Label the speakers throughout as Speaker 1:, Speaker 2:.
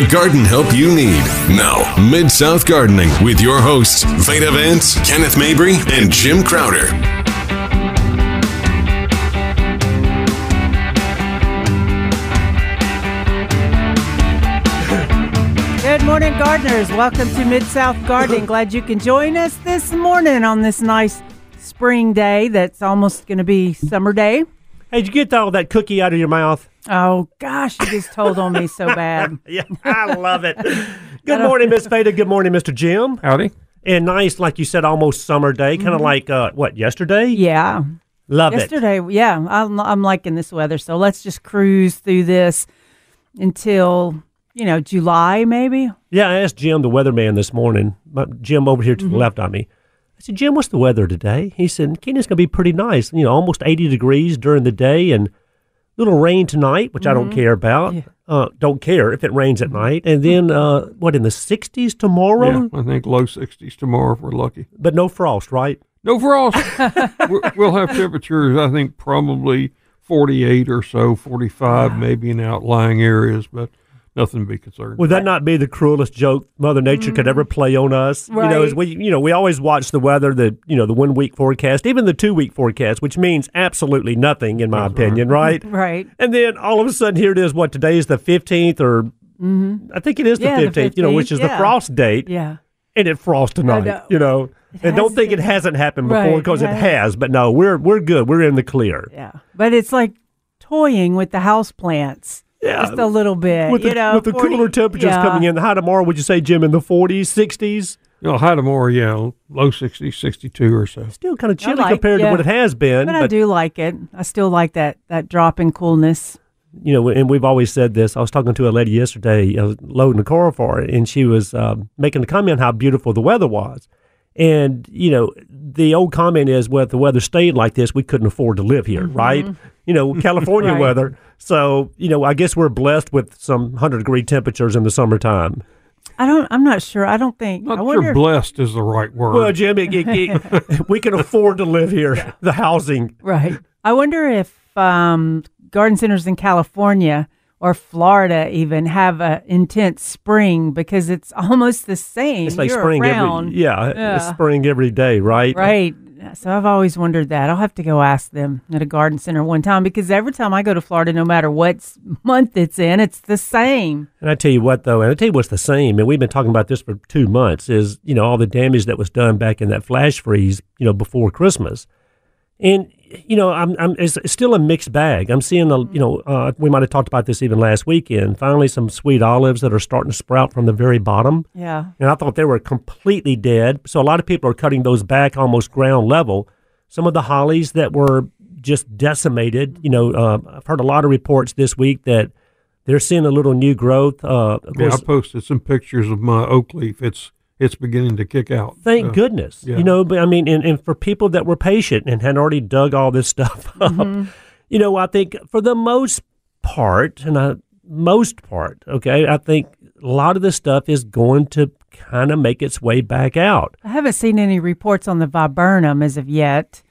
Speaker 1: the garden help you need. Now, Mid South Gardening with your hosts, Veda Vance, Kenneth Mabry, and Jim Crowder.
Speaker 2: Good morning, gardeners. Welcome to Mid South Gardening. Glad you can join us this morning on this nice spring day that's almost going to be summer day.
Speaker 3: Hey, did you get all that cookie out of your mouth?
Speaker 2: Oh, gosh, you just told on me so bad.
Speaker 3: Yeah, I love it. Good morning, Miss Veda. Good morning, Mr. Jim.
Speaker 4: Howdy.
Speaker 3: And nice, like you said, almost summer day, kind of like uh, what yesterday.
Speaker 2: Yeah.
Speaker 3: Love it.
Speaker 2: Yesterday, yeah, I'm, I'm liking this weather. So let's just cruise through this until, you know, July maybe.
Speaker 3: Yeah, I asked Jim, the weatherman, this morning. Jim over here to the left on me. I said, Jim, what's the weather today? He said, Keenan's going to be pretty nice. You know, almost 80 degrees during the day and little rain tonight, which I don't care about.
Speaker 2: Yeah.
Speaker 3: Uh, don't care if it rains at night. And then, uh, what, in the 60s tomorrow?
Speaker 4: Yeah, I think low 60s tomorrow if we're lucky.
Speaker 3: But no frost, right?
Speaker 4: No frost. We- we'll have temperatures, I think, probably 48 or so, 45 maybe in outlying areas, but nothing to be concerned.
Speaker 3: Would that not be the cruelest joke Mother Nature could ever play on us? You know, as we you know we always watch the weather, the you know the one week forecast, even the two week forecast, which means absolutely nothing in my opinion, right?
Speaker 2: Right.
Speaker 3: And then all of a sudden, here it is. What today is the fifteenth, or I think it is the
Speaker 2: Mm-hmm. Yeah, the
Speaker 3: fifteenth. you know, which is
Speaker 2: 15th,
Speaker 3: the
Speaker 2: yeah.
Speaker 3: frost date,
Speaker 2: Yeah.
Speaker 3: and it frosts tonight.
Speaker 2: know.
Speaker 3: You know, and don't
Speaker 2: has
Speaker 3: think
Speaker 2: to.
Speaker 3: it hasn't happened before
Speaker 2: Right,
Speaker 3: because
Speaker 2: it
Speaker 3: it
Speaker 2: has.
Speaker 3: has. But no, we're we're good. We're in the clear.
Speaker 2: Yeah. But it's like toying with the house plants.
Speaker 3: Yeah.
Speaker 2: Just a little bit.
Speaker 3: With the,
Speaker 2: you know,
Speaker 3: with the
Speaker 2: 40
Speaker 3: cooler temperatures
Speaker 2: yeah.
Speaker 3: coming in, high tomorrow, would you say, Jim, in the 40s, 60s?
Speaker 4: You know, high tomorrow, yeah, low 60s, 62 or so.
Speaker 3: Still kind of chilly
Speaker 2: like-
Speaker 3: compared
Speaker 2: yeah.
Speaker 3: to what it has been.
Speaker 2: But, I do like it. I still like that that drop in coolness.
Speaker 3: you know, and we've always said this. I was talking to a lady yesterday, I was loading a car for her, and she was um, making a comment how beautiful the weather was. And, you know, the old comment is, well, if the weather stayed like this, we couldn't afford to live here, right? You know, California
Speaker 2: Right.
Speaker 3: weather. So, you know, I guess we're blessed with some 100 degree temperatures in the summertime.
Speaker 2: I don't. I'm not sure. I don't think.
Speaker 4: Not
Speaker 2: I wonder.
Speaker 4: sure
Speaker 2: if-
Speaker 4: blessed is the right word.
Speaker 3: Well, Jim, it, it, it- we can afford to live here, the housing.
Speaker 2: right. I wonder if um, garden centers in California or Florida even have a intense spring because it's almost the same.
Speaker 3: It's like
Speaker 2: year
Speaker 3: spring
Speaker 2: round.
Speaker 3: every, yeah,
Speaker 2: Yeah.
Speaker 3: it's spring every day, right?
Speaker 2: Right. So I've always wondered that. I'll have to go ask them at a garden center one time because every time I go to Florida, no matter what month it's in, it's the same.
Speaker 3: And I tell you what, though, and I tell you what's the same, and we've been talking about this for two months, is you know all the damage that was done back in that flash freeze, you know, before Christmas, and you know, I'm, I'm it's, it's still a mixed bag. I'm seeing the, you know, uh, we might have talked about this even last weekend. Finally, some sweet olives that are starting to sprout from the very bottom,
Speaker 2: Yeah.
Speaker 3: and I thought they were completely dead. So a lot of people are cutting those back almost ground level. Some of the hollies that were just decimated. You know, uh, I've heard a lot of reports this week that they're seeing a little new growth. Uh, of
Speaker 4: yeah, I posted some pictures of my oak leaf. It's it's beginning to kick out.
Speaker 3: thank
Speaker 4: Uh,
Speaker 3: goodness.
Speaker 4: yeah.
Speaker 3: You know, but I mean, and, and for people that were patient and had already dug all this stuff up, you know, I think for the most part, and I most part, okay, I think a lot of this stuff is going to kind of make its way back out.
Speaker 2: I haven't seen any reports on the viburnum as of yet.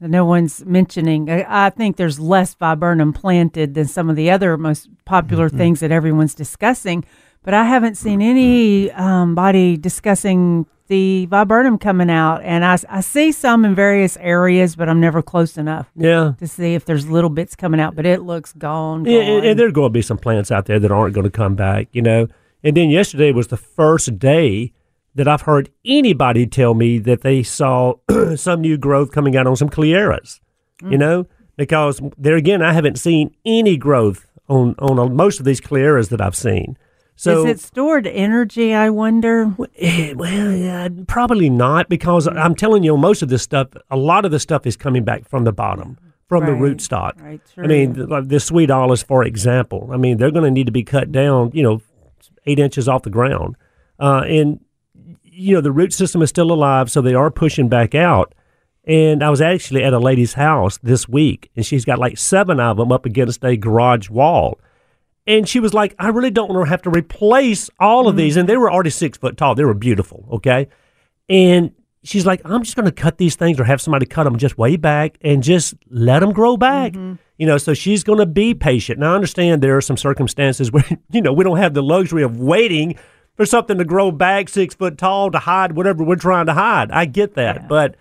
Speaker 2: No one's mentioning. I I think there's less viburnum planted than some of the other most popular
Speaker 3: Mm-hmm.
Speaker 2: things that everyone's discussing. But I haven't seen any um, body discussing the viburnum coming out, and I, I see some in various areas, but I'm never close enough
Speaker 3: Yeah.
Speaker 2: to see if there's little bits coming out. But it looks gone.
Speaker 3: Yeah, and, and there are going to be some plants out there that aren't going to come back, you know. And then yesterday was the first day that I've heard anybody tell me that they saw some new growth coming out on some cleyeras,
Speaker 2: Mm.
Speaker 3: you know, because there again, I haven't seen any growth on on most of these cleyeras that I've seen. So
Speaker 2: Is it stored energy? I wonder.
Speaker 3: Eh, Well, yeah, probably not because I'm telling you, most of this stuff, a lot of the stuff is coming back from the bottom, from the
Speaker 2: Right,
Speaker 3: root stock.
Speaker 2: right,
Speaker 3: I mean,
Speaker 2: true.
Speaker 3: like the sweet olives, for example. I mean, they're going to need to be cut down, you know, eight inches off the ground, uh, and you know the root system is still alive, so they are pushing back out. And I was actually at a lady's house this week, and she's got like seven of them up against a garage wall. And she was like, I really don't want to have to replace all of these. And they were already six foot tall. They were beautiful. Okay. And she's like, I'm just going to cut these things or have somebody cut them just way back and just let them grow back. You know, so she's going to be patient. Now, I understand there are some circumstances where, you know, we don't have the luxury of waiting for something to grow back six foot tall to hide whatever we're trying to hide. I get that.
Speaker 2: Yeah.
Speaker 3: But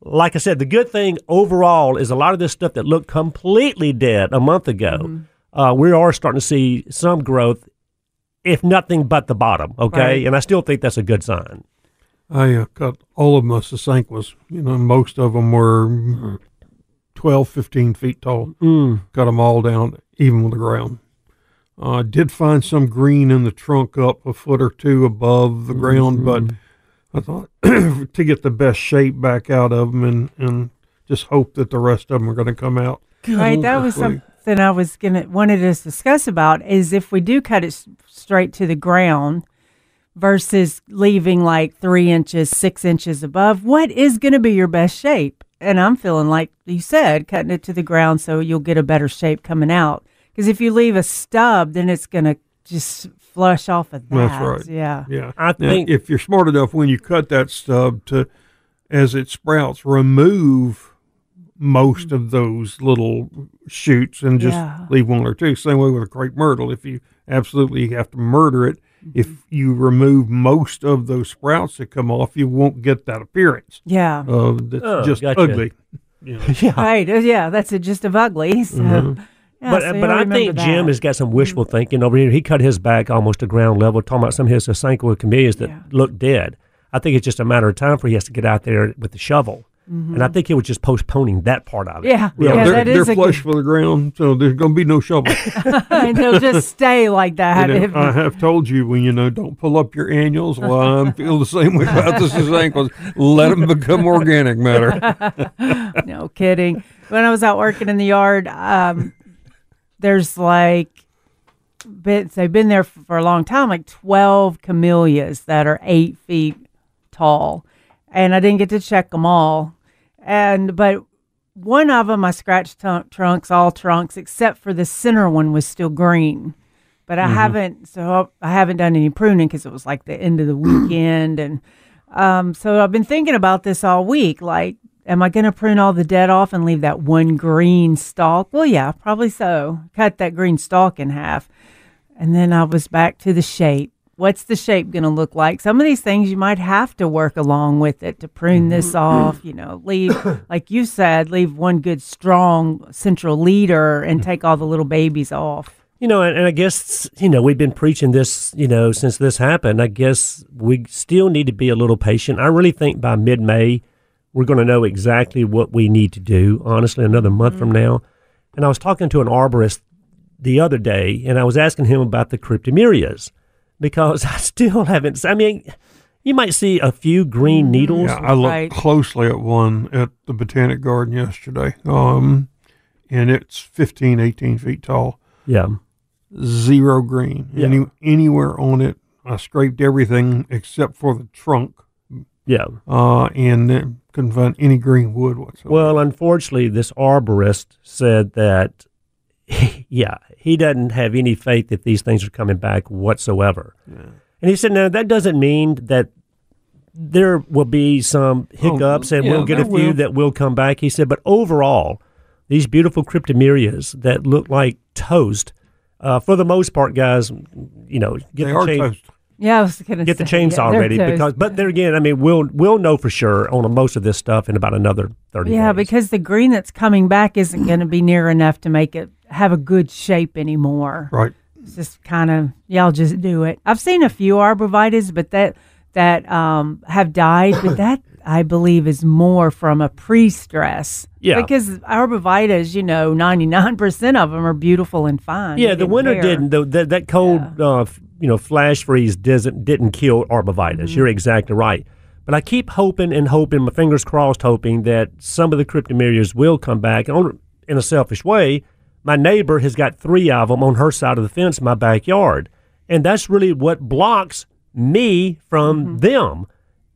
Speaker 3: like I said, the good thing overall is a lot of this stuff that looked completely dead a month ago,
Speaker 2: Mm-hmm.
Speaker 3: Uh, we are starting to see some growth, if nothing but the bottom. Okay.
Speaker 2: Right.
Speaker 3: And I still think that's a good sign.
Speaker 4: I uh, cut all of them my Sasanquas. You know, most of them were 12, 15 feet tall.
Speaker 3: Mm.
Speaker 4: Cut them all down, even with the ground. I uh, did find some green in the trunk up a foot or two above the ground, but I thought to get the best shape back out of them and, and just hope that the rest of them are going to come out.
Speaker 2: Right, that was
Speaker 4: Hopefully.
Speaker 2: Something I was gonna wanted us to discuss about is if we do cut it s- straight to the ground versus leaving like three inches, six inches above, what is gonna be your best shape? And I'm feeling like you said, cutting it to the ground so you'll get a better shape coming out. Because if you leave a stub, then it's gonna just flush off of that.
Speaker 4: That's right.
Speaker 2: Yeah.
Speaker 4: Yeah.
Speaker 3: I
Speaker 4: Now,
Speaker 3: think-
Speaker 4: if you're smart enough when you cut that stub to, as it sprouts, remove most of those little shoots and just
Speaker 2: Yeah.
Speaker 4: leave one or two. Same way with a crepe myrtle. If you absolutely have to murder it, if you remove most of those sprouts that come off, you won't get that appearance
Speaker 2: Yeah.
Speaker 4: of that's
Speaker 3: Oh,
Speaker 4: just
Speaker 3: gotcha.
Speaker 4: ugly. You know.
Speaker 3: Yeah.
Speaker 2: Right. uh, Yeah. That's it, just of ugly. So,
Speaker 4: Mm-hmm.
Speaker 2: yeah,
Speaker 3: but
Speaker 2: so
Speaker 3: but I
Speaker 2: remember
Speaker 3: think Jim has got some wishful thinking over here. He cut his back almost to ground level, talking about some of his Sasanqua camellias that
Speaker 2: Yeah.
Speaker 3: look dead. I think it's just a matter of time for he has to get out there with the shovel. And I think he was just postponing that part of it.
Speaker 2: Mm-hmm. Yeah.
Speaker 4: Yeah,
Speaker 2: Yeah.
Speaker 4: they're,
Speaker 2: that
Speaker 4: they're
Speaker 2: is a
Speaker 4: flush for the ground, so there's going to be no shovel.
Speaker 2: and they'll just stay like that. If-
Speaker 4: I have told you when you know don't pull up your annuals. Well, I feel the same way about this Sasanquas. Let them become organic matter.
Speaker 2: no kidding. When I was out working in the yard, um, there's like, been, they've been there for a long time, like 12 camellias that are eight feet tall. And I didn't get to check them all. And, but one of them, I scratched t- trunks, all trunks, except for the center one was still green. But I haven't, so I haven't done any pruning because it was like the end of the weekend. And um, so I've been thinking about this all week. Like, am I going to prune all the dead off and leave that one green stalk? Well, yeah, probably so. Cut that green stalk in half. And then I was back to the shape. What's the shape going to look like? Some of these things you might have to work along with it to prune this mm-hmm. off, you know, leave, like you said, leave one good strong central leader and mm-hmm. take all the little babies off.
Speaker 3: You know, and, and I guess, you know, we've been preaching this, you know, since this happened. I guess we still need to be a little patient. I really think by mid May, we're going to know exactly what we need to do, honestly, another month from mm-hmm. now. And I was talking to an arborist the other day, and I was asking him about the cryptomerias because I still haven't, I mean, you might see a few green needles.
Speaker 4: Yeah, I looked
Speaker 2: Right.
Speaker 4: closely at one at the Botanic Garden yesterday, um, and it's 15, 18 feet tall.
Speaker 3: Yeah.
Speaker 4: Zero green.
Speaker 3: Yeah.
Speaker 4: Any, anywhere on it. I scraped everything except for the trunk,
Speaker 3: Yeah.
Speaker 4: uh, and then couldn't find any green wood whatsoever.
Speaker 3: Well, unfortunately, this arborist said that, yeah, he doesn't have any faith that these things are coming back whatsoever. And he said, now that doesn't mean that there will be some hiccups and
Speaker 4: yeah,
Speaker 3: we'll get a few
Speaker 4: will.
Speaker 3: that will come back. He said, but overall, these beautiful cryptomerias that look like toast, uh, for the most part, guys, you know, get
Speaker 4: they
Speaker 3: the
Speaker 4: are
Speaker 3: chain-
Speaker 4: toast.
Speaker 2: Yeah, I was going to
Speaker 3: get the chainsaw
Speaker 2: yeah,
Speaker 3: ready
Speaker 2: toast.
Speaker 3: because, but there again, I mean, we'll we'll know for sure on most of this stuff in about another thirty.
Speaker 2: Yeah,
Speaker 3: days.
Speaker 2: because the green that's coming back isn't going to be near enough to make it have a good shape anymore.
Speaker 4: Right.
Speaker 2: It's just kind of y'all just do it. I've seen a few arborvitaes, but that that um, have died, but that I believe is more from a pre-stress.
Speaker 3: Yeah.
Speaker 2: because arborvitaes, you know, ninety nine percent of them are beautiful and fine.
Speaker 3: Yeah, the winter
Speaker 2: care.
Speaker 3: didn't. The, that that cold, uh, f- you know, flash freeze doesn't didn't kill arborvitae.
Speaker 2: Mm-hmm.
Speaker 3: You're exactly right. But I keep hoping and hoping, my fingers crossed, hoping that some of the cryptomerias will come back. On, in a selfish way, my neighbor has got three of them on her side of the fence in my backyard, and that's really what blocks me from
Speaker 2: Mm-hmm.
Speaker 3: them.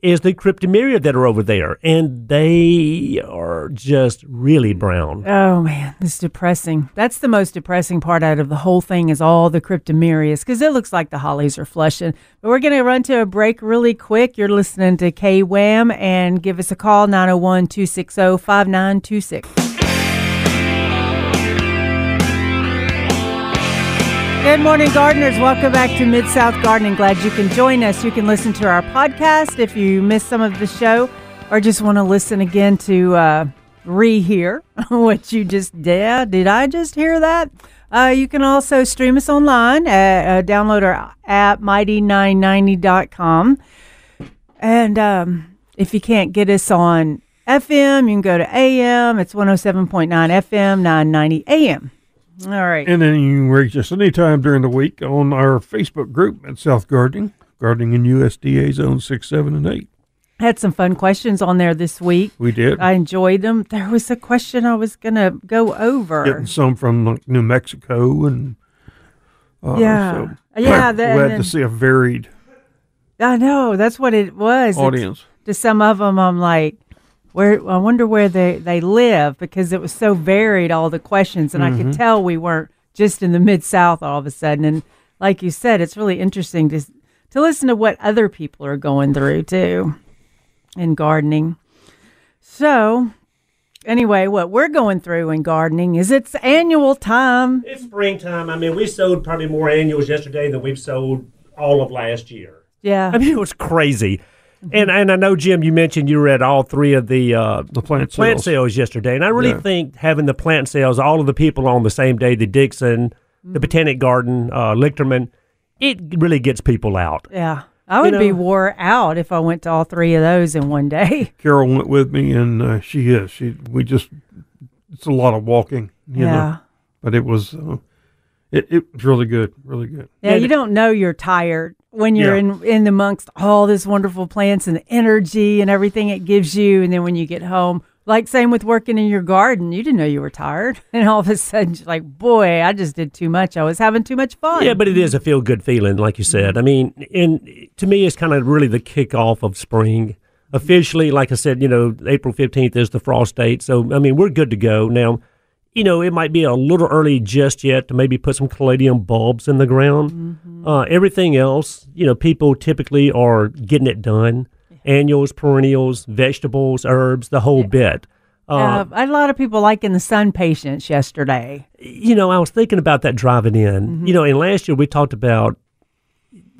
Speaker 3: Is the cryptomeria that are over there, and they are just really brown.
Speaker 2: Oh man, it's depressing. That's the most depressing part out of the whole thing is all the cryptomerias because it looks like the hollies are flushing. But we're going to run to a break really quick. You're listening to KWAM and give us a call 901 260 5926. Good morning, gardeners. Welcome back to Mid South Gardening. Glad you can join us. You can listen to our podcast if you missed some of the show or just want to listen again to uh, rehear what you just did. Did I just hear that? Uh, you can also stream us online. At, uh, download our app, mighty990.com. And um, if you can't get us on FM, you can go to AM. It's 107.9 FM, 990 AM. All right.
Speaker 4: And then you can reach us anytime during the week on our Facebook group at South Gardening, Gardening in USDA Zone 6, 7, and 8.
Speaker 2: Had some fun questions on there this week.
Speaker 4: We did.
Speaker 2: I enjoyed them. There was a question I was going to go over.
Speaker 4: Getting some from like, New Mexico and. Uh,
Speaker 2: Yeah.
Speaker 4: So
Speaker 2: Yeah, the-
Speaker 4: glad
Speaker 2: and
Speaker 4: to see a varied
Speaker 2: I know. That's what it was. It's-
Speaker 4: audience.
Speaker 2: to some of them, I'm like, where? I wonder where they, they live because it was so varied, all the questions. And I
Speaker 4: Mm-hmm.
Speaker 2: could tell we weren't just in the Mid South all of a sudden. And like you said, it's really interesting to, to listen to what other people are going through too in gardening. So, anyway, what we're going through in gardening is it's annual time.
Speaker 3: It's springtime. I mean, we sold probably more annuals yesterday than we've sold all of last year.
Speaker 2: Yeah.
Speaker 3: I mean, it was crazy. And and I know Jim, you mentioned you were at all three of the uh,
Speaker 4: The plant
Speaker 3: plant
Speaker 4: sales.
Speaker 3: sales yesterday, and I really
Speaker 4: Yeah.
Speaker 3: think having the plant sales, all of the people on the same day, the Dixon, the Botanic Garden, uh, Lichterman, it really gets people out.
Speaker 2: yeah. I would be
Speaker 3: know-
Speaker 2: wore out if I went to all three of those in one day.
Speaker 4: Carol went with me, and uh, she is. She we just it's a lot of walking, you
Speaker 2: yeah.
Speaker 4: know. But it was uh, it it was really good, really good.
Speaker 2: Yeah,
Speaker 3: Yeah,
Speaker 2: you don't know you're tired when you're
Speaker 4: Yeah.
Speaker 2: in in amongst all this wonderful plants and the energy and everything it gives you, and then when you get home, like same with working in your garden, you didn't know you were tired, and all of a sudden you're like, boy, I just did too much. I was having too much fun.
Speaker 3: Yeah, but it is a feel good feeling, like you said. I mean, and to me, it's kind of really the kickoff of spring. Officially, like I said, you know, April 15th is the frost date. So, I mean, we're good to go. Now, you know, it might be a little early just yet to maybe put some caladium bulbs in the ground. Uh, everything else, you know, people typically are getting it done annuals, perennials, vegetables, herbs, the whole bit.
Speaker 2: Uh, I had a lot of people liking the SunPatiens yesterday.
Speaker 3: you know, I was thinking about that driving in. You know, and last year we talked about,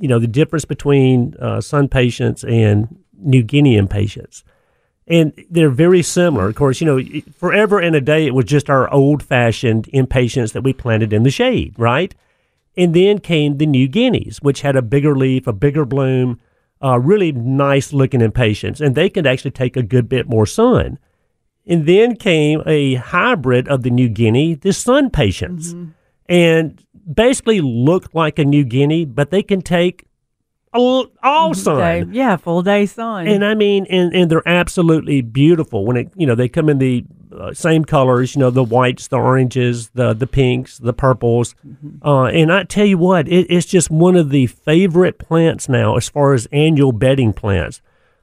Speaker 3: you know, the difference between uh, SunPatiens and New Guinea impatiens. And they're very similar. Of course, you know, forever and a day, it was just our old fashioned impatiens that we planted in the shade, right? And then came the New Guineas, which had a bigger leaf, a bigger bloom, uh, really nice looking impatiens. And they could actually take a good bit more sun. And then came a hybrid of the New Guinea, the SunPatiens, and basically looked like a New Guinea, but they can take all, sun.
Speaker 2: Day- yeah, full day sun.
Speaker 3: And I mean, and, and they're absolutely beautiful when it, you know, they come in the uh, same colors, you know, the whites, the oranges, the the pinks, the purples. Uh, and I tell you what, it, it's just one of the favorite plants now as far as annual bedding plants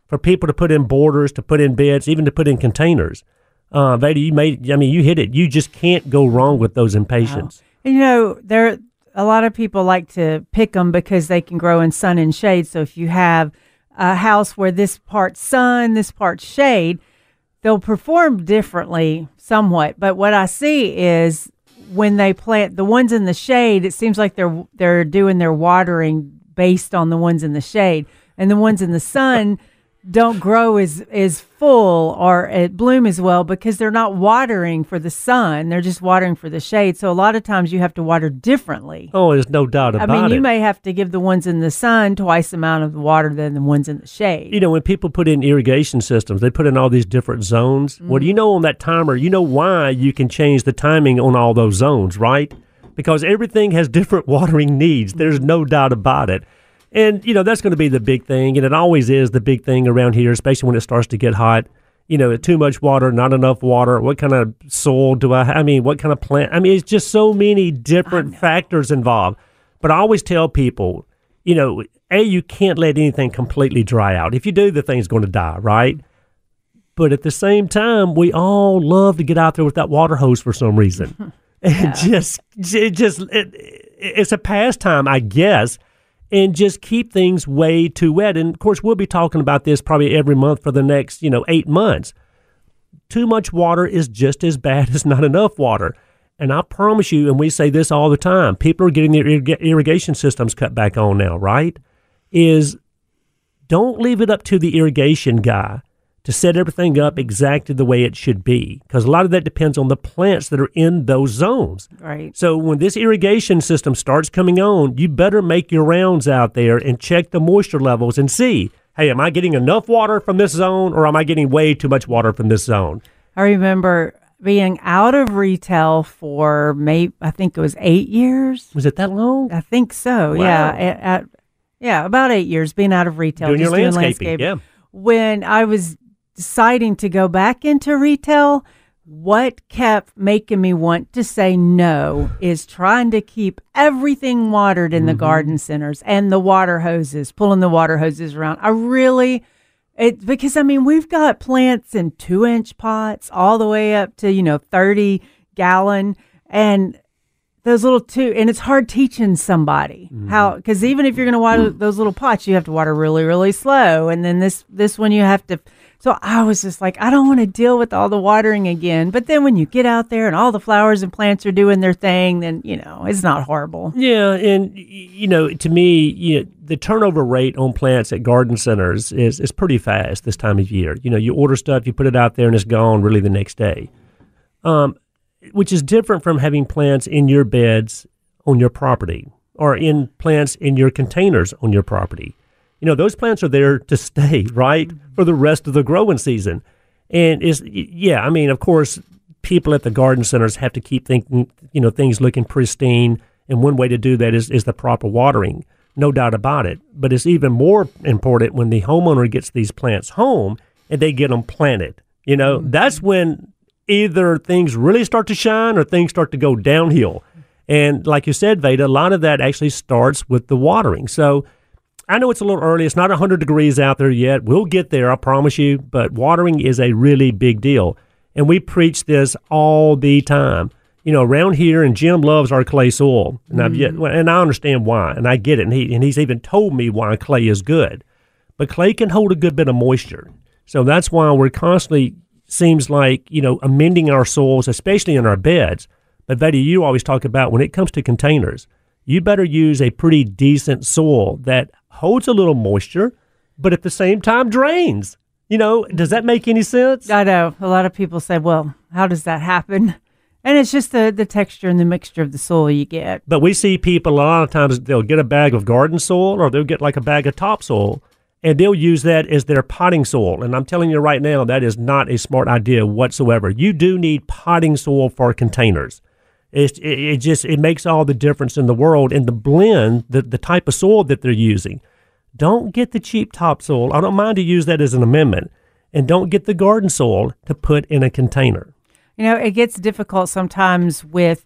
Speaker 3: for people to put in borders, to put in beds, even to put in containers. Uh, Veda, you made, I mean, you hit it. You just can't go wrong with those impatiens.
Speaker 2: You know, there a lot of people like to pick them because they can grow in sun and shade. So if you have a house where this part sun, this part shade, they'll perform differently somewhat. But what I see is when they plant the ones in the shade, it seems like they're they're doing their watering based on the ones in the shade, and the ones in the sun don't grow as as full or at bloom as well because they're not watering for the sun; they're just watering for the shade. So a lot of times you have to water differently.
Speaker 3: Oh, there's no doubt about it.
Speaker 2: I mean,
Speaker 3: it.
Speaker 2: you may have to give the ones in the sun twice the amount of water than the ones in the shade.
Speaker 3: you know, when people put in irrigation systems, they put in all these different zones. Well, do you mm-hmm. know on that timer, you know why you can change the timing on all those zones, right? Because everything has different watering needs. There's no doubt about it. And, you know, that's going to be the big thing. And it always is the big thing around here, especially when it starts to get hot. You know, too much water, not enough water. What kind of soil do I I mean, what kind of plant? I mean, it's just so many different factors involved. But I always tell people, you know, A, you can't let anything completely dry out. If you do, the thing's going to die, right? But at the same time, we all love to get out there with that water hose for some reason. and just, it just, it, it's a pastime, I guess, and just keep things way too wet. And of course, we'll be talking about this probably every month for the next, you know, eight months. Too much water is just as bad as not enough water. And I promise you, and we say this all the time, people are getting their irrig- irrigation systems cut back on now, right? Is don't leave it up to the irrigation guy to set everything up exactly the way it should be because a lot of that depends on the plants that are in those zones.
Speaker 2: Right.
Speaker 3: So when this irrigation system starts coming on, you better make your rounds out there and check the moisture levels and see, hey, am I getting enough water from this zone or am I getting way too much water from this zone?
Speaker 2: I remember being out of retail for maybe I think it was eight years.
Speaker 3: Was it that long?
Speaker 2: I think so.
Speaker 3: Wow.
Speaker 2: Yeah. At, at- yeah, about eight years being out of retail,
Speaker 3: Doing your
Speaker 2: just
Speaker 3: landscaping, yeah.
Speaker 2: When I was deciding to go back into retail, what kept making me want to say no is trying to keep everything watered
Speaker 3: Mm-hmm.
Speaker 2: in the garden centers and the water hoses, pulling the water hoses around. I really it because I mean we've got plants in two inch pots all the way up to you know thirty gallon and those little two and it's hard teaching somebody how because even if you're going to water those little pots you have to water really really slow and then this this one you have to so i was just like i don't want to deal with all the watering again but then when you get out there and all the flowers and plants are doing their thing then you know it's not horrible
Speaker 3: Yeah, and you know, to me, you know, the turnover rate on plants at garden centers is is pretty fast this time of year. You know, you order stuff, you put it out there, and it's gone really the next day. Um, which is different from having plants in your beds on your property or in plants in your containers on your property. You know, those plants are there to stay, right, for the rest of the growing season. And is yeah, I mean, of course, people at the garden centers have to keep thinking, you know, things looking pristine, and one way to do that is is the proper watering, no doubt about it. But it's even more important when the homeowner gets these plants home and they get them planted. You know, mm-hmm. that's when either things really start to shine or things start to go downhill. And like you said, Veda, a lot of that actually starts with the watering. So I know it's a little early. It's not 100 degrees out there yet. We'll get there, I promise you. But watering is a really big deal. And we preach this all the time. You know, around here, and Jim loves our clay soil. And, I've yet, mm. and I understand why. And I get it. And, he, and he's even told me why clay is good. But clay can hold a good bit of moisture. So that's why we're constantly, seems like, you know, amending our soils, especially in our beds. But Betty, you always talk about when it comes to containers, you better use a pretty decent soil that holds a little moisture, but at the same time drains. You know, does that make any sense?
Speaker 2: i know a lot of people say well how does that happen and it's just the, the texture and the mixture of the soil you get
Speaker 3: But we see people a lot of times they'll get a bag of garden soil or they'll get like a bag of topsoil and they'll use that as their potting soil. And I'm telling you right now, that is not a smart idea whatsoever. You do need potting soil for containers. It's, it, it just it makes all the difference in the world. And the blend, the, the type of soil that they're using, don't get the cheap topsoil. I don't mind to use that as an amendment. And don't get the garden soil to put in a container.
Speaker 2: You know, it gets difficult sometimes with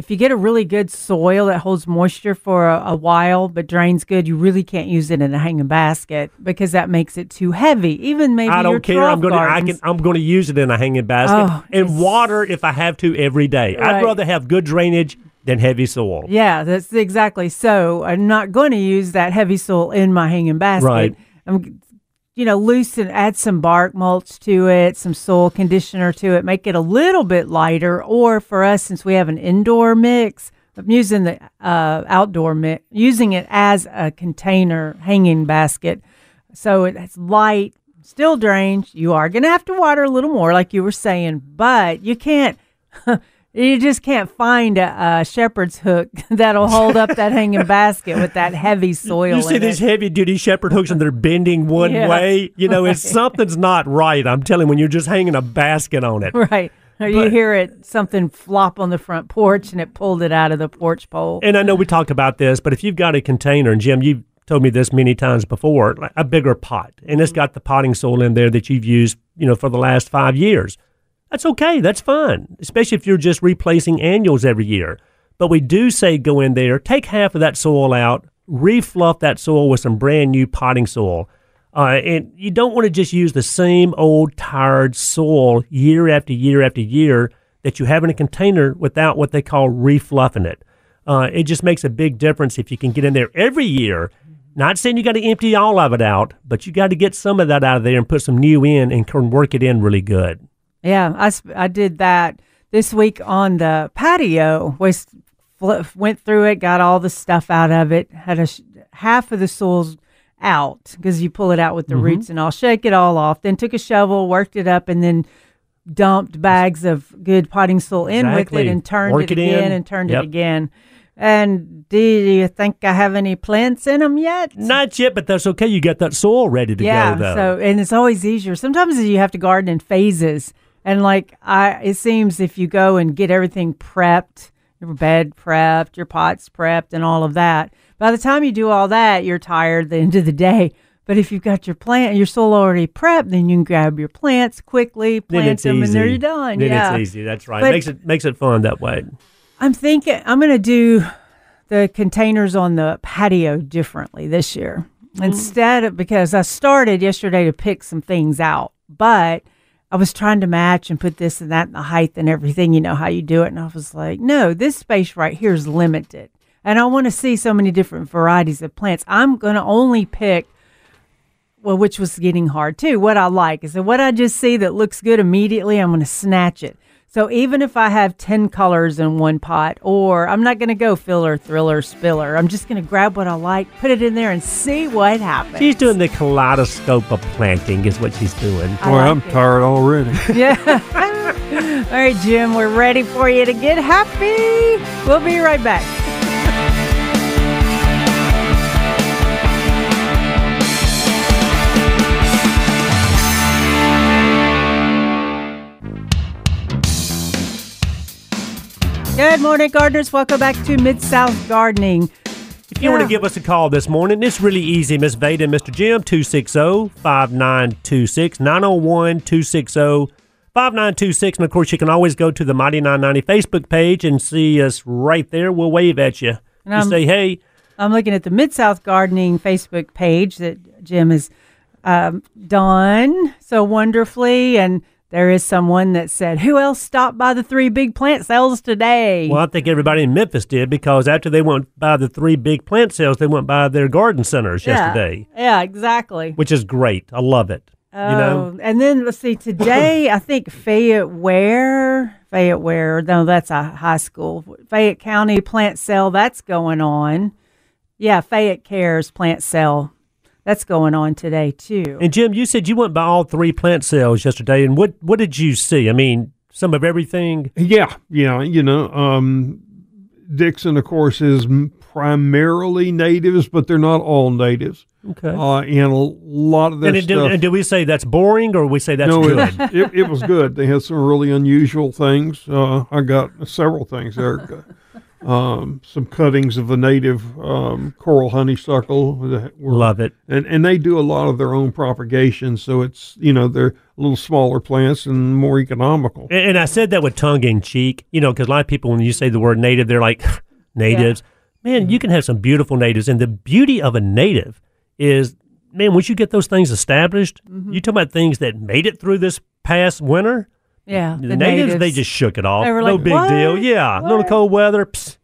Speaker 2: if you get a really good soil that holds moisture for a, a while but drains good, you really can't use it in a hanging basket because that makes it too heavy. Even maybe
Speaker 3: I don't care. I'm going to. I can. I'm going to use it in a hanging basket
Speaker 2: Oh,
Speaker 3: and water if I have to every day. I'd rather have good drainage than heavy soil.
Speaker 2: Yeah, that's exactly so. I'm not going to use that heavy soil in my hanging basket.
Speaker 3: Right.
Speaker 2: I'm, you know, loosen, add some bark mulch to it, some soil conditioner to it, make it a little bit lighter. Or for us, since we have an indoor mix, I'm using the uh, outdoor mix, using it as a container hanging basket. So it's light, still drains. You are going to have to water a little more, like you were saying, but you can't. You just can't find a, a shepherd's hook that'll hold up that hanging basket with that heavy soil.
Speaker 3: You see these heavy duty shepherd hooks and they're bending one
Speaker 2: Yeah.
Speaker 3: way. You know, it's something's not right. I'm telling you, when you're just hanging a basket on it.
Speaker 2: right? Or you
Speaker 3: But-
Speaker 2: hear it something flop on the front porch and it pulled it out of the porch pole.
Speaker 3: And I know we talk about this, but if you've got a container, and Jim, you've told me this many times before, like a bigger pot, and it's mm-hmm. got the potting soil in there that you've used, you know, for the last five years. That's okay. That's fine, especially if you're just replacing annuals every year. But we do say go in there, take half of that soil out, refluff that soil with some brand new potting soil. Uh, and you don't want to just use the same old tired soil year after year after year that you have in a container without what they call refluffing it. Uh, it just makes a big difference if you can get in there every year. Not saying you got to empty all of it out, but you got to get some of that out of there and put some new in and work it in really good.
Speaker 2: Yeah, I, sp- I did that this week on the patio. Was went through it, got all the stuff out of it. Had a sh- half of the soils out because you pull it out with the mm-hmm. roots and all. Shake it all off. Then took a shovel, worked it up, and then dumped bags of good potting soil in with it and turned
Speaker 3: Work
Speaker 2: it
Speaker 3: it
Speaker 2: again and turned
Speaker 3: Yep.
Speaker 2: it again. And do you think I have any plants in them yet?
Speaker 3: Not yet, but that's okay. You got that soil ready to
Speaker 2: yeah.
Speaker 3: go, though.
Speaker 2: So and it's always easier. Sometimes you have to garden in phases, and like I, it seems if you go and get everything prepped, your bed prepped, your pots prepped, and all of that. By the time you do all that, you're tired at the end of the day. But if you've got your plant, your soil already prepped, then you can grab your plants quickly, plant them,
Speaker 3: easy.
Speaker 2: and they're done.
Speaker 3: Then
Speaker 2: yeah.
Speaker 3: it's easy. That's right.
Speaker 2: But-
Speaker 3: makes it makes it fun that way.
Speaker 2: I'm thinking I'm going to do the containers on the patio differently this year. Mm. Instead of because I started yesterday to pick some things out, but I was trying to match and put this and that and the height and everything, you know how you do it. And I was like, no, this space right here is limited. And I want to see so many different varieties of plants. I'm going to only pick well, which was getting hard too. What I like is that what I just see that looks good immediately, I'm going to snatch it. So even if I have 10 colors in one pot, or I'm not going to go filler, thriller, spiller, I'm just going to grab what I like, put it in there, and see what happens.
Speaker 3: She's doing the kaleidoscope of planting, is what she's doing.
Speaker 2: I
Speaker 4: Boy,
Speaker 2: like
Speaker 4: I'm
Speaker 2: it.
Speaker 4: tired already.
Speaker 2: Yeah. All right, Jim, we're ready for you to get happy. We'll be right back. Good morning, gardeners. Welcome back to Mid South Gardening.
Speaker 3: If you want to give us a call this morning, it's really easy, Miss Veda and Mr. Jim, 260-5926, 901-260-5926. And, of course, you can always go to the Mighty 990 Facebook page and see us right there. We'll wave at you.
Speaker 2: And
Speaker 3: You
Speaker 2: I'm-
Speaker 3: say, hey,
Speaker 2: I'm looking at the Mid South Gardening Facebook page that Jim has um, done so wonderfully. And there is someone that said, Who else stopped by the three big plant sales today?
Speaker 3: well, I think everybody in Memphis did because after they went by the three big plant sales, they went by their garden centers
Speaker 2: yeah.
Speaker 3: yesterday,
Speaker 2: Yeah, exactly.
Speaker 3: which is great. I love it.
Speaker 2: Oh,
Speaker 3: you know?
Speaker 2: and then let's see. Today, I think Fayette Ware, Fayette Ware. No, that's a high school. Fayette County plant sale. That's going on. Yeah, Fayette Cares plant sale. That's going on today too.
Speaker 3: And Jim, you said you went by all three plant sales yesterday, and what what did you see? I mean, some of everything.
Speaker 4: Yeah, yeah, you know, um, Dixon, of course, is primarily natives, but they're not all natives.
Speaker 3: Okay.
Speaker 4: Uh, and a lot of their
Speaker 3: and, it,
Speaker 4: stuff.
Speaker 3: and do we say that's boring, or we say that's
Speaker 4: no,
Speaker 3: good?
Speaker 4: it, it, it was good. They had some really unusual things. Uh, I got several things there. Um, some cuttings of the native um, coral honeysuckle. that were-
Speaker 3: Love it.
Speaker 4: and and they do a lot of their own propagation, so it's you know they're a little smaller plants and more economical.
Speaker 3: And, and I said that with tongue in cheek, you know, because a lot of people, when you say the word native, they're like, natives. Man, you can have some beautiful natives. And the beauty of a native is, man, once you get those things established, you talk about things that made it through this past winter.
Speaker 2: Yeah,
Speaker 3: The, natives, they just shook it off.
Speaker 2: They were
Speaker 3: no
Speaker 2: like,
Speaker 3: big deal.
Speaker 2: "What?
Speaker 3: Yeah, little cold weather. Psst.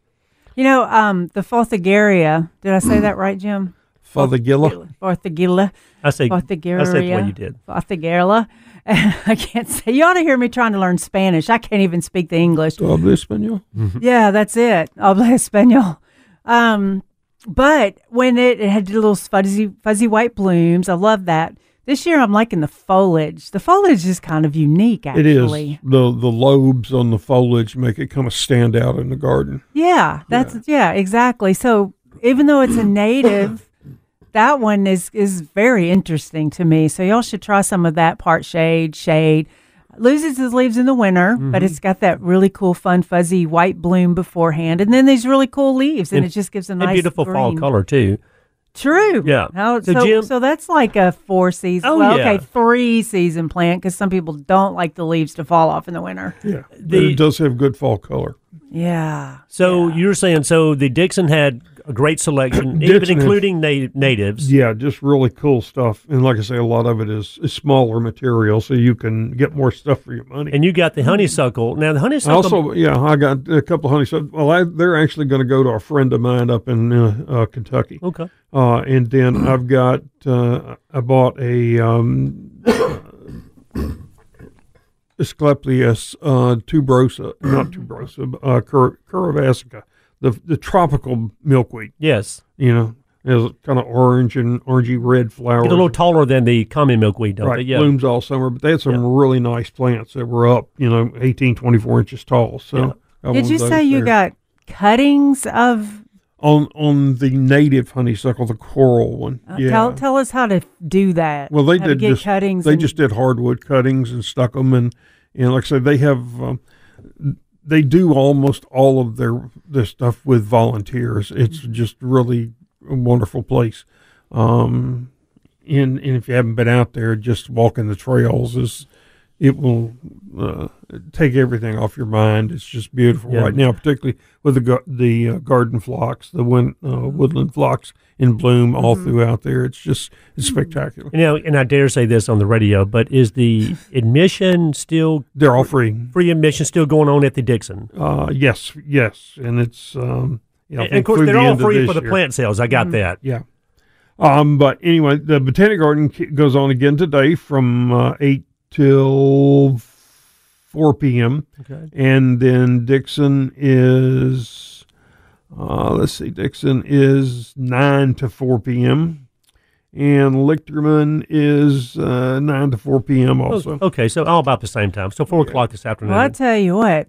Speaker 2: You know, um, the Fothigaria. Did I say that right, Jim?
Speaker 4: Fothergilla.
Speaker 2: Fothigaria.
Speaker 3: I say,
Speaker 2: Fothigaria.
Speaker 3: I said the way you did.
Speaker 2: Fothigaria. I can't say. You ought to hear me trying to learn Spanish. I can't even speak the English.
Speaker 4: Habla español.
Speaker 2: Yeah, that's it. Habla español. Um, but when it, it had little fuzzy, fuzzy white blooms, I love that. This year, I'm liking the foliage. The foliage is kind of unique, actually.
Speaker 4: It is the the lobes on the foliage make it kind of stand out in the garden.
Speaker 2: Yeah, that's yeah. exactly. So even though it's a native, that one is is very interesting to me. So y'all should try some of that part shade, shade. Loses its leaves in the winter, but mm-hmm. it's got that really cool, fun, fuzzy white bloom beforehand, and then these really cool leaves, and,
Speaker 3: And-
Speaker 2: it just gives a nice
Speaker 3: beautiful fall color, too.
Speaker 2: True.
Speaker 3: Yeah.
Speaker 2: How,
Speaker 3: So,
Speaker 2: so,
Speaker 3: Jim-
Speaker 2: so that's like a four season.
Speaker 3: Oh,
Speaker 2: well,
Speaker 3: yeah.
Speaker 2: okay, three season plant because some people don't like the leaves to fall off in the winter.
Speaker 4: Yeah, but it does have good fall color.
Speaker 2: Yeah.
Speaker 3: So you're saying, so the Dixon had a great selection, even including na- natives.
Speaker 4: Yeah, just really cool stuff. And like I say, a lot of it is, is smaller material, so you can get more stuff for your money.
Speaker 3: And you got the honeysuckle. Now, the honeysuckle.
Speaker 4: also, yeah, I got a couple of honeysuckle. Well, I, they're actually going to go to a friend of mine up in uh, uh, Kentucky.
Speaker 3: okay.
Speaker 4: Uh, and then I've got, uh, I bought a, um, Asclepias uh, tuberosa, not tuberosa, uh, cur- curvasica, the the tropical milkweed.
Speaker 3: Yes.
Speaker 4: You know, it's kind of orange and orangey red flowers.
Speaker 3: Get a little taller than the common milkweed, don't
Speaker 4: right,
Speaker 3: they? Yeah.
Speaker 4: blooms all summer. But they had some really nice plants that were up, you know, 18, 24 inches tall. So,
Speaker 3: Yeah.
Speaker 2: Did you
Speaker 4: those
Speaker 2: say you
Speaker 4: there.
Speaker 2: got cuttings of?
Speaker 4: on on the native honeysuckle, the coral one?
Speaker 2: Uh,
Speaker 4: yeah.
Speaker 2: Tell tell us how to do that.
Speaker 4: Well, they
Speaker 2: how
Speaker 4: did
Speaker 2: get
Speaker 4: just
Speaker 2: cuttings.
Speaker 4: They
Speaker 2: and-
Speaker 4: just did hardwood cuttings and stuck them, and and like I said, they have um, they do almost all of their their stuff with volunteers. It's just really a wonderful place. Um, and and if you haven't been out there, just walking the trails is it will uh, take everything off your mind. It's just beautiful
Speaker 3: Yeah.
Speaker 4: right now, particularly with the the uh, garden phlox, the win- uh, woodland phlox in bloom all
Speaker 2: Mm-hmm.
Speaker 4: throughout there. It's just it's spectacular.
Speaker 3: You know, and I dare say this on the radio, but is the admission still
Speaker 4: They're all free.
Speaker 3: free admission still going on at the Dixon?
Speaker 4: Uh, yes, yes, and it's um, yeah,
Speaker 3: and of course, they're
Speaker 4: the
Speaker 3: all free for the
Speaker 4: year.
Speaker 3: plant sales. I got that.
Speaker 4: Yeah. Um, but anyway, the Botanic Garden goes on again today from uh, eight till four p.m.
Speaker 3: Okay.
Speaker 4: and then Dixon is uh, let's see, Dixon is nine to four p.m. and Lichterman is uh, nine to four p.m. Also.
Speaker 3: Okay, so all about the same time. So four o'clock this afternoon.
Speaker 2: Well, I tell you what,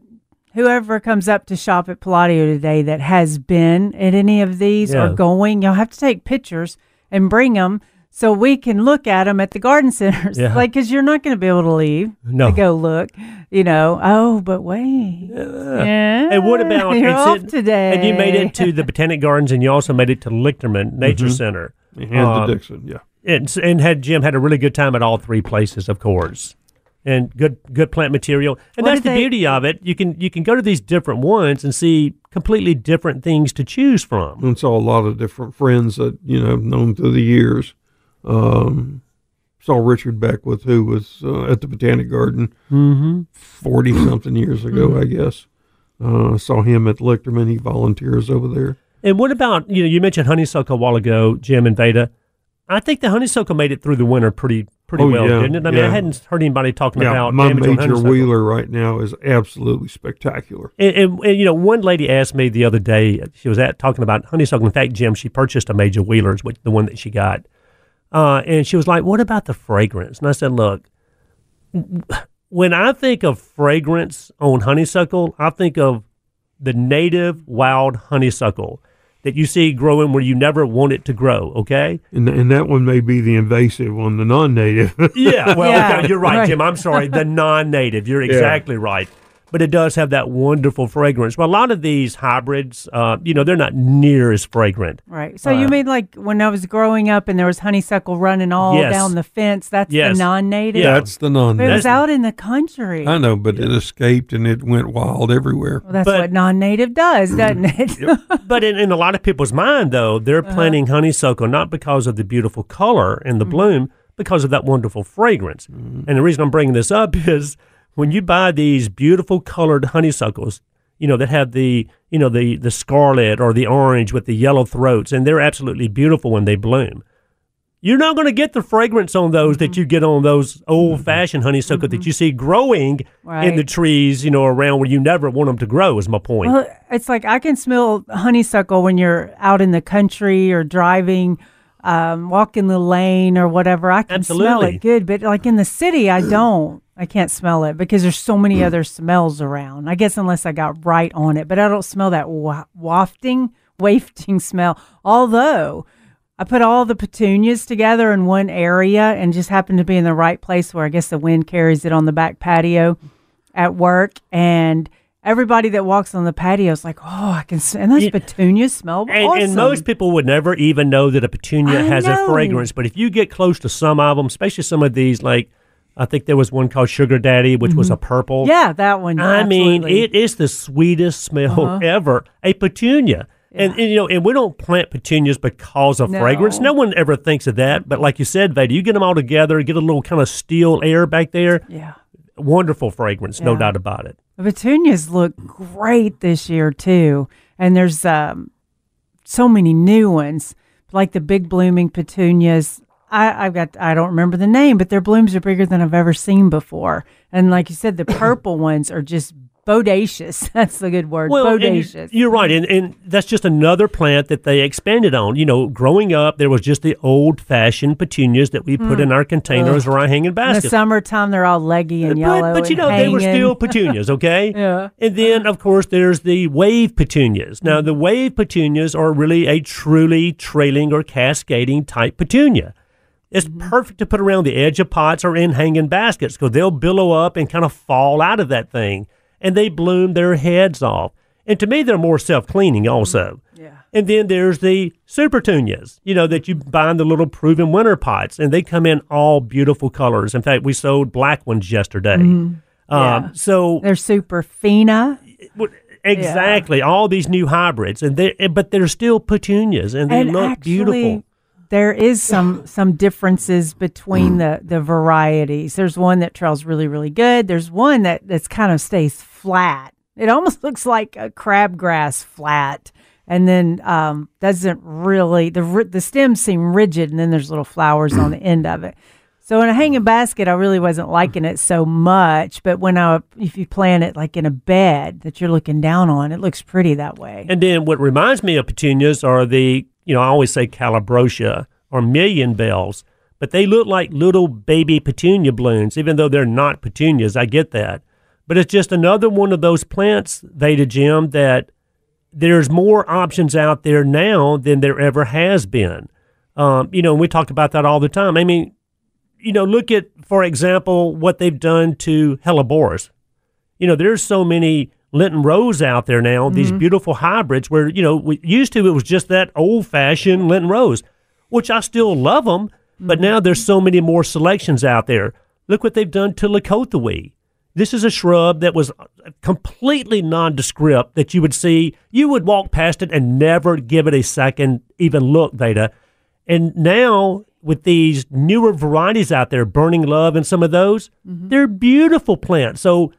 Speaker 2: whoever comes up to shop at Palladio today that has been at any of these
Speaker 3: Yeah.
Speaker 2: or going, you'll have to take pictures and bring them so we can look at them at the garden centers.
Speaker 3: Yeah.
Speaker 2: Like, because you're not going to be able to leave
Speaker 3: No.
Speaker 2: to go look, you know. Oh, but wait. Yeah.
Speaker 3: And what about
Speaker 2: you're
Speaker 3: and
Speaker 2: off
Speaker 3: sit-
Speaker 2: today?
Speaker 3: And you made it to the Botanic Gardens, and you also made it to Lichterman Nature Center,
Speaker 4: And
Speaker 3: Um,
Speaker 4: to Dixon, yeah.
Speaker 3: and and had Jim had a really good time at all three places, of course, and good good plant material. And
Speaker 2: What
Speaker 3: that's the
Speaker 2: they-
Speaker 3: beauty of it. You can you can go to these different ones and see completely different things to choose from.
Speaker 4: and saw a lot of different friends that you know known through the years. Um, saw Richard Beckwith, who was uh, at the Botanic Garden
Speaker 3: Mm-hmm.
Speaker 4: forty something years ago, I guess. Uh, saw him at Lichterman. He volunteers over there.
Speaker 3: And what about you know you mentioned honeysuckle a while ago, Jim and Veda. I think the honeysuckle made it through the winter pretty pretty
Speaker 4: Oh,
Speaker 3: well,
Speaker 4: yeah,
Speaker 3: didn't it? I mean, I hadn't heard anybody talking
Speaker 4: Yeah,
Speaker 3: about
Speaker 4: my Major Wheeler right now is absolutely spectacular.
Speaker 3: And, and, and, you know, one lady asked me the other day. She was at talking about honeysuckle. In fact, Jim, she purchased a Major Wheeler, which the one that she got, uh, and she was like, "What about the fragrance?" And I said, "Look, when I think of fragrance on honeysuckle, I think of the native wild honeysuckle that you see growing where you never want it to grow. Okay?
Speaker 4: And and that one may be the invasive one, the non-native.
Speaker 3: Yeah. Well,
Speaker 2: Yeah,
Speaker 3: okay, you're right,
Speaker 2: right.
Speaker 3: Jim. I'm sorry. The non-native. You're exactly right. But it does have that wonderful fragrance. Well, a lot of these hybrids, uh, you know, they're not near as fragrant.
Speaker 2: Right. So you mean like when I was growing up and there was honeysuckle running all
Speaker 3: Yes.
Speaker 2: down the fence? That's
Speaker 3: Yes.
Speaker 2: the non-native.
Speaker 3: Yeah.
Speaker 4: That's the non-native.
Speaker 2: But it was out in the country.
Speaker 4: I know, but it escaped and it went wild everywhere.
Speaker 2: Well, that's
Speaker 3: But-
Speaker 2: what non-native does, doesn't it?
Speaker 3: But in, in a lot of people's mind, though, they're
Speaker 2: Uh-huh.
Speaker 3: planting honeysuckle not because of the beautiful color and the
Speaker 2: Mm-hmm.
Speaker 3: bloom, because of that wonderful fragrance. And the reason I'm bringing this up is when you buy these beautiful colored honeysuckles, you know that have the you know the the scarlet or the orange with the yellow throats, and they're absolutely beautiful when they bloom. You're not going to get the fragrance on those that mm-hmm. you get on those old mm-hmm. fashioned honeysuckle that mm-hmm. you see growing in the trees, you know, around where you never want them to grow. Is my point.
Speaker 2: Well, it's like I can smell honeysuckle when you're out in the country or driving, um, walking the lane or whatever. I can smell it good, but like in the city, I don't. I can't smell it because there's so many other smells around. I guess unless I got right on it, but I don't smell that wa- wafting, wafting smell. Although I put all the petunias together in one area and just happened to be in the right place where I guess the wind carries it on the back patio at work and everybody that walks on the patio is like, oh, I can, s- and those petunias smell
Speaker 3: And,
Speaker 2: awesome.
Speaker 3: and most people would never even know that a petunia
Speaker 2: I
Speaker 3: has
Speaker 2: know.
Speaker 3: a fragrance. But if you get close to some of them, especially some of these, like I think there was one called Sugar Daddy, which was a purple.
Speaker 2: Mm-hmm. yeah, that one.
Speaker 3: I mean,
Speaker 2: absolutely. Uh-huh.
Speaker 3: it is the sweetest smell ever. A petunia. And, and, you know, and we don't plant petunias because of
Speaker 2: No.
Speaker 3: fragrance. No one ever thinks of that. But like you said, Veda, you get them all together, get a little kind of steel air back there.
Speaker 2: yeah.
Speaker 3: Wonderful fragrance, no doubt about it.
Speaker 2: The petunias look great this year too, and there's um, so many new ones, like the big blooming petunias. I, I've got I don't remember the name, but their blooms are bigger than I've ever seen before. And like you said, the purple ones are just bodacious. That's the good word.
Speaker 3: and
Speaker 2: bodacious.
Speaker 3: You're right, and, and that's just another plant that they expanded on. You know, growing up, there was just the old-fashioned petunias that we put hmm. in our containers or our hanging baskets.
Speaker 2: In the summertime, they're all leggy and yellow.
Speaker 3: But, but you know, they were still petunias, okay?
Speaker 2: Yeah.
Speaker 3: And then, of course, there's the wave petunias. Now, the wave petunias are really a truly trailing or cascading type petunia. It's mm-hmm. perfect to put around the edge of pots or in hanging baskets because they'll billow up and kind of fall out of that thing and they bloom their heads off. And to me, they're more self cleaning also.
Speaker 2: Yeah.
Speaker 3: And then there's the super petunias, you know, that you buy in the little Proven Winners pots, and they come in all beautiful colors. In fact, we sold black ones yesterday. Um,
Speaker 2: Yeah.
Speaker 3: So
Speaker 2: They're Supertunia.
Speaker 3: well, exactly, all these new hybrids, and they but they're still petunias, and they
Speaker 2: and
Speaker 3: look
Speaker 2: actually,
Speaker 3: beautiful.
Speaker 2: There is some some differences between the the varieties. There's one that trails really really good. There's one that that's kind of stays flat. It almost looks like a crabgrass flat, and then um, doesn't really the the stems seem rigid, and then there's little flowers on the end of it. So in a hanging basket, I really wasn't liking it so much. But when I if you plant it like in a bed that you're looking down on, it looks pretty that way.
Speaker 3: And then what reminds me of petunias are the, you know, I always say calibrachoa or million bells, but they look like little baby petunia blooms, even though they're not petunias. I get that. But it's just another one of those plants, Veda Jim, that there's more options out there now than there ever has been. Um, you know, and we talk about that all the time. I mean, you know, look at, for example, what they've done to hellebores. You know, there's so many Lenten Rose out there now, these beautiful hybrids where, you know, we used to it was just that old fashioned Lenten Rose, which I still love them, but now there's so many more selections out there. Look what they've done to Leucothoe. This is a shrub that was completely nondescript that you would see, you would walk past it and never give it a second even look, Veda. And now with these newer varieties out there, Burning Love and some of those, they're beautiful plants. So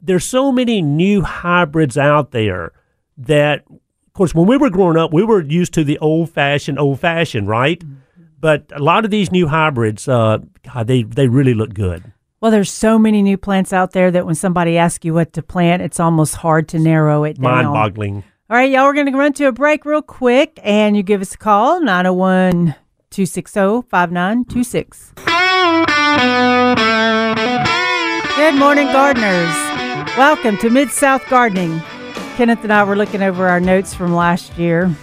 Speaker 3: there's so many new hybrids out there that, of course, when we were growing up, we were used to the old fashioned, old fashioned, right? But a lot of these new hybrids, uh, God, they they really look good.
Speaker 2: Well, there's so many new plants out there that when somebody asks you what to plant, it's almost hard to narrow it down.
Speaker 3: Mind boggling.
Speaker 2: All right, y'all, we're going to run to a break real quick, and you give us a call, 901 260 5926. Good morning, gardeners. Welcome to Mid South Gardening. Kenneth and I were looking over our notes from last year.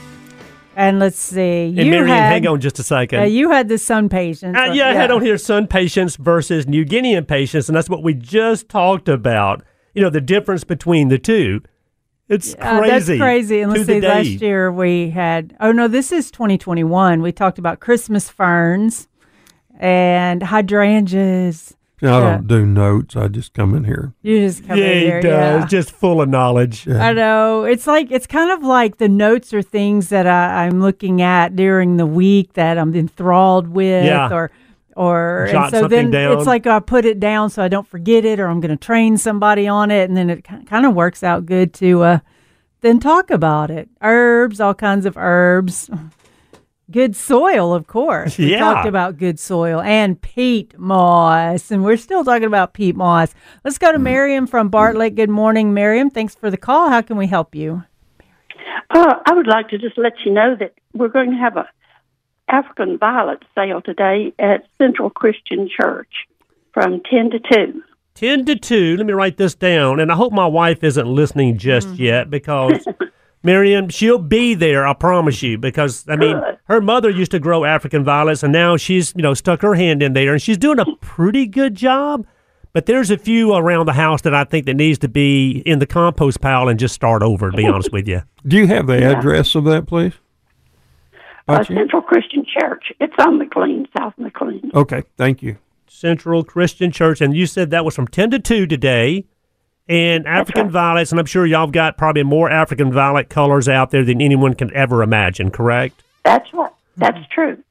Speaker 2: And let's see.
Speaker 3: And
Speaker 2: you had,
Speaker 3: hang on just a second.
Speaker 2: uh, you had the SunPatiens.
Speaker 3: Uh, yeah, I had on here SunPatiens versus New Guinea impatiens, and that's what we just talked about. You know, the difference between the two. It's
Speaker 2: Uh,
Speaker 3: crazy.
Speaker 2: that's crazy. And let's see, last year we had, oh no, this is 2021. We talked about Christmas ferns and hydrangeas.
Speaker 4: I
Speaker 2: Yeah.
Speaker 4: don't do notes. I just come in here.
Speaker 2: You just come
Speaker 3: Yeah,
Speaker 2: in
Speaker 3: he does.
Speaker 2: Yeah.
Speaker 3: Just full of knowledge.
Speaker 2: I know. It's like, it's kind of like the notes are things that I, I'm looking at during the week that I'm enthralled with
Speaker 3: Yeah.
Speaker 2: or, or,
Speaker 3: Jot
Speaker 2: and so
Speaker 3: something
Speaker 2: then
Speaker 3: down.
Speaker 2: it's like I put it down so I don't forget it or I'm going to train somebody on it. And then it kind of works out good to, uh, then talk about it. Herbs, all kinds of herbs. Good soil, of course. We
Speaker 3: Yeah.
Speaker 2: talked about good soil and peat moss, and we're still talking about peat moss. Let's go to Miriam from Bartlett. Good morning, Miriam. Thanks for the call. How can we help you?
Speaker 5: Uh, I would like to just let you know that we're going to have a African violet sale today at Central Christian Church from ten to two.
Speaker 3: 10 to 2. Let me write this down. And I hope my wife isn't listening just
Speaker 2: Mm-hmm.
Speaker 3: yet because, Miriam, she'll be there, I promise you. Because, I mean,
Speaker 5: Good.
Speaker 3: her mother used to grow African violets and now she's, you know, stuck her hand in there and she's doing a pretty good job. But there's a few around the house that I think that needs to be in the compost pile and just start over, to be honest with you.
Speaker 4: Do you have the address of that place?
Speaker 5: Uh, Central Christian Church. It's on McLean, South McLean.
Speaker 4: Okay, thank you.
Speaker 3: Central Christian Church. And you said that was from 10 to 2 today. And African
Speaker 5: right.
Speaker 3: violets, and I'm sure y'all have got probably more African violet colors out there than anyone can ever imagine, correct?
Speaker 5: That's right. That's mm-hmm. true.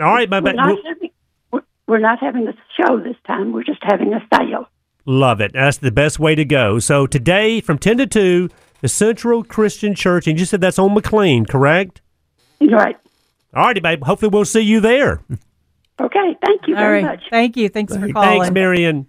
Speaker 3: All right, my
Speaker 5: We're
Speaker 3: bad.
Speaker 5: not having we're- we're not having a show this time. We're just having a sale.
Speaker 3: Love it. That's the best way to go. So today from 10 to 2, the Central Christian Church, and you said that's on McLean, correct?
Speaker 5: Right.
Speaker 3: All righty, babe. Hopefully we'll see you there.
Speaker 5: Okay, thank you
Speaker 2: All
Speaker 5: very
Speaker 2: right.
Speaker 5: much.
Speaker 2: Thank you. Thanks for calling.
Speaker 3: Thanks, Marion.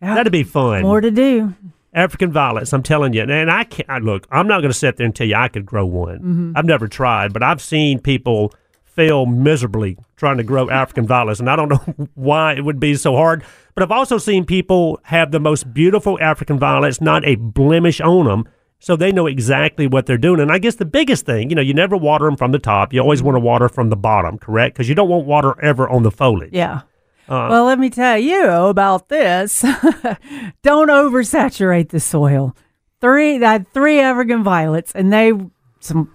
Speaker 2: Yeah.
Speaker 3: That'd be fun.
Speaker 2: More to do.
Speaker 3: African violets. I'm telling you, and I can't I- look. I'm not going to sit there and tell you I could grow one.
Speaker 2: Mm-hmm.
Speaker 3: I've never tried, but I've seen people fail miserably trying to grow African violets, and I don't know why it would be so hard. But I've also seen people have the most beautiful African violets, not a blemish on them, so they know exactly what they're doing. And I guess the biggest thing, you know, you never water them from the top. You always want to water from the bottom, correct? Because you don't want water ever on the foliage.
Speaker 2: Yeah.
Speaker 3: Uh,
Speaker 2: well, let me tell you about this. Don't oversaturate the soil. Three, I had three African violets, and they some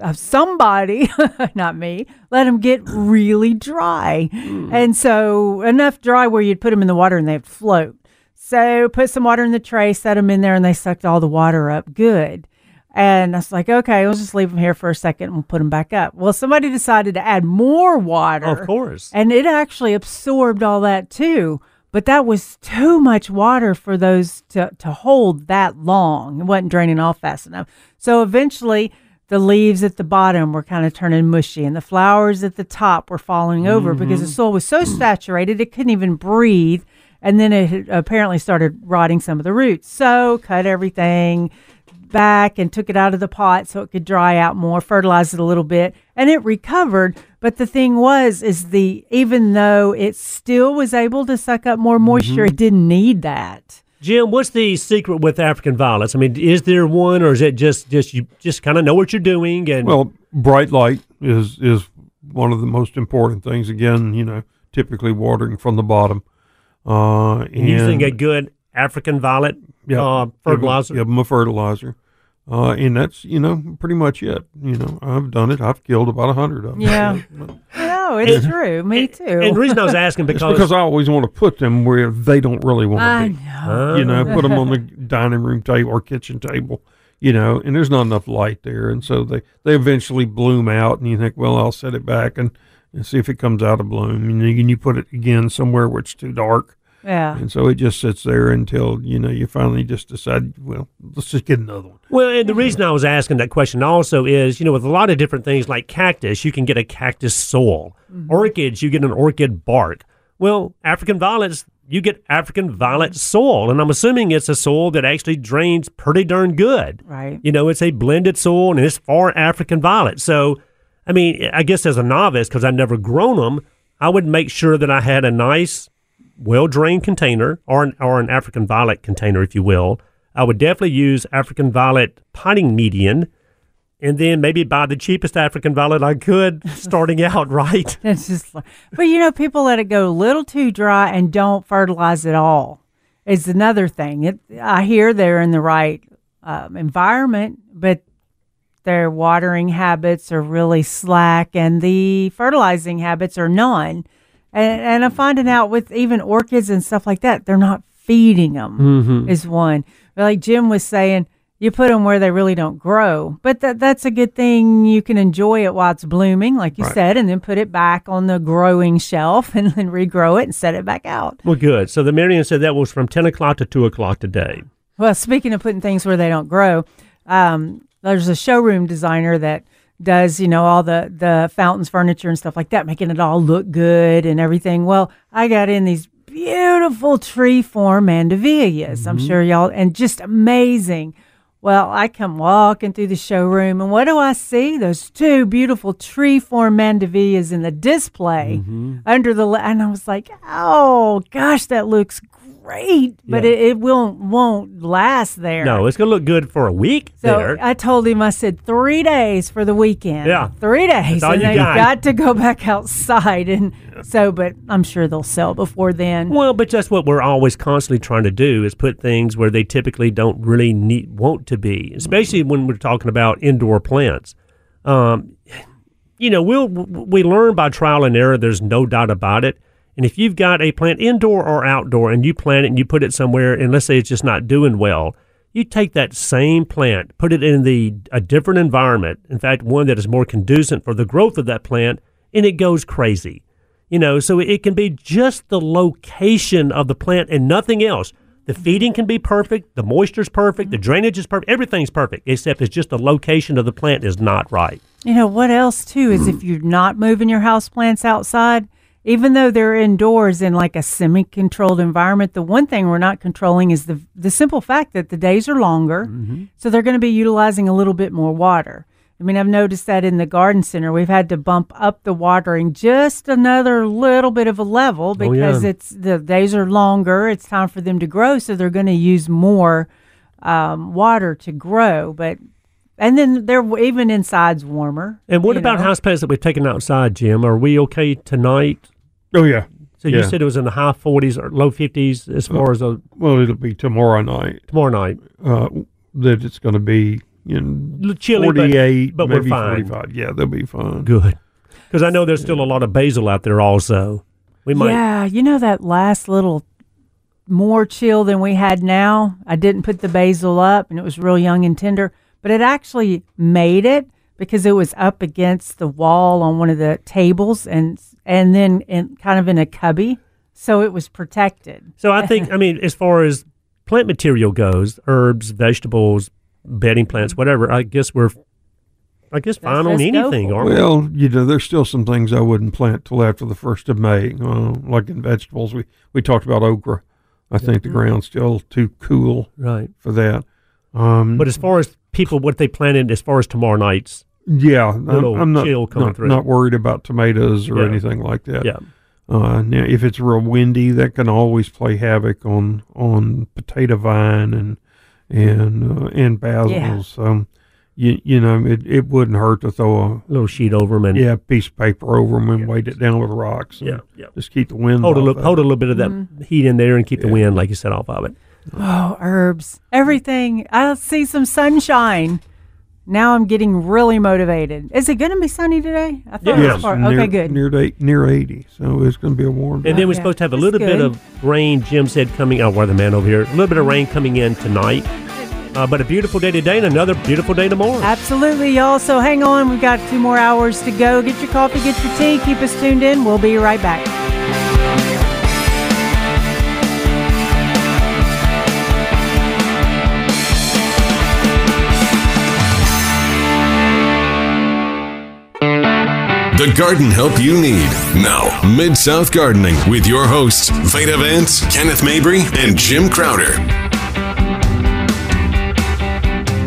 Speaker 2: uh, somebody, not me, let them get really dry, and so enough dry where you'd put them in the water and they'd float. So put some water in the tray, set them in there, and they sucked all the water up good. And I was like, okay, we'll just leave them here for a second and we'll put them back up. Well, somebody decided to add more water.
Speaker 3: Of course.
Speaker 2: And it actually absorbed all that too. But that was too much water for those to, to hold that long. It wasn't draining off fast enough. So eventually, the leaves at the bottom were kind of turning mushy, and the flowers at the top were falling over mm-hmm. because the soil was so saturated it couldn't even breathe. And then it had apparently started rotting some of the roots. So, cut everything back and took it out of the pot so it could dry out more, fertilized it a little bit, and it recovered. But the thing was, is the even though it still was able to suck up more moisture, it didn't need that.
Speaker 3: Jim, what's the secret with African violets? I mean, is there one, or is it just just you just kind of know what you're doing? And
Speaker 4: Well, bright light is is one of the most important things. Again, you know, typically watering from the bottom. Uh, and
Speaker 3: using a good African violet
Speaker 4: yeah,
Speaker 3: uh, fertilizer.
Speaker 4: Give them a fertilizer. Uh, and that's you know pretty much it. You know, I've done it. I've killed about a hundred of them.
Speaker 2: Yeah. No, it's true. Me too.
Speaker 3: And the reason I was asking
Speaker 4: It's
Speaker 3: because,
Speaker 4: because I always want to put them where they don't really want to
Speaker 2: I
Speaker 4: be.
Speaker 2: know.
Speaker 4: You know, put them on the dining room table or kitchen table. You know, and there's not enough light there, and so they they eventually bloom out. And you think, well, I'll set it back and, and see if it comes out of bloom. And you, and you put it again somewhere where it's too dark,
Speaker 2: Yeah.
Speaker 4: and so it just sits there until you know you finally just decide, well, let's just get another one.
Speaker 3: well, and the reason I was asking that question also is, you know, with a lot of different things like cactus, you can get a cactus soil. Mm-hmm. Orchids, you get an orchid bark. Well, African violets, you get African violet soil, and I'm assuming it's a soil that actually drains pretty darn good.
Speaker 2: Right.
Speaker 3: You know, it's a blended soil and it's for African violet. So, I mean, I guess as a novice, because I've never grown them, I would make sure that I had a nice, well drained container or an, or an African violet container, if you will. I would definitely use African violet potting median and then maybe buy the cheapest African violet I could starting out, right?
Speaker 2: It's just but you know, people let it go a little too dry and don't fertilize at all. It's another thing. It, I hear they're in the right um, environment, but their watering habits are really slack and the fertilizing habits are none. And, and I'm finding out with even orchids and stuff like that, they're not feeding them, is one. But like Jim was saying, you put them where they really don't grow. But that that's a good thing. You can enjoy it while it's blooming, like you said, and then put it back on the growing shelf and then regrow it and set it back out.
Speaker 3: Well, good. So the Marion said that was from 10 o'clock to 2 o'clock today.
Speaker 2: Well, speaking of putting things where they don't grow, um, there's a showroom designer that does, you know, all the the fountains, furniture, and stuff like that, making it all look good and everything. Well, I got in these beautiful tree form mandevillas. I'm mm-hmm. sure y'all, and just amazing. Well, I come walking through the showroom, and what do I see? Those two beautiful tree form mandevillas in the display mm-hmm. under the, and I was like, oh gosh, that looks great, but
Speaker 3: Yeah.
Speaker 2: it, it won't won't last there.
Speaker 3: No, it's going to look good for a week
Speaker 2: So
Speaker 3: there.
Speaker 2: I told him, I said, three days for the weekend.
Speaker 3: Yeah.
Speaker 2: Three days. and
Speaker 3: you
Speaker 2: they've
Speaker 3: got.
Speaker 2: got to go back outside. And so, but I'm sure they'll sell before then.
Speaker 3: Well, but that's what we're always constantly trying to do is put things where they typically don't really need want to be, especially when we're talking about indoor plants. Um, you know, we'll we learn by trial and error. There's no doubt about it. And if you've got a plant indoor or outdoor, and you plant it and you put it somewhere, and let's say it's just not doing well, you take that same plant, put it in the a different environment. In fact, one that is more conducive for the growth of that plant, and it goes crazy. You know, so it can be just the location of the plant and nothing else. The feeding can be perfect, the moisture's perfect, the drainage is perfect, everything's perfect, except it's just the location of the plant is not right.
Speaker 2: You know, what else too is if you're not moving your house plants outside, even though they're indoors in like a semi-controlled environment, the one thing we're not controlling is the the simple fact that the days are longer, so they're going to be utilizing a little bit more water. I mean, I've noticed that in the garden center, we've had to bump up the watering just another little bit of a level because
Speaker 3: yeah.
Speaker 2: it's the days are longer. It's time for them to grow, so they're going to use more um, water to grow. But and then they're even inside's warmer.
Speaker 3: And what about
Speaker 2: know?
Speaker 3: house that we've taken outside, Jim? Are we okay tonight?
Speaker 4: Oh yeah.
Speaker 3: So you
Speaker 4: Yeah.
Speaker 3: said it was in the high 40s or low 50s as far as a,
Speaker 4: Well, it'll be tomorrow night.
Speaker 3: tomorrow night.
Speaker 4: Uh, that it's going to be in know
Speaker 3: L- chilly, but-
Speaker 4: forty-eight,
Speaker 3: but we're
Speaker 4: maybe
Speaker 3: fine.
Speaker 4: forty-five. Yeah, they'll be fine.
Speaker 3: Good. Because I know there's still a lot of basil out there also. We might.
Speaker 2: Yeah, you know that last little more chill than we had now. I didn't put the basil up, and it was real young and tender, but it actually made it because it was up against the wall on one of the tables, and and then in kind of in a cubby, so it was protected.
Speaker 3: So I think, I mean, as far as plant material goes, herbs, vegetables, bedding plants, whatever, I guess we're, I guess, fine on anything, aren't we?
Speaker 4: Well, you know, there's still some things I wouldn't plant till after the first of May. Uh, like in vegetables, we we talked about okra. I think the ground's still too cool
Speaker 3: Right.
Speaker 4: for that. Um,
Speaker 3: But as far as people, what they planted as far as tomorrow night's,
Speaker 4: yeah, I'm, I'm not
Speaker 3: chill coming
Speaker 4: not,
Speaker 3: through.
Speaker 4: not worried about tomatoes or
Speaker 3: Yeah.
Speaker 4: anything like that.
Speaker 3: yeah.
Speaker 4: Uh, now, if it's real windy, that can always play havoc on on potato vine and and uh, and basil.
Speaker 2: Yeah.
Speaker 4: So, you you know, it, it wouldn't hurt to throw a
Speaker 3: little sheet over them and
Speaker 4: yeah piece of paper over them and weight it down with rocks. and
Speaker 3: Yeah, yeah.
Speaker 4: Just keep the wind.
Speaker 3: hold a little,
Speaker 4: of
Speaker 3: hold
Speaker 4: it.
Speaker 3: a little bit of that
Speaker 2: Mm-hmm.
Speaker 3: heat in there and keep the wind, like you said, off of it.
Speaker 2: Oh, herbs, everything. I'll see some sunshine. Now I'm getting really motivated. Is it going to be sunny today? I thought it was far-
Speaker 4: near,
Speaker 2: Okay, good.
Speaker 4: Near eight- near eighty, so it's going to be a warm. day.
Speaker 3: And then we're
Speaker 2: Okay.
Speaker 3: supposed to have a little bit of rain. Jim said coming. Oh, where the man over here? A little bit of rain coming in tonight. Uh, but a beautiful day today and another beautiful day tomorrow.
Speaker 2: Absolutely, y'all. So hang on. We've got two more hours to go. Get your coffee, get your tea. Keep us tuned in. We'll be right back.
Speaker 1: The garden help you need. Now, Mid South Gardening with your hosts, Veda Vance, Kenneth Mabry, and Jim Crowder.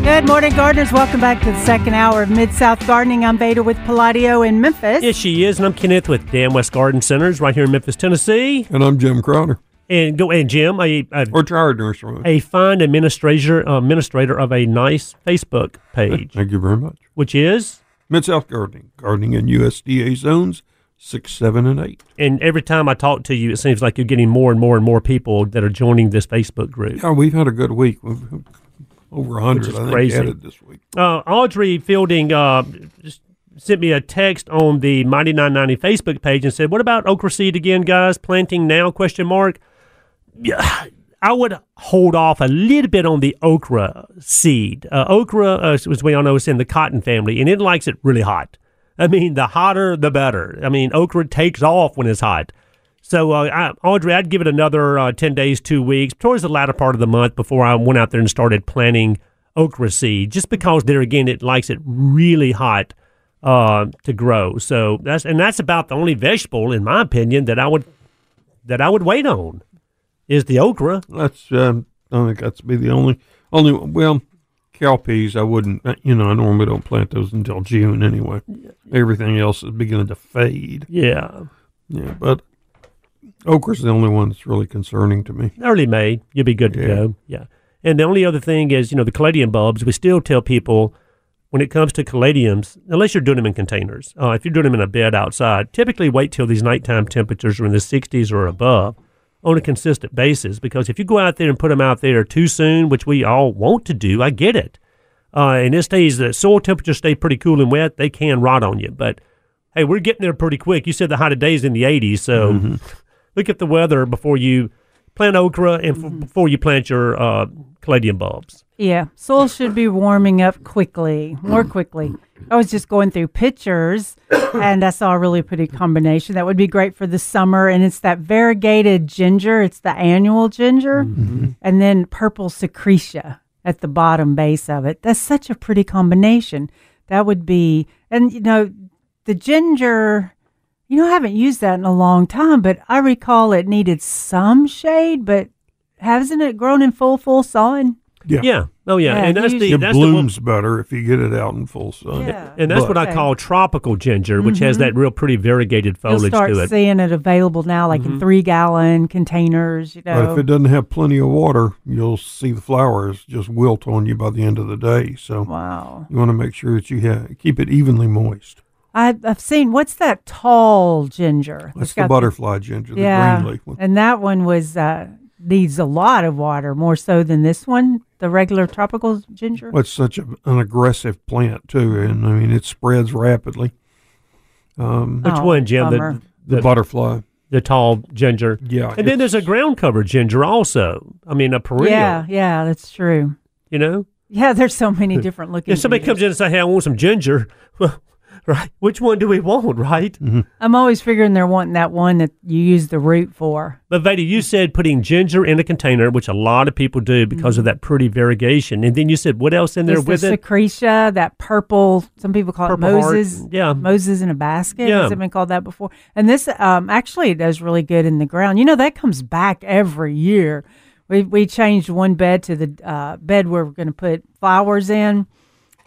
Speaker 2: Good morning, gardeners. Welcome back to the second hour of Mid South Gardening. I'm Veda with Palladio in Memphis.
Speaker 3: Yes, she is, and I'm Kenneth with Dan West Garden Centers right here in Memphis, Tennessee.
Speaker 4: and I'm Jim Crowder,
Speaker 3: And go and Jim, a a,
Speaker 4: or Tired Nursery.
Speaker 3: a fine administrator administrator of a nice Facebook page,
Speaker 4: Thank you very much.
Speaker 3: which is
Speaker 4: Mid South Gardening, gardening in USDA zones six, seven, and eight.
Speaker 3: and every time I talk to you, it seems like you're getting more and more and more people that are joining this Facebook group.
Speaker 4: Yeah, we've had a good week. We've over a hundred,
Speaker 3: is
Speaker 4: I think,
Speaker 3: crazy.
Speaker 4: added this week.
Speaker 3: Uh, Audrey Fielding uh, just sent me a text on the Mighty 990 Facebook page and said, "What about okra seed again, guys? Planting now?" Question mark. Yeah, I would hold off a little bit on the okra seed. Uh, okra, uh, as we all know, is in the cotton family, and it likes it really hot. I mean, the hotter, the better. I mean, okra takes off when it's hot. So, uh, I, Audrey, I'd give it another uh, 10 days, two weeks, towards the latter part of the month before I went out there and started planting okra seed, just because there again, it likes it really hot uh, to grow. So that's and that's about the only vegetable, in my opinion, that I would that I would wait on is the okra.
Speaker 4: That's um, I think that's be the only only well, cowpeas. I wouldn't. uh, You know, I normally don't plant those until June anyway. Everything else is beginning to fade.
Speaker 3: Yeah,
Speaker 4: Yeah, but okra's the only one that's really concerning to me.
Speaker 3: early May, you'll be good to
Speaker 4: Yeah.
Speaker 3: go. Yeah. And the only other thing is, you know, the caladium bulbs. We still tell people when it comes to caladiums, unless you're doing them in containers, uh, if you're doing them in a bed outside, typically wait till these nighttime temperatures are in the 60s or above on a consistent basis. Because if you go out there and put them out there too soon, which we all want to do, I get it. Uh, and it stays, the soil temperatures stay pretty cool and wet, they can rot on you. But hey, we're getting there pretty quick. You said the height of days in the 80s, so look at the weather before you plant okra and f- before you plant your uh, caladium bulbs.
Speaker 2: Yeah, soil should be warming up quickly, more quickly. I was just going through pictures, and I saw a really pretty combination that would be great for the summer. And it's that variegated ginger. It's the annual ginger, and then purple setcreasea at the bottom base of it. That's such a pretty combination. That would be, and you know, the ginger. You know, I haven't used that in a long time, but I recall it needed some shade, but hasn't it grown in full, full sun?
Speaker 4: Yeah.
Speaker 3: Yeah. Oh, yeah.
Speaker 2: Yeah,
Speaker 3: and that's
Speaker 2: you
Speaker 3: the
Speaker 4: It
Speaker 3: that's the one-
Speaker 4: blooms better if you get it out in full sun.
Speaker 2: Yeah.
Speaker 3: and that's
Speaker 4: But-
Speaker 3: what I
Speaker 2: Okay.
Speaker 3: call tropical ginger, which has mm-hmm. that real pretty variegated
Speaker 2: You'll
Speaker 3: foliage
Speaker 2: start
Speaker 3: to it.
Speaker 2: seeing it available now, like in mm-hmm. three gallon containers. You
Speaker 4: But
Speaker 2: know,
Speaker 4: if it doesn't have plenty of water, you'll see the flowers just wilt on you by the end of the day. So
Speaker 2: wow.
Speaker 4: you want to make sure that you have, keep it evenly moist.
Speaker 2: I, I've seen what's that tall ginger?
Speaker 4: That's
Speaker 2: It's
Speaker 4: the
Speaker 2: got
Speaker 4: butterfly ginger, the
Speaker 2: yeah,
Speaker 4: green leaf one.
Speaker 2: and that one was uh, needs a lot of water, more so than this one, the regular tropical ginger.
Speaker 4: Well, it's such a, an aggressive plant too, and I mean it spreads rapidly. Um,
Speaker 3: Which
Speaker 2: Oh,
Speaker 3: one, Jim?
Speaker 4: the,
Speaker 3: The, the,
Speaker 4: butterfly,
Speaker 3: the tall ginger.
Speaker 4: yeah.
Speaker 3: And then there's a ground cover ginger also. I mean, a perennial.
Speaker 2: Yeah, yeah, that's true.
Speaker 3: You know?
Speaker 2: Yeah, there's so many different looking.
Speaker 3: If somebody
Speaker 2: gingers.
Speaker 3: comes in and say, hey, I want some ginger, well, right? Which one do we want, right?
Speaker 2: I'm always figuring they're wanting that one that you use the root for.
Speaker 3: But Veda, you said putting ginger in a container, which a lot of people do because of that pretty variegation. And then you said, what else in there
Speaker 2: There's
Speaker 3: with
Speaker 2: the
Speaker 3: it?
Speaker 2: setcreasea, that purple. Some people call
Speaker 3: Purple
Speaker 2: it
Speaker 3: heart.
Speaker 2: Moses.
Speaker 3: Yeah.
Speaker 2: Moses in a basket.
Speaker 3: Yeah.
Speaker 2: Has it been called that before? And this um, actually it does really good in the ground. You know that comes back every year. We we changed one bed to the uh, bed where we're going to put flowers in,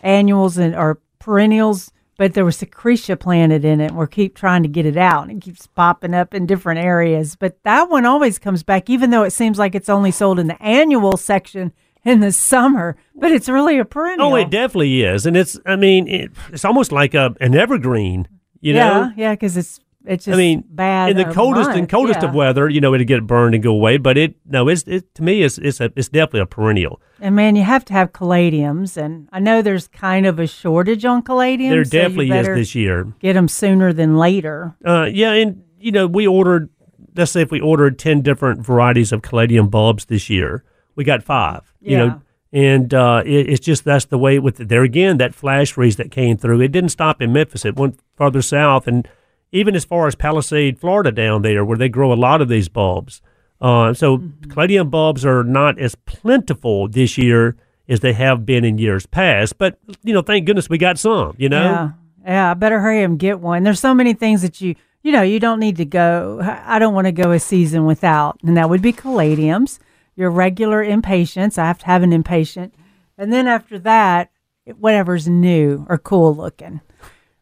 Speaker 2: annuals and or perennials. But there was setcreasea planted in it. and We're keep trying to get it out, and it keeps popping up in different areas. But that one always comes back, even though it seems like it's only sold in the annual section in the summer. But it's really a perennial.
Speaker 3: Oh, it definitely is. And it's, I mean, it, it's almost like a, an evergreen, you
Speaker 2: yeah,
Speaker 3: know?
Speaker 2: yeah, because it's it's just
Speaker 3: I mean,
Speaker 2: bad
Speaker 3: in the coldest and
Speaker 2: month,
Speaker 3: coldest
Speaker 2: yeah.
Speaker 3: of weather, you know, it'll get burned and go away. But it, no, it's, it, to me, it's, it's, a, it's definitely a perennial.
Speaker 2: And man, you have to have caladiums, and I know there's kind of a shortage on caladiums.
Speaker 3: There
Speaker 2: so you
Speaker 3: definitely is this year.
Speaker 2: Get them sooner than later.
Speaker 3: Uh, yeah, and you know, we ordered. Let's say if we ordered ten different varieties of caladium bulbs this year, we got five. You know, and uh, it, it's just that's the way with there again that flash freeze that came through. It didn't stop in Memphis. It went farther south, and even as far as Placid, Florida, down there where they grow a lot of these bulbs. Uh, so
Speaker 2: Mm-hmm.
Speaker 3: caladium bulbs are not as plentiful this year as they have been in years past. But you know, thank goodness we got some. You know.
Speaker 2: Yeah, yeah. I better hurry and get one. There's so many things that you you know you don't need to go. I don't want to go a season without, and that would be caladiums. Your regular impatiens. I have to have an impatient, and then after that, whatever's new or cool looking.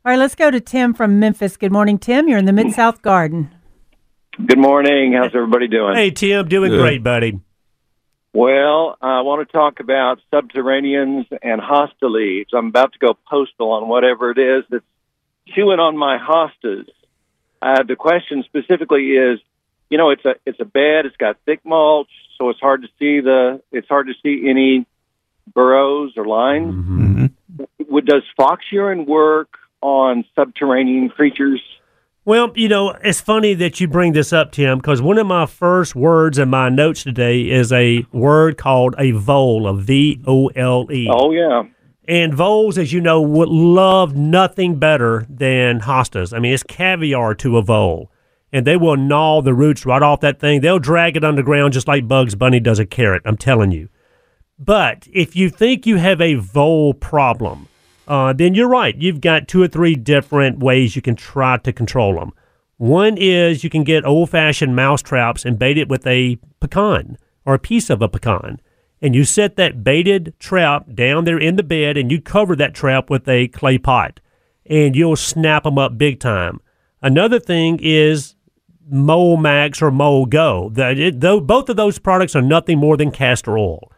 Speaker 2: All right, let's go to Tim from Memphis. Good morning, Tim. You're in the Mid South Garden.
Speaker 6: Good morning. How's everybody doing?
Speaker 3: Hey Tim, doing
Speaker 4: Good.
Speaker 3: great, buddy.
Speaker 6: Well, I want to talk about subterraneans and hosta leaves. I'm about to go postal on whatever it is that's chewing on my hostas. Uh, the question specifically is, you know, it's a it's a bed. It's got thick mulch, so it's hard to see the it's hard to see any burrows or lines.
Speaker 4: Mhm.
Speaker 6: Would does fox urine work on subterranean creatures?
Speaker 3: Well, you know, it's funny that you bring this up, Tim, because one of my first words in my notes today is a word called a vole, a V O L E.
Speaker 6: Oh yeah.
Speaker 3: And voles, as you know, would love nothing better than hostas. I mean, it's caviar to a vole. And they will gnaw the roots right off that thing. They'll drag it underground just like Bugs Bunny does a carrot. I'm telling you. But if you think you have a vole problem, uh, then you're right. You've got two or three different ways you can try to control them. One is you can get old fashioned mouse traps and bait it with a pecan or a piece of a pecan. And you set that baited trap down there in the bed and you cover that trap with a clay pot and you'll snap them up big time. Another thing is Mole Max or Mole Go. That it, though both of those products are nothing more than castor oil.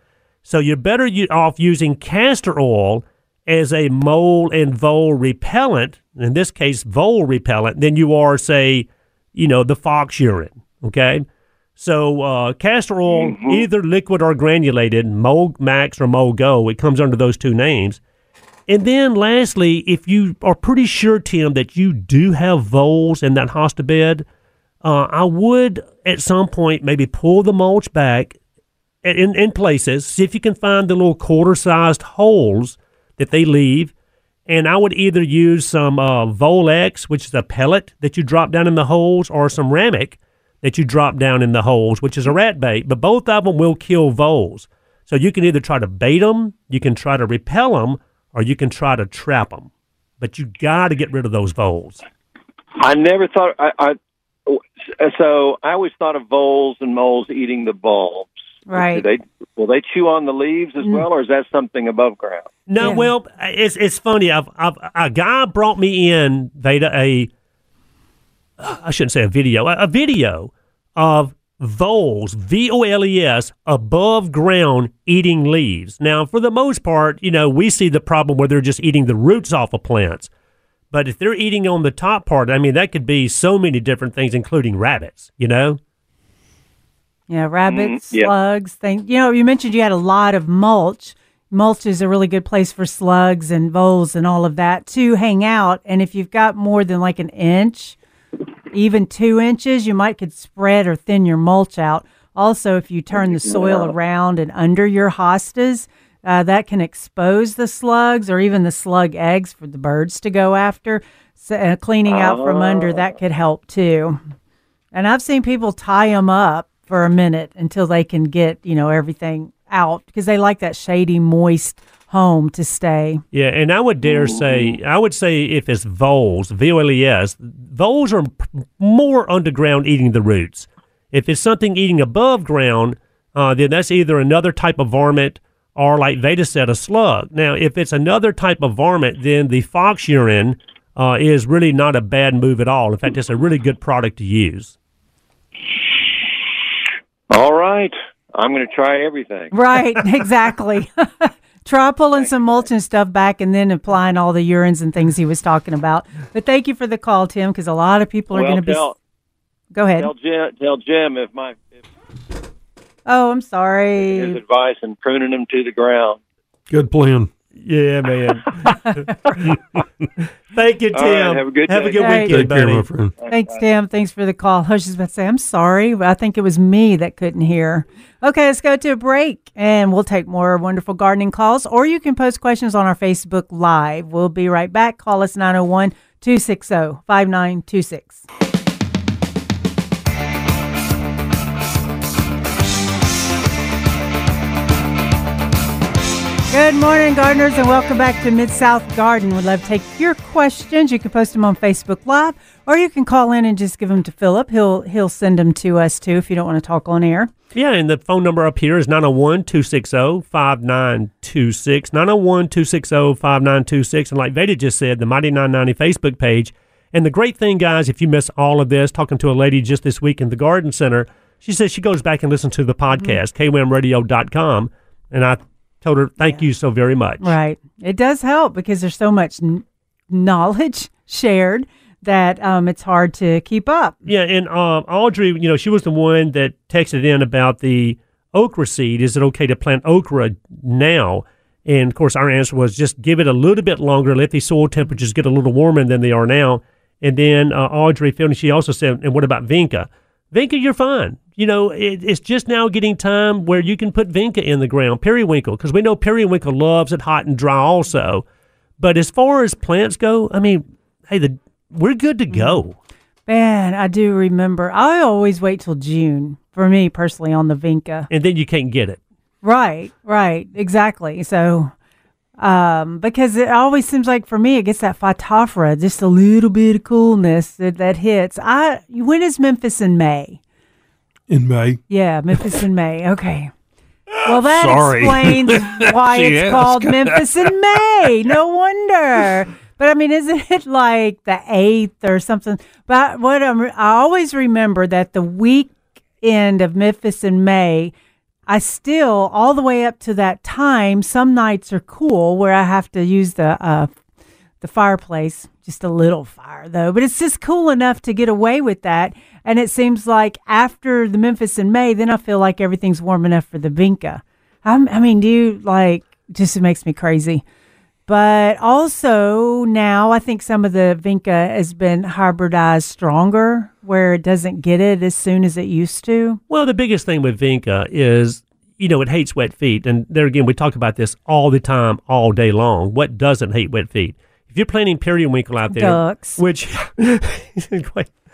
Speaker 3: So you're better off using castor oil as a mole and vole repellent, in this case, vole repellent, than you are, say, you know, the fox urine. Okay? So uh, castor oil, either liquid or granulated, Mole Max or Mole Go, it comes under those two names. And then lastly, if you are pretty sure, Tim, that you do have voles in that hosta bed, uh, I would at some point maybe pull the mulch back in, in places, see if you can find the little quarter sized holes that they leave. And I would either use some uh, Volex, which is a pellet that you drop down in the holes, or some Ramik that you drop down in the holes, which is a rat bait. But both of them will kill voles. So you can either try to bait them, you can try to repel them, or you can try to trap them. But you got to get rid of those voles.
Speaker 6: I never thought I, I. So I always thought of voles and moles eating the bulbs.
Speaker 2: Right.
Speaker 6: Do they will they chew on the leaves as
Speaker 2: Mm.
Speaker 6: well, or is that something above ground?
Speaker 3: No,
Speaker 2: Yeah.
Speaker 3: well, it's it's funny. I've, I've a guy brought me in Veda a I shouldn't say a video a, a video of voles V O L E S above ground eating leaves. Now, for the most part, you know, we see the problem where they're just eating the roots off of plants. But if they're eating on the top part, I mean, that could be so many different things, including rabbits. You know.
Speaker 2: Yeah, rabbits,
Speaker 6: Mhm, yeah.
Speaker 2: slugs, things. You know, you mentioned you had a lot of mulch. Mulch is a really good place for slugs and voles and all of that to hang out. And if you've got more than like an inch, even two inches, you might could spread or thin your mulch out. Also, if you turn the soil around and under your hostas, uh, that can expose the slugs or even the slug eggs for the birds to go after. So, uh, cleaning out from under that could help too. And I've seen people tie them up for a minute until they can get, you know, everything out because they like that shady, moist home to stay.
Speaker 3: Yeah, and I would dare say, I would say if it's voles, V O L E S, voles are p- more underground eating the roots. If it's something eating above ground, uh, then that's either another type of varmint or, like Veda said, a slug. Now, if it's another type of varmint, then the fox urine uh, is really not a bad move at all. In fact, it's a really good product to use.
Speaker 6: All right, I'm going to try everything.
Speaker 2: Right, exactly. Try pulling some mulch and stuff back and then applying all the urines and things he was talking about. But thank you for the call, Tim, because a lot of people are
Speaker 6: well,
Speaker 2: going to be. Go ahead.
Speaker 6: tell Jim, tell Jim if my if
Speaker 2: Oh, I'm sorry.
Speaker 6: his advice in pruning them to the ground.
Speaker 4: Good plan.
Speaker 3: Yeah, man. Thank you, Tim.
Speaker 6: All right, have a good
Speaker 3: Have a good
Speaker 2: Hey.
Speaker 3: weekend,
Speaker 4: Take care,
Speaker 3: buddy.
Speaker 4: my friend.
Speaker 2: Thanks, Tim. Thanks for the call. I was just about to say, I'm sorry. but I think it was me that couldn't hear. Okay, let's go to a break and we'll take more wonderful gardening calls, or you can post questions on our Facebook Live. We'll be right back. Call us 901 260 5926. Good morning, gardeners, and welcome back to Mid South Garden. We'd love to take your questions. You can post them on Facebook Live, or you can call in and just give them to Philip. He'll he'll send them to us too if you don't want to talk on air.
Speaker 3: Yeah, and the phone number up here is 901 260 5926. 901 260 5926. And like Veda just said, the Mighty 990 Facebook page. And the great thing, guys, if you miss all of this, talking to a lady just this week in the Garden Center, she says she goes back and listens to the podcast, mm-hmm. kwamradio.com. And I told her, thank you so very much.
Speaker 2: Right. It does help because there's so much n- knowledge shared that um, it's hard to keep up.
Speaker 3: Yeah, and um, Audrey, you know, she was the one that texted in about the okra seed. Is it okay to plant okra now? And of course, our answer was just give it a little bit longer, let the soil temperatures get a little warmer than they are now. And then uh, Audrey felt she also said, and what about vinca? Vinca, you're fine. You know, it, it's just now getting time where you can put vinca in the ground, periwinkle, because we know periwinkle loves it hot and dry also. But as far as plants go, I mean, hey, the we're good to go.
Speaker 2: Man, I do remember. I always wait till June for me personally on the Vinca.
Speaker 3: And then you can't get it.
Speaker 2: Right, right, exactly. So, um, because it always seems like for me, it gets that phytophthora, just a little bit of coolness that, that hits. I when is Memphis in May?
Speaker 4: In May.
Speaker 2: Yeah, Memphis in May. Okay. Well, that
Speaker 4: Sorry.
Speaker 2: explains why
Speaker 4: She
Speaker 2: it's
Speaker 4: asked.
Speaker 2: called Memphis in May. No wonder. But I mean, isn't it like the eighth or something? But what I'm, I always remember that the weekend of Memphis in May, I still all the way up to that time. Some nights are cool where I have to use the uh, the fireplace, just a little fire though, but it's just cool enough to get away with that. And it seems like after the Memphis in May, then I feel like everything's warm enough for the Vinca. I'm, I mean, do you like, just it makes me crazy. But also now I think some of the Vinca has been hybridized stronger where it doesn't get it as soon as it used to.
Speaker 3: Well, the biggest thing with Vinca is, you know, it hates wet feet. And there again, we talk about this all the time, all day long. What doesn't hate wet feet? If you're planting periwinkle out there,
Speaker 2: Ducks.
Speaker 3: which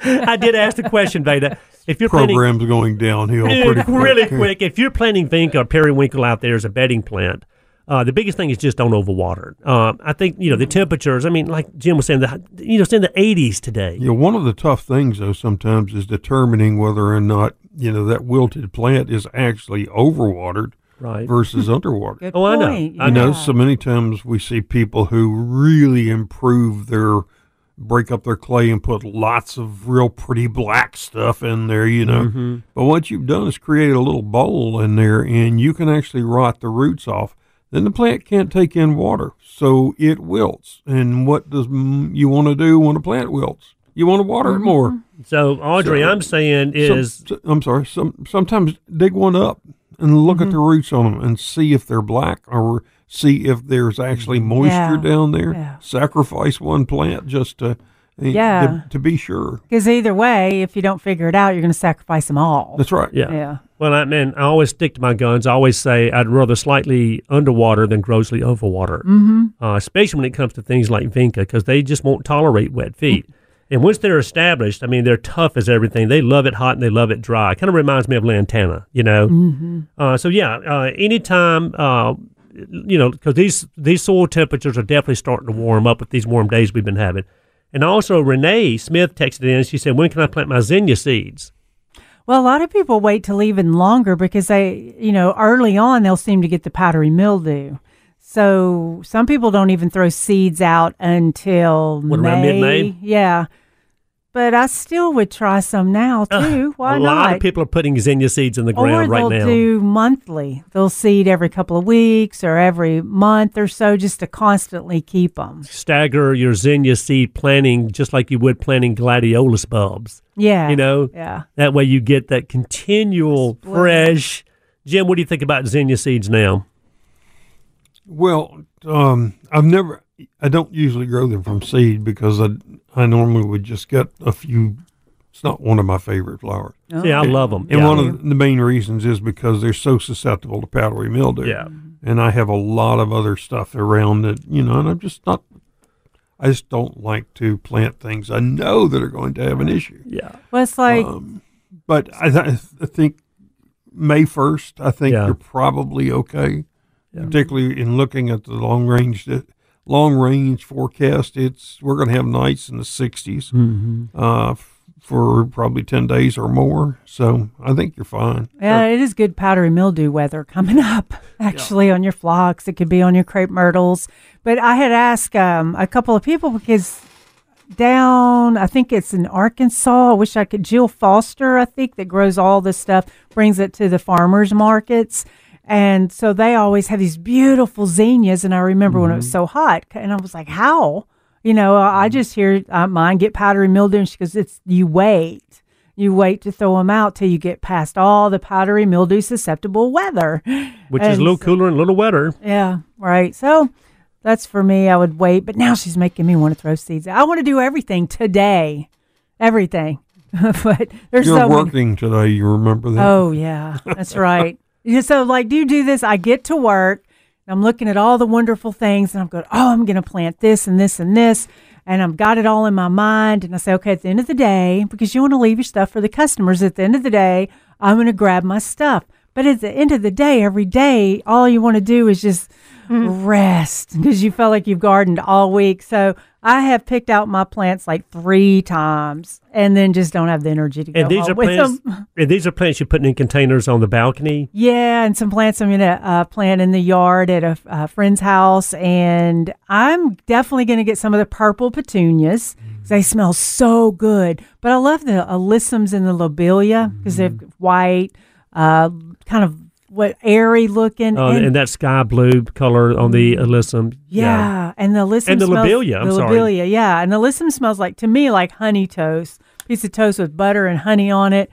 Speaker 3: I did ask the question, Veda. If you're planting
Speaker 4: Program's going downhill pretty quick.
Speaker 3: really quick, if you're planting vinca or periwinkle out there as a bedding plant, Uh, the biggest thing is just don't overwater. it. Uh, I think you know the temperatures. I mean, like Jim was saying, the you know it's in the 80s today.
Speaker 4: Yeah, one of the tough things though sometimes is determining whether or not you know that wilted plant is actually overwatered
Speaker 3: Right.
Speaker 4: versus underwater.
Speaker 2: Good
Speaker 3: Oh, I know. I
Speaker 4: You know,
Speaker 2: yeah.
Speaker 4: so many times we see people who really improve their break up their clay and put lots of real pretty black stuff in there, you know.
Speaker 3: Mm-hmm.
Speaker 4: But what you've done is create a little bowl in there and you can actually rot the roots off. Then the plant can't take in water, so it wilts. And what does you want to do when a plant wilts? You want to water it more.
Speaker 3: So Audrey,
Speaker 4: So-
Speaker 3: I'm saying is
Speaker 4: so- I'm sorry. Some sometimes dig one up and look
Speaker 2: Mm-hmm.
Speaker 4: at the roots on them and see if they're black or see if there's actually moisture
Speaker 2: Yeah.
Speaker 4: down there.
Speaker 2: Yeah.
Speaker 4: Sacrifice one plant just to
Speaker 2: Yeah.
Speaker 4: to, to be sure.
Speaker 2: Because either way, if you don't figure it out, you're going to sacrifice them all.
Speaker 4: That's right.
Speaker 3: yeah.
Speaker 2: Yeah.
Speaker 3: Well, I mean, I always stick to my guns. I always say I'd rather slightly underwater than grossly overwater, mm-hmm. uh, especially when it comes to things like vinca, because they just won't tolerate wet feet. And once they're established, I mean, they're tough as everything. They love it hot and they love it dry. Kind of reminds me of lantana, you know. Mm-hmm. Uh, so yeah, uh, anytime, uh, you know, because these these soil temperatures are definitely starting to warm up with these warm days we've been having. And also, Renee Smith texted in. She said, "When can I plant my zinnia seeds?"
Speaker 2: Well, a lot of people wait till even longer because they, you know, early on they'll seem to get the powdery mildew. So some people don't even throw seeds out until
Speaker 3: What,
Speaker 2: May.
Speaker 3: around mid-May?
Speaker 2: Yeah. But I still would try some now too. Why
Speaker 3: a
Speaker 2: not?
Speaker 3: lot of people are putting zinnia seeds in the ground right now.
Speaker 2: Or they'll do monthly. They'll seed every couple of weeks or every month or so just to constantly keep them.
Speaker 3: Stagger your zinnia seed planting just like you would planting gladiolus bulbs.
Speaker 2: Yeah.
Speaker 3: You know,
Speaker 2: Yeah.
Speaker 3: that way you get that continual fresh. Jim, what do you think about zinnia seeds now?
Speaker 4: Well, um, I've never. I don't usually grow them from seed because I I normally would just get a few. It's not one of my favorite flowers.
Speaker 3: See, I love them.
Speaker 4: And
Speaker 3: yeah.
Speaker 4: one of the main reasons is because they're so susceptible to powdery mildew.
Speaker 3: Yeah.
Speaker 4: And I have a lot of other stuff around that, you know, and I'm just not, I just don't like to plant things I know that are going to have an issue.
Speaker 3: yeah.
Speaker 2: Well, it's like,
Speaker 4: Um, but I, th- I think May 1st, I think
Speaker 3: Yeah.
Speaker 4: you're probably okay. Particularly in looking at the long range, long range forecast, it's, we're going to have nights in the 60s
Speaker 3: Mm-hmm.
Speaker 4: uh, for probably 10 days or more. So I think you're fine.
Speaker 2: yeah, it is good powdery mildew weather coming up, actually, on your phlox. It could be on your crepe myrtles. But I had asked um, a couple of people because down, I think it's in Arkansas. I wish I could. Jill Foster, I think, that grows all this stuff, brings it to the farmers markets. And so they always have these beautiful zinnias. And I remember when it was so hot, and I was like, how? You know, I I just hear uh, mine get powdery mildew. And she goes, it's, you wait. You wait to throw them out till you get past all the powdery mildew susceptible weather.
Speaker 3: Which is a little
Speaker 2: so-
Speaker 3: cooler and a little wetter.
Speaker 2: Yeah, right. So that's for me. I would wait, but now she's making me want to throw seeds. I want to do everything today, everything. but there's
Speaker 4: You're
Speaker 2: so many.
Speaker 4: working today. You remember that?
Speaker 2: Oh yeah, that's right. So like, do you do this? I get to work. I'm looking at all the wonderful things, and I'm going, oh, I'm going to plant this and this and this, and I've got it all in my mind. And I say, okay, at the end of the day, because you want to leave your stuff for the customers. At the end of the day, I'm going to grab my stuff. But at the end of the day, every day, all you want to do is just rest because you felt like you've gardened all week. So I have picked out my plants like three times, and then just don't have the energy to go
Speaker 3: And these are
Speaker 2: with
Speaker 3: plants.
Speaker 2: them.
Speaker 3: And these are plants you're putting in containers on the balcony.
Speaker 2: Yeah, and some plants I'm going to uh, plant in the yard at a, a friend's house. And I'm definitely going to get some of the purple petunias 'cause they smell so good. But I love the alyssums and the lobelia because they're white, uh, kind of what airy looking.
Speaker 3: Uh, and, that sky blue color on the alyssum.
Speaker 2: yeah, and the alyssum
Speaker 3: And the
Speaker 2: smells,
Speaker 3: lobelia, I'm
Speaker 2: the
Speaker 3: sorry.
Speaker 2: lobelia, yeah, and the alyssum smells like to me like honey toast, piece of toast with butter and honey on it.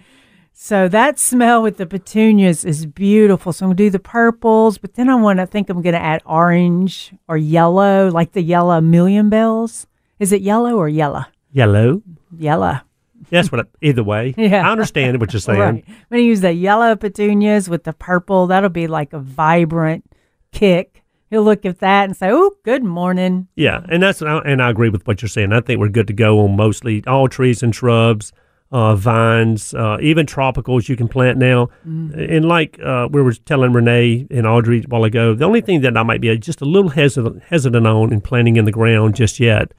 Speaker 2: So that smell with the petunias is beautiful. So I'm gonna do the purples, but then I want to think I'm gonna add orange or yellow, like the yellow million bells. Is it yellow or yellow?
Speaker 3: Yellow.
Speaker 2: Yellow.
Speaker 3: That's what. I, either way,
Speaker 2: Yeah.
Speaker 3: I understand what you're saying.
Speaker 2: Right. I'm gonna use the yellow petunias with the purple. That'll be like a vibrant kick. He'll look at that and say, "Oh, good morning."
Speaker 3: Yeah, and that's and I agree with what you're saying. I think we're good to go on mostly all trees and shrubs. uh, vines, uh, even tropicals you can plant now. And like uh, we were telling Renee and Audrey a while ago, the only thing that I might be just a little hesitant, hesitant on in planting in the ground just yet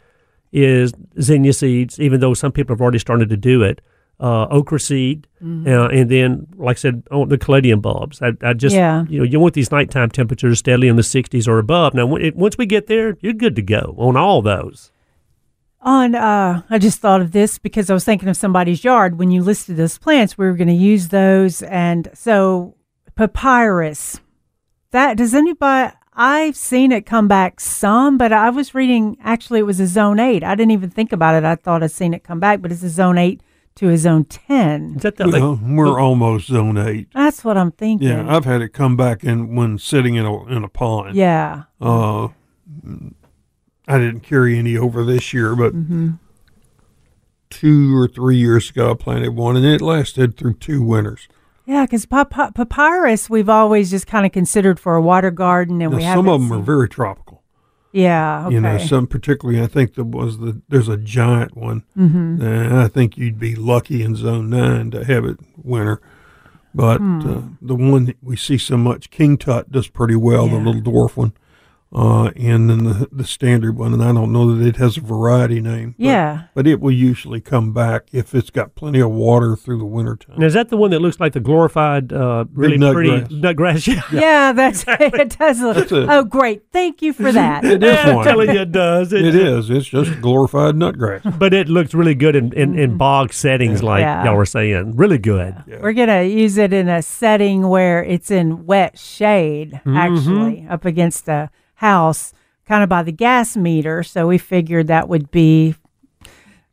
Speaker 3: is zinnia seeds, even though some people have already started to do it. Uh, okra seed, uh, and then, like I said, oh, the caladium bulbs. I, I just,
Speaker 2: Yeah.
Speaker 3: you know, you want these nighttime temperatures steadily in the 60s or above. Now, when it, once we get there, you're good to go on all those.
Speaker 2: On, uh, I just thought of this because I was thinking of somebody's yard. When you listed those plants, we were going to use those, and so papyrus. That does anybody? I've seen it come back some, but I was reading. Actually, it was a zone eight. I didn't even think about it. I thought I'd seen it come back, but it's a zone eight to a zone ten.
Speaker 3: Is that the, like,
Speaker 4: Well, we're almost zone eight.
Speaker 2: That's what I'm thinking.
Speaker 4: Yeah, I've had it come back in when sitting in a in a pond.
Speaker 2: yeah.
Speaker 4: Uh, I didn't carry any over this year, but
Speaker 2: Mm-hmm.
Speaker 4: two or three years ago I planted one, and it lasted through two winters.
Speaker 2: Yeah, because pap- papyrus we've always just kind of considered for a water garden, and
Speaker 4: Now,
Speaker 2: we
Speaker 4: some of them are very tropical.
Speaker 2: Yeah, okay.
Speaker 4: You know, some particularly, I think there was the there's a giant one.
Speaker 2: Mm-hmm.
Speaker 4: And I think you'd be lucky in zone nine to have it winter. But
Speaker 2: Hmm.
Speaker 4: uh, the one that we see so much, King Tut does pretty well, the little dwarf one. Uh, and then the the standard one, and I don't know that it has a variety name. but-
Speaker 2: Yeah.
Speaker 4: but it will usually come back if it's got plenty of water through the wintertime.
Speaker 3: now, is that the one that looks like the glorified, uh, really
Speaker 4: nut
Speaker 3: pretty
Speaker 4: grass.
Speaker 3: nut grass? Yeah.
Speaker 2: Yeah, that's it. Does look.
Speaker 4: That's it.
Speaker 2: Oh, great! Thank you for that.
Speaker 4: It is
Speaker 3: I'm telling you, it does.
Speaker 4: It is. It's just glorified nutgrass.
Speaker 3: But it looks really good in, in, in bog settings, like
Speaker 2: Mm-hmm. Yeah.
Speaker 3: y'all were saying. Really good.
Speaker 2: We're gonna use it in a setting where it's in wet shade, actually, up against the house, kind of by the gas meter. So we figured that would be.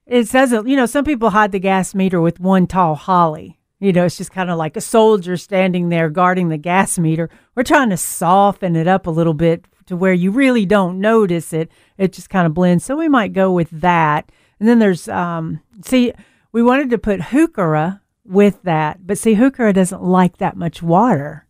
Speaker 2: It says it. You know, some people hide the gas meter with one tall holly. You know, it's just kind of like a soldier standing there guarding the gas meter. We're trying to soften it up a little bit to where you really don't notice it. It just kind of blends. So we might go with that. And then there's um see we wanted to put heuchera with that, but see heuchera doesn't like that much water.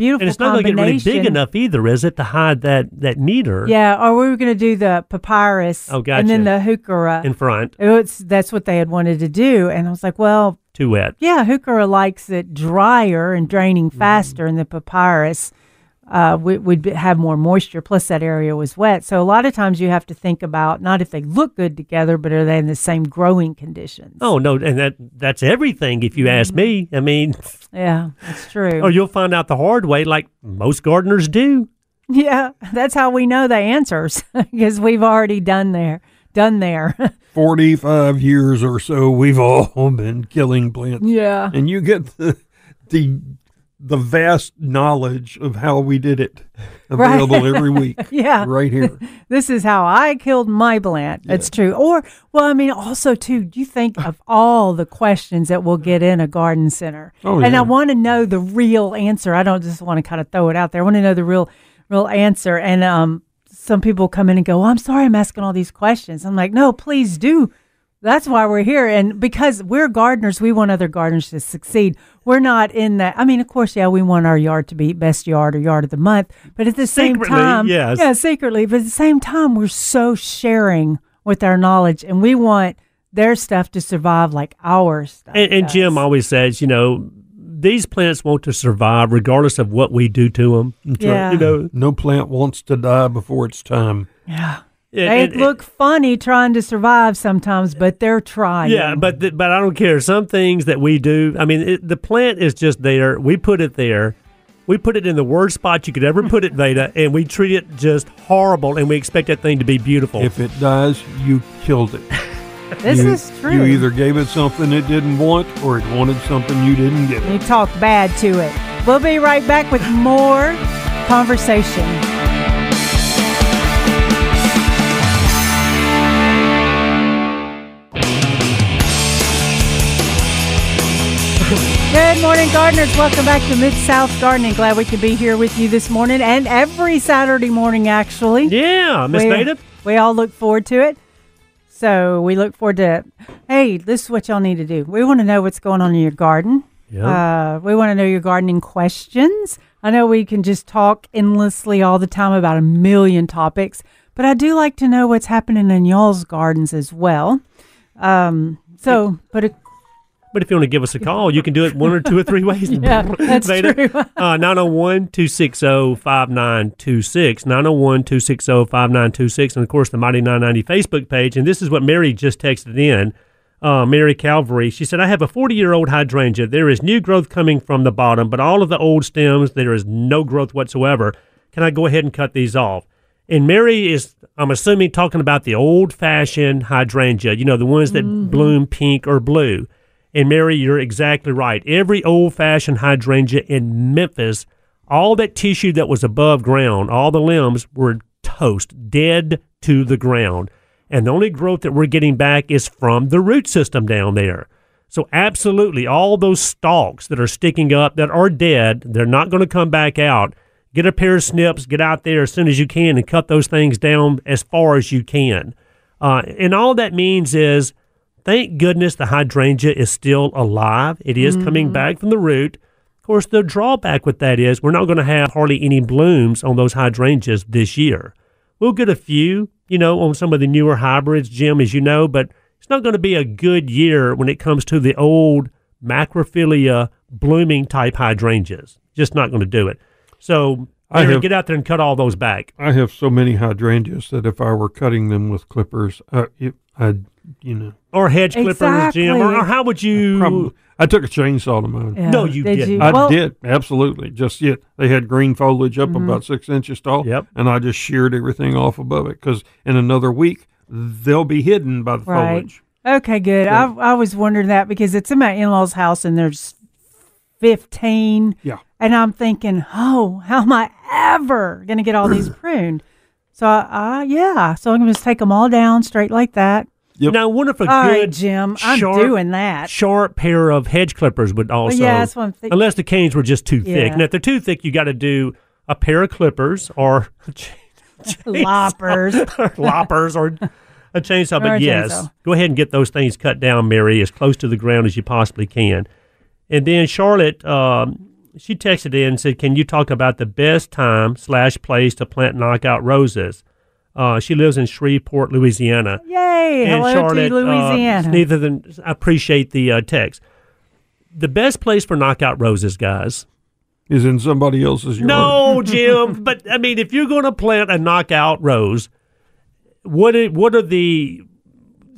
Speaker 2: Beautiful
Speaker 3: And it's not going to get really big enough either, is it, to hide that, that meter
Speaker 2: Yeah, or we were going to do the papyrus
Speaker 3: Oh, gotcha.
Speaker 2: and then the heuchera.
Speaker 3: in front?
Speaker 2: It's, that's what they had wanted to do, and I was like, well,
Speaker 3: Too wet.
Speaker 2: yeah, heuchera likes it drier and draining
Speaker 3: Mm-hmm.
Speaker 2: faster, and the papyrus uh, would, would have more moisture. Plus, that area was wet, so a lot of times you have to think about not if they look good together, but are they in the same growing conditions?
Speaker 3: Oh no, and that that's everything. If you ask me, I mean,
Speaker 2: yeah, that's true.
Speaker 3: or you'll find out the hard way, like most gardeners do.
Speaker 2: Yeah, that's how we know the answers because we've already done there, done there.
Speaker 4: 45 years or so, we've all been killing plants.
Speaker 2: yeah.
Speaker 4: And you get the, the, the vast knowledge of how we did it available every week.
Speaker 2: Yeah.
Speaker 4: Right here.
Speaker 2: This is how I killed my plant. It's true. Or, well, I mean, also, too, do you think of all the questions that we'll get in a garden center.
Speaker 4: Oh,
Speaker 2: And I want to know the real answer. I don't just want to kind of throw it out there. I want to know the real, real answer. And um, some people come in and go, well, I'm sorry I'm asking all these questions. I'm like, no, please do. That's why we're here. And because we're gardeners, we want other gardeners to succeed. We're not in that. I mean, of course, yeah, we want our yard to be best yard or yard of the month. But at the same time,
Speaker 3: yes.
Speaker 2: yeah, secretly. But at the same time, we're so sharing with our knowledge and we want their stuff to survive like our stuff.
Speaker 3: And, and. Jim always says, you know, these plants want to survive regardless of what we do to them.
Speaker 2: Yeah.
Speaker 3: You know,
Speaker 4: No plant wants to die before it's time.
Speaker 2: Yeah.
Speaker 3: It-
Speaker 2: They
Speaker 3: it-
Speaker 2: look funny trying to survive sometimes, but they're trying.
Speaker 3: Yeah, but th- but I don't care. Some things that we do, I mean, it, the plant is just there. We put it there. We put it in the worst spot you could ever put it, Veda, and we treat it just horrible, and we expect that thing to be beautiful.
Speaker 4: If it dies, you killed it.
Speaker 2: this
Speaker 4: you,
Speaker 2: is true.
Speaker 4: You either gave it something it didn't want or it wanted something you didn't give it.
Speaker 2: You talk bad to it. We'll be right back with more conversation. Good morning, gardeners. Welcome back to Mid South Gardening. Glad we could be here with you this morning and every Saturday morning, actually.
Speaker 3: yeah, Miss
Speaker 2: we,
Speaker 3: Veda.
Speaker 2: we all look forward to it. So we look forward to. Hey, this is what y'all need to do. We want to know what's going on in your garden.
Speaker 3: Yeah.
Speaker 2: Uh, we want to know your gardening questions. I know we can just talk endlessly all the time about a million topics, but I do like to know what's happening in y'all's gardens as well. Um, so put a
Speaker 3: But if you want to give us a call, you can do it one or two or three ways.
Speaker 2: Yeah, that's
Speaker 3: Veda.
Speaker 2: true.
Speaker 3: Uh, 901 260 5926. 901 260 5926. And of course, the Mighty 990 Facebook page. And this is what Mary just texted in. Uh, Mary Calvary. She said, I have a 40 year old hydrangea. There is new growth coming from the bottom, but all of the old stems, there is no growth whatsoever. Can I go ahead and cut these off? And Mary is, I'm assuming, talking about the old fashioned hydrangea, you know, the ones that bloom pink or blue. And Mary, you're exactly right. Every old fashioned hydrangea in Memphis, all that tissue that was above ground, all the limbs were toast, dead to the ground. And the only growth that we're getting back is from the root system down there. So, absolutely, all those stalks that are sticking up that are dead, they're not going to come back out. Get a pair of snips, get out there as soon as you can, and cut those things down as far as you can. Uh, and all that means is, thank goodness the hydrangea is still alive. It is coming back from the root. Of course, the drawback with that is we're not going to have hardly any blooms on those hydrangeas this year. We'll get a few, you know, on some of the newer hybrids, Jim, as you know, but it's not going to be a good year when it comes to the old macrophylla blooming type hydrangeas. Just not going to do it. So,
Speaker 4: I
Speaker 3: Mary,
Speaker 4: have-
Speaker 3: get out there and cut all those back.
Speaker 4: I have so many hydrangeas that if I were cutting them with clippers, uh, it, I'd, you know,
Speaker 3: Or hedge clippers, Jim. Or,
Speaker 2: Exactly.
Speaker 3: or how would you?
Speaker 4: probably. I took a chainsaw to mine.
Speaker 2: Yeah.
Speaker 3: No, you
Speaker 2: Did
Speaker 3: didn't.
Speaker 2: You?
Speaker 4: I
Speaker 2: well,
Speaker 4: did absolutely. Just yet they had green foliage up about six inches tall.
Speaker 3: Yep.
Speaker 4: And I just sheared everything off above it because in another week they'll be hidden by the
Speaker 2: Right.
Speaker 4: foliage.
Speaker 2: Okay, good. I I was wondering that because it's in my in laws' house and there's fifteen.
Speaker 4: Yeah.
Speaker 2: And I'm thinking, oh, how am I ever gonna get all these pruned? So, uh, yeah. So I'm gonna just take them all down straight like that.
Speaker 4: Yep.
Speaker 3: Now, I wonder if a
Speaker 2: All right,
Speaker 3: good
Speaker 2: Jim. I'm
Speaker 3: sharp-
Speaker 2: doing that.
Speaker 3: sharp pair of hedge clippers would also.
Speaker 2: yeah, that's what I'm thinking.
Speaker 3: Unless the canes were just too thick.
Speaker 2: Yeah.
Speaker 3: Now, if they're too thick, you got to do a pair of clippers or
Speaker 2: Loppers.
Speaker 3: or loppers or a chainsaw.
Speaker 2: Or
Speaker 3: But
Speaker 2: a
Speaker 3: yes,
Speaker 2: chainsaw.
Speaker 3: go ahead and get those things cut down, Mary, as close to the ground as you possibly can. And then Charlotte, um, she texted in and said, "Can you talk about the best time slash place to plant knockout roses?" Uh, she lives in Shreveport, Louisiana.
Speaker 2: Yay!
Speaker 3: and
Speaker 2: Hello
Speaker 3: Charlotte,
Speaker 2: to Louisiana.
Speaker 3: Uh, neither than I appreciate the uh, text. The best place for knockout roses, guys.
Speaker 4: Is in somebody else's yard.
Speaker 3: No, Jim. but I mean, if you're going to plant a knockout rose, what are, what are the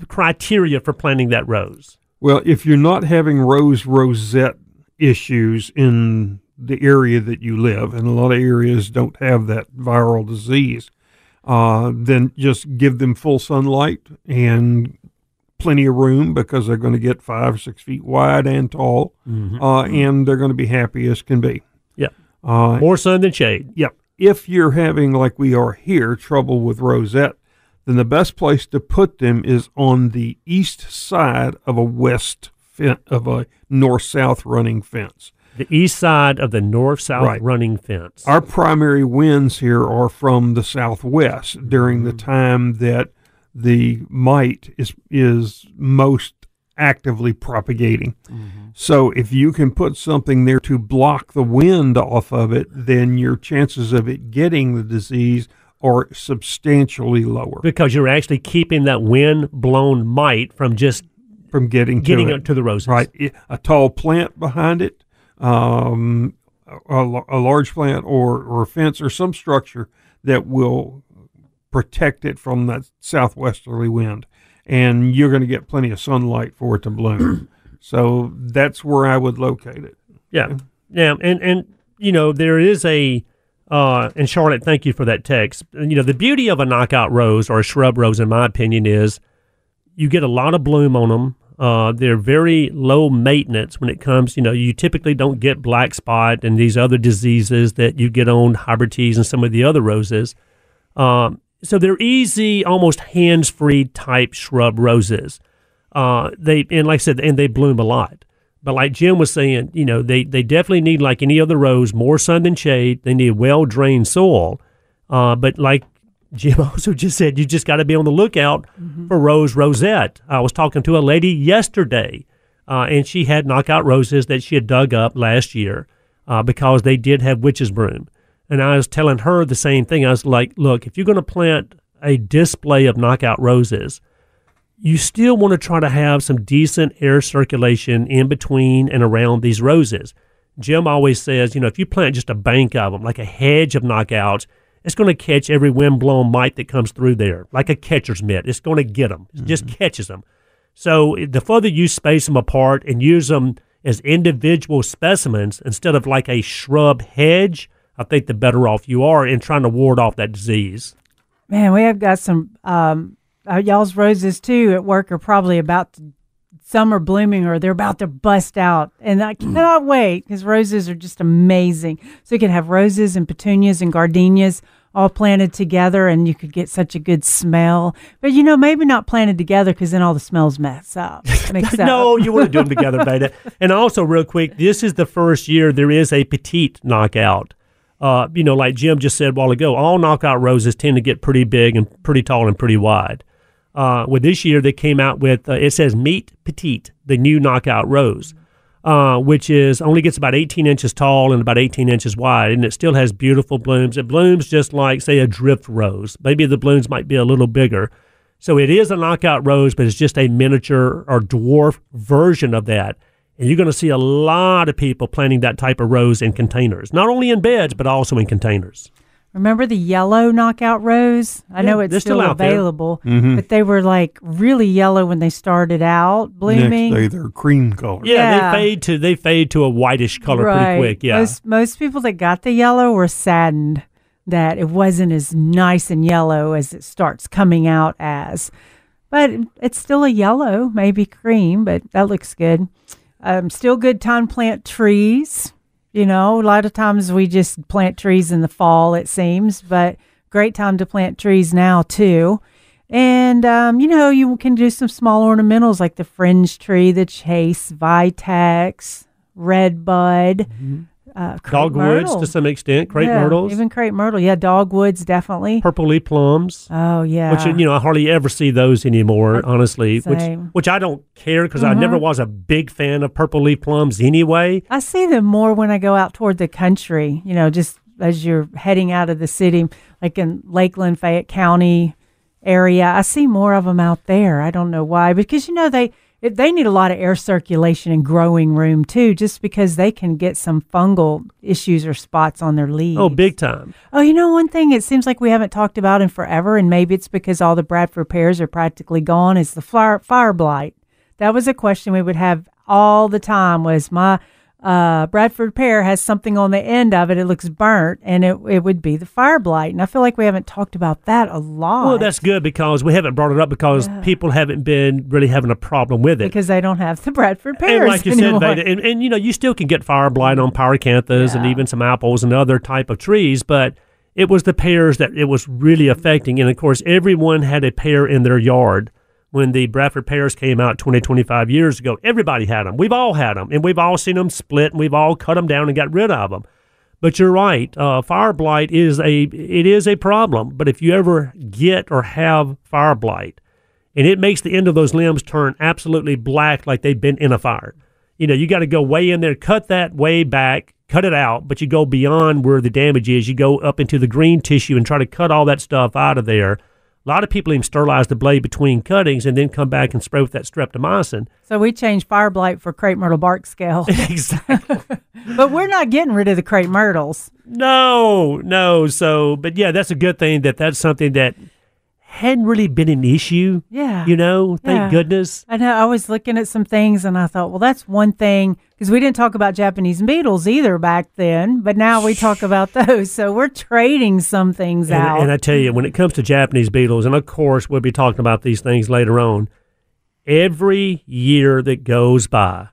Speaker 3: criteria for planting that rose?
Speaker 4: Well, if you're not having rose rosette issues in the area that you live, and a lot of areas don't have that viral disease, uh, then just give them full sunlight and plenty of room because they're going to get five or six feet wide and tall, uh, and they're going to be happy as can be.
Speaker 3: Yeah,
Speaker 4: Uh,
Speaker 3: more sun than shade.
Speaker 4: Yep. If you're having, like we are here, trouble with rosette, then the best place to put them is on the east side of a west of a north-south running fence.
Speaker 3: The east side of the north-south
Speaker 4: Right.
Speaker 3: running fence.
Speaker 4: Our primary winds here are from the southwest during the mm-hmm. time that the mite is is most actively propagating. Mm-hmm. So if you can put something there to block the wind off of it, then your chances of it getting the disease are substantially lower
Speaker 3: because you're actually keeping that wind-blown mite from just
Speaker 4: from getting to
Speaker 3: getting
Speaker 4: it.
Speaker 3: up to the roses.
Speaker 4: Right, a tall plant behind it, um, a, a- large plant or or a fence or some structure that will protect it from that southwesterly wind, and you're going to get plenty of sunlight for it to bloom. so that's where I would locate it.
Speaker 3: Yeah, yeah, and and you know there is a uh, and Charlotte, thank you for that text. You know the beauty of a knockout rose or a shrub rose, in my opinion, is you get a lot of bloom on them. Uh, they're very low maintenance when it comes. You know, you typically don't get black spot and these other diseases that you get on hybrid teas and some of the other roses. Um, so they're easy, almost hands-free type shrub roses. Uh, they and like I said, and they bloom a lot. But like Jim was saying, you know, they they definitely need like any other rose, more sun than shade. They need well drained soil. Uh, but like Jim also just said, you just got to be on the lookout for rose rosette. I was talking to a lady yesterday, uh, and she had knockout roses that she had dug up last year uh, because they did have witch's broom. And I was telling her the same thing. I was like, look, if you're going to plant a display of knockout roses, you still want to try to have some decent air circulation in between and around these roses. Jim always says, you know, if you plant just a bank of them, like a hedge of knockouts, it's going to catch every windblown mite that comes through there, like a catcher's mitt. It's going to get them, it just catches them. So the further you space them apart and use them as individual specimens instead of like a shrub hedge, I think the better off you are in trying to ward off that disease.
Speaker 2: Man, we have got some um, uh, y'all's roses too at work are probably about to, some are blooming or they're about to bust out, and I cannot wait because roses are just amazing. So you can have roses and petunias and gardenias all planted together, and you could get such a good smell. But you know, maybe not planted together because then all the smells mess up. Mix up.
Speaker 3: no, you want to do them together, Veda. And also, real quick, this is the first year there is a petite knockout. Uh, you know, like Jim just said a while ago, all knockout roses tend to get pretty big and pretty tall and pretty wide. Uh, with this year, they came out with uh, it says Meet Petite, the new knockout rose, uh, which is only gets about 18 inches tall and about 18 inches wide, and it still has beautiful blooms. It blooms just like, say, a drift rose. Maybe the blooms might be a little bigger. So it is a knockout rose, but it's just a miniature or dwarf version of that. And you're going to see a lot of people planting that type of rose in containers, not only in beds, but also in containers.
Speaker 2: Remember the yellow knockout rose? I
Speaker 3: Yeah,
Speaker 2: know it's still,
Speaker 3: still out there.
Speaker 2: available,
Speaker 4: Mhm.
Speaker 2: but they were like really yellow when they started out blooming.
Speaker 4: Next day, they're cream color.
Speaker 3: Yeah,
Speaker 2: Yeah.
Speaker 3: they fade to they fade to a whitish color
Speaker 2: right.
Speaker 3: pretty quick. Yeah.
Speaker 2: Most most people that got the yellow were saddened that it wasn't as nice and yellow as it starts coming out as. But it's still a yellow, maybe cream, but that looks good. Um, still good time to plant trees. You know, a lot of times we just plant trees in the fall, it seems, but great time to plant trees now too. And um, you know, you can do some small ornamentals like the fringe tree, the chaste, vitex, red bud, uh,
Speaker 3: Dogwoods
Speaker 2: myrtle.
Speaker 3: to some extent, crepe
Speaker 2: yeah,
Speaker 3: myrtles,
Speaker 2: even crepe myrtle. Yeah, dogwoods definitely.
Speaker 3: purple leaf plums.
Speaker 2: Oh yeah,
Speaker 3: Which you know I hardly ever see those anymore, honestly.
Speaker 2: Same.
Speaker 3: Which which I don't care because I never was a big fan of purple leaf plums anyway.
Speaker 2: I see them more when I go out toward the country, you know, just as you're heading out of the city, like in Lakeland, Fayette County area. I see more of them out there. I don't know why, because you know they it, they need a lot of air circulation and growing room too, just because they can get some fungal issues or spots on their leaves.
Speaker 3: Oh, big time.
Speaker 2: Oh, you know, one thing it seems like we haven't talked about in forever, and maybe it's because all the Bradford pears are practically gone, is the fire, fire blight. That was a question we would have all the time was my uh, Bradford pear has something on the end of it, it looks burnt, and it, it would be the fire blight. And I feel like we haven't talked about that a lot.
Speaker 3: Well, that's good because we haven't brought it up because people haven't been really having a problem with it.
Speaker 2: because they don't have the Bradford pears
Speaker 3: and like you
Speaker 2: anymore.
Speaker 3: said, Veda, and, and you know, you still can get fire blight on pyrocanthus and even some apples and other type of trees, but it was the pears that it was really affecting. And of course, everyone had a pear in their yard when the Bradford pears came out 20, 25 years ago. Everybody had them. We've all had them, and we've all seen them split, and we've all cut them down and got rid of them. But you're right. Uh, fire blight is a it is a problem. But if you ever get or have fire blight, and it makes the end of those limbs turn absolutely black, like they've been in a fire. You know, you got to go way in there, cut that way back, cut it out. But you go beyond where the damage is. You go up into the green tissue and try to cut all that stuff out of there. A lot of people even sterilize the blade between cuttings and then come back and spray with that streptomycin.
Speaker 2: so we changed fire blight for crepe myrtle bark scale.
Speaker 3: exactly.
Speaker 2: but we're not getting rid of the crepe myrtles.
Speaker 3: No, no. So, but yeah, that's a good thing that that's something that hadn't really been an issue.
Speaker 2: Yeah.
Speaker 3: You know, thank
Speaker 2: Yeah.
Speaker 3: goodness.
Speaker 2: I know I was looking at some things and I thought, well, that's one thing because we didn't talk about Japanese beetles either back then, but now we talk about those. So we're trading some things
Speaker 3: And,
Speaker 2: out.
Speaker 3: and I tell you, when it comes to Japanese beetles, and of course we'll be talking about these things later on, every year that goes by,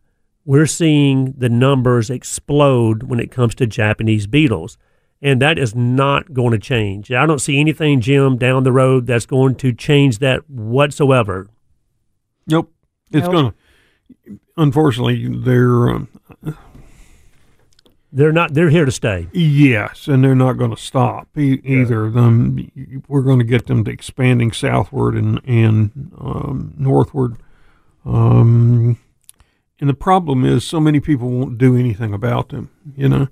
Speaker 3: we're seeing the numbers explode when it comes to Japanese beetles. And that is not going to change. I don't see anything, Jim, down the road that's going to change that whatsoever.
Speaker 4: Nope. It's
Speaker 2: Nope.
Speaker 4: gonna. Unfortunately, they're um,
Speaker 3: They're not. They're here to stay.
Speaker 4: yes, and they're not going to stop e- either. Them, we're going to get them to expanding southward and and um, northward. Um, and the problem is, so many people won't do anything about them. You know, y-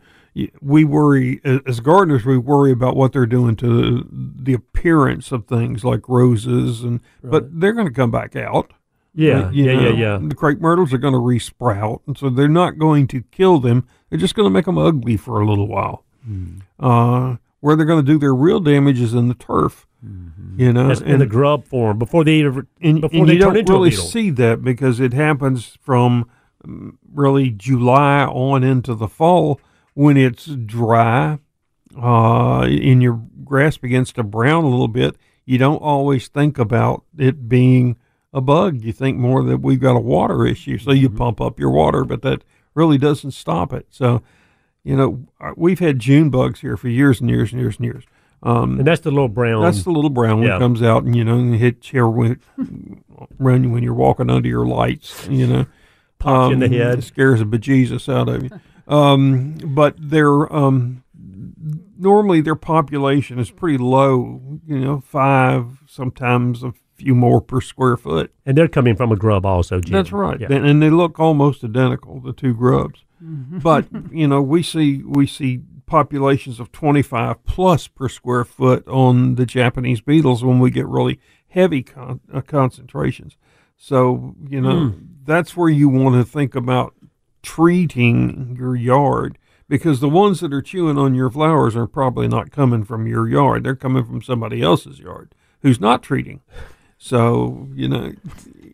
Speaker 4: we worry as gardeners. We worry about what they're doing to the appearance of things like roses, and but they're going to come back out.
Speaker 3: Yeah,
Speaker 4: Uh,
Speaker 3: yeah, yeah,
Speaker 4: know,
Speaker 3: yeah.
Speaker 4: The crepe myrtles are going to resprout, and so they're not going to kill them. They're just going to make them ugly for a little while.
Speaker 3: Hmm.
Speaker 4: Uh, where they're going to do their real damage is in the turf. You know,
Speaker 3: That's in the grub form before they ever,
Speaker 4: and,
Speaker 3: before
Speaker 4: and
Speaker 3: they
Speaker 4: you
Speaker 3: turn
Speaker 4: don't
Speaker 3: into
Speaker 4: really see that because it happens from mm, really July on into the fall when it's dry uh, and your grass begins to brown a little bit. You don't always think about it being a bug. You think more that we've got a water issue, so
Speaker 3: Mm-hmm.
Speaker 4: you pump up your water, but that really doesn't stop it. So, you know, uh, we've had June bugs here for years and years and years and years. Um,
Speaker 3: and that's the little brown.
Speaker 4: that's the little brown one
Speaker 3: yeah.
Speaker 4: that comes out, and you know, and hits you when, you when you're walking under your lights. You know,
Speaker 3: Pops you in the
Speaker 4: Um,
Speaker 3: head.
Speaker 4: Scares the bejesus out of you. Um, but their um, normally their population is pretty low. You know, five, sometimes a few more per square foot.
Speaker 3: and they're coming from a grub also. Jim.
Speaker 4: That's right,
Speaker 3: Yeah.
Speaker 4: and, and they look almost identical, the two grubs. But you know, we see we see populations of 25 plus per square foot on the Japanese beetles when we get really heavy con- uh, concentrations. So you know, that's where you want to think about treating your yard because the ones that are chewing on your flowers are probably not coming from your yard; they're coming from somebody else's yard who's not treating. So you know,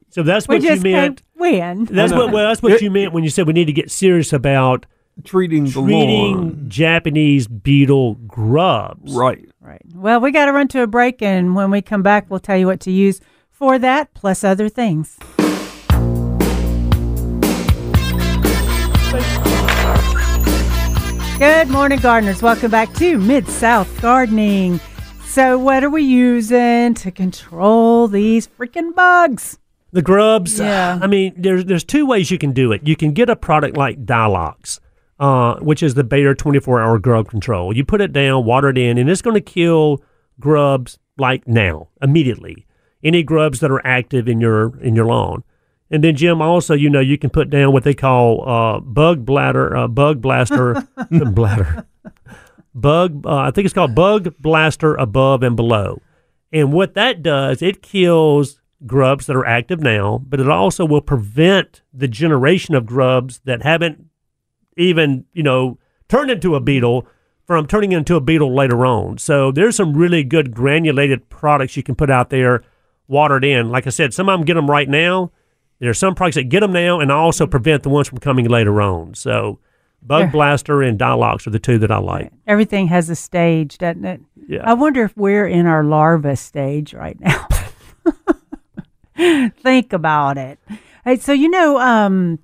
Speaker 3: So that's what you meant.
Speaker 2: can't win.
Speaker 3: That's what. Well, that's what
Speaker 4: It-
Speaker 3: you meant when you said we need to get serious about
Speaker 4: treating the
Speaker 3: treating
Speaker 4: lawn.
Speaker 3: Japanese beetle grubs.
Speaker 4: Right.
Speaker 2: Right. Well, we got to run to a break, and when we come back, we'll tell you what to use for that, plus other things. Good morning, gardeners. Welcome back to Mid South Gardening. So, what are we using to control these freaking bugs?
Speaker 3: The grubs.
Speaker 2: Yeah.
Speaker 3: I mean, there's there's two ways you can do it. You can get a product like Dylox, uh, which is the Bayer 24 hour grub control. You put it down, water it in, and it's going to kill grubs like now, immediately. Any grubs that are active in your in your lawn. And then Jim, also, you know, you can put down what they call uh, bug bladder, uh, bug blaster, bladder, bug. Uh, I think it's called bug blaster above and below. And what that does, it kills grubs that are active now, but it also will prevent the generation of grubs that haven't even, you know, turned into a beetle from turning into a beetle later on. So there's some really good granulated products you can put out there, watered in. Like I said, some of them get them right now. There are some products that get them now and also prevent the ones from coming later on. So Bug. Blaster and Dylox are the two that I like.
Speaker 2: Everything has a stage, doesn't it?
Speaker 3: Yeah.
Speaker 2: I wonder if we're in our larva stage right now. Think about it. Hey, so you know, um,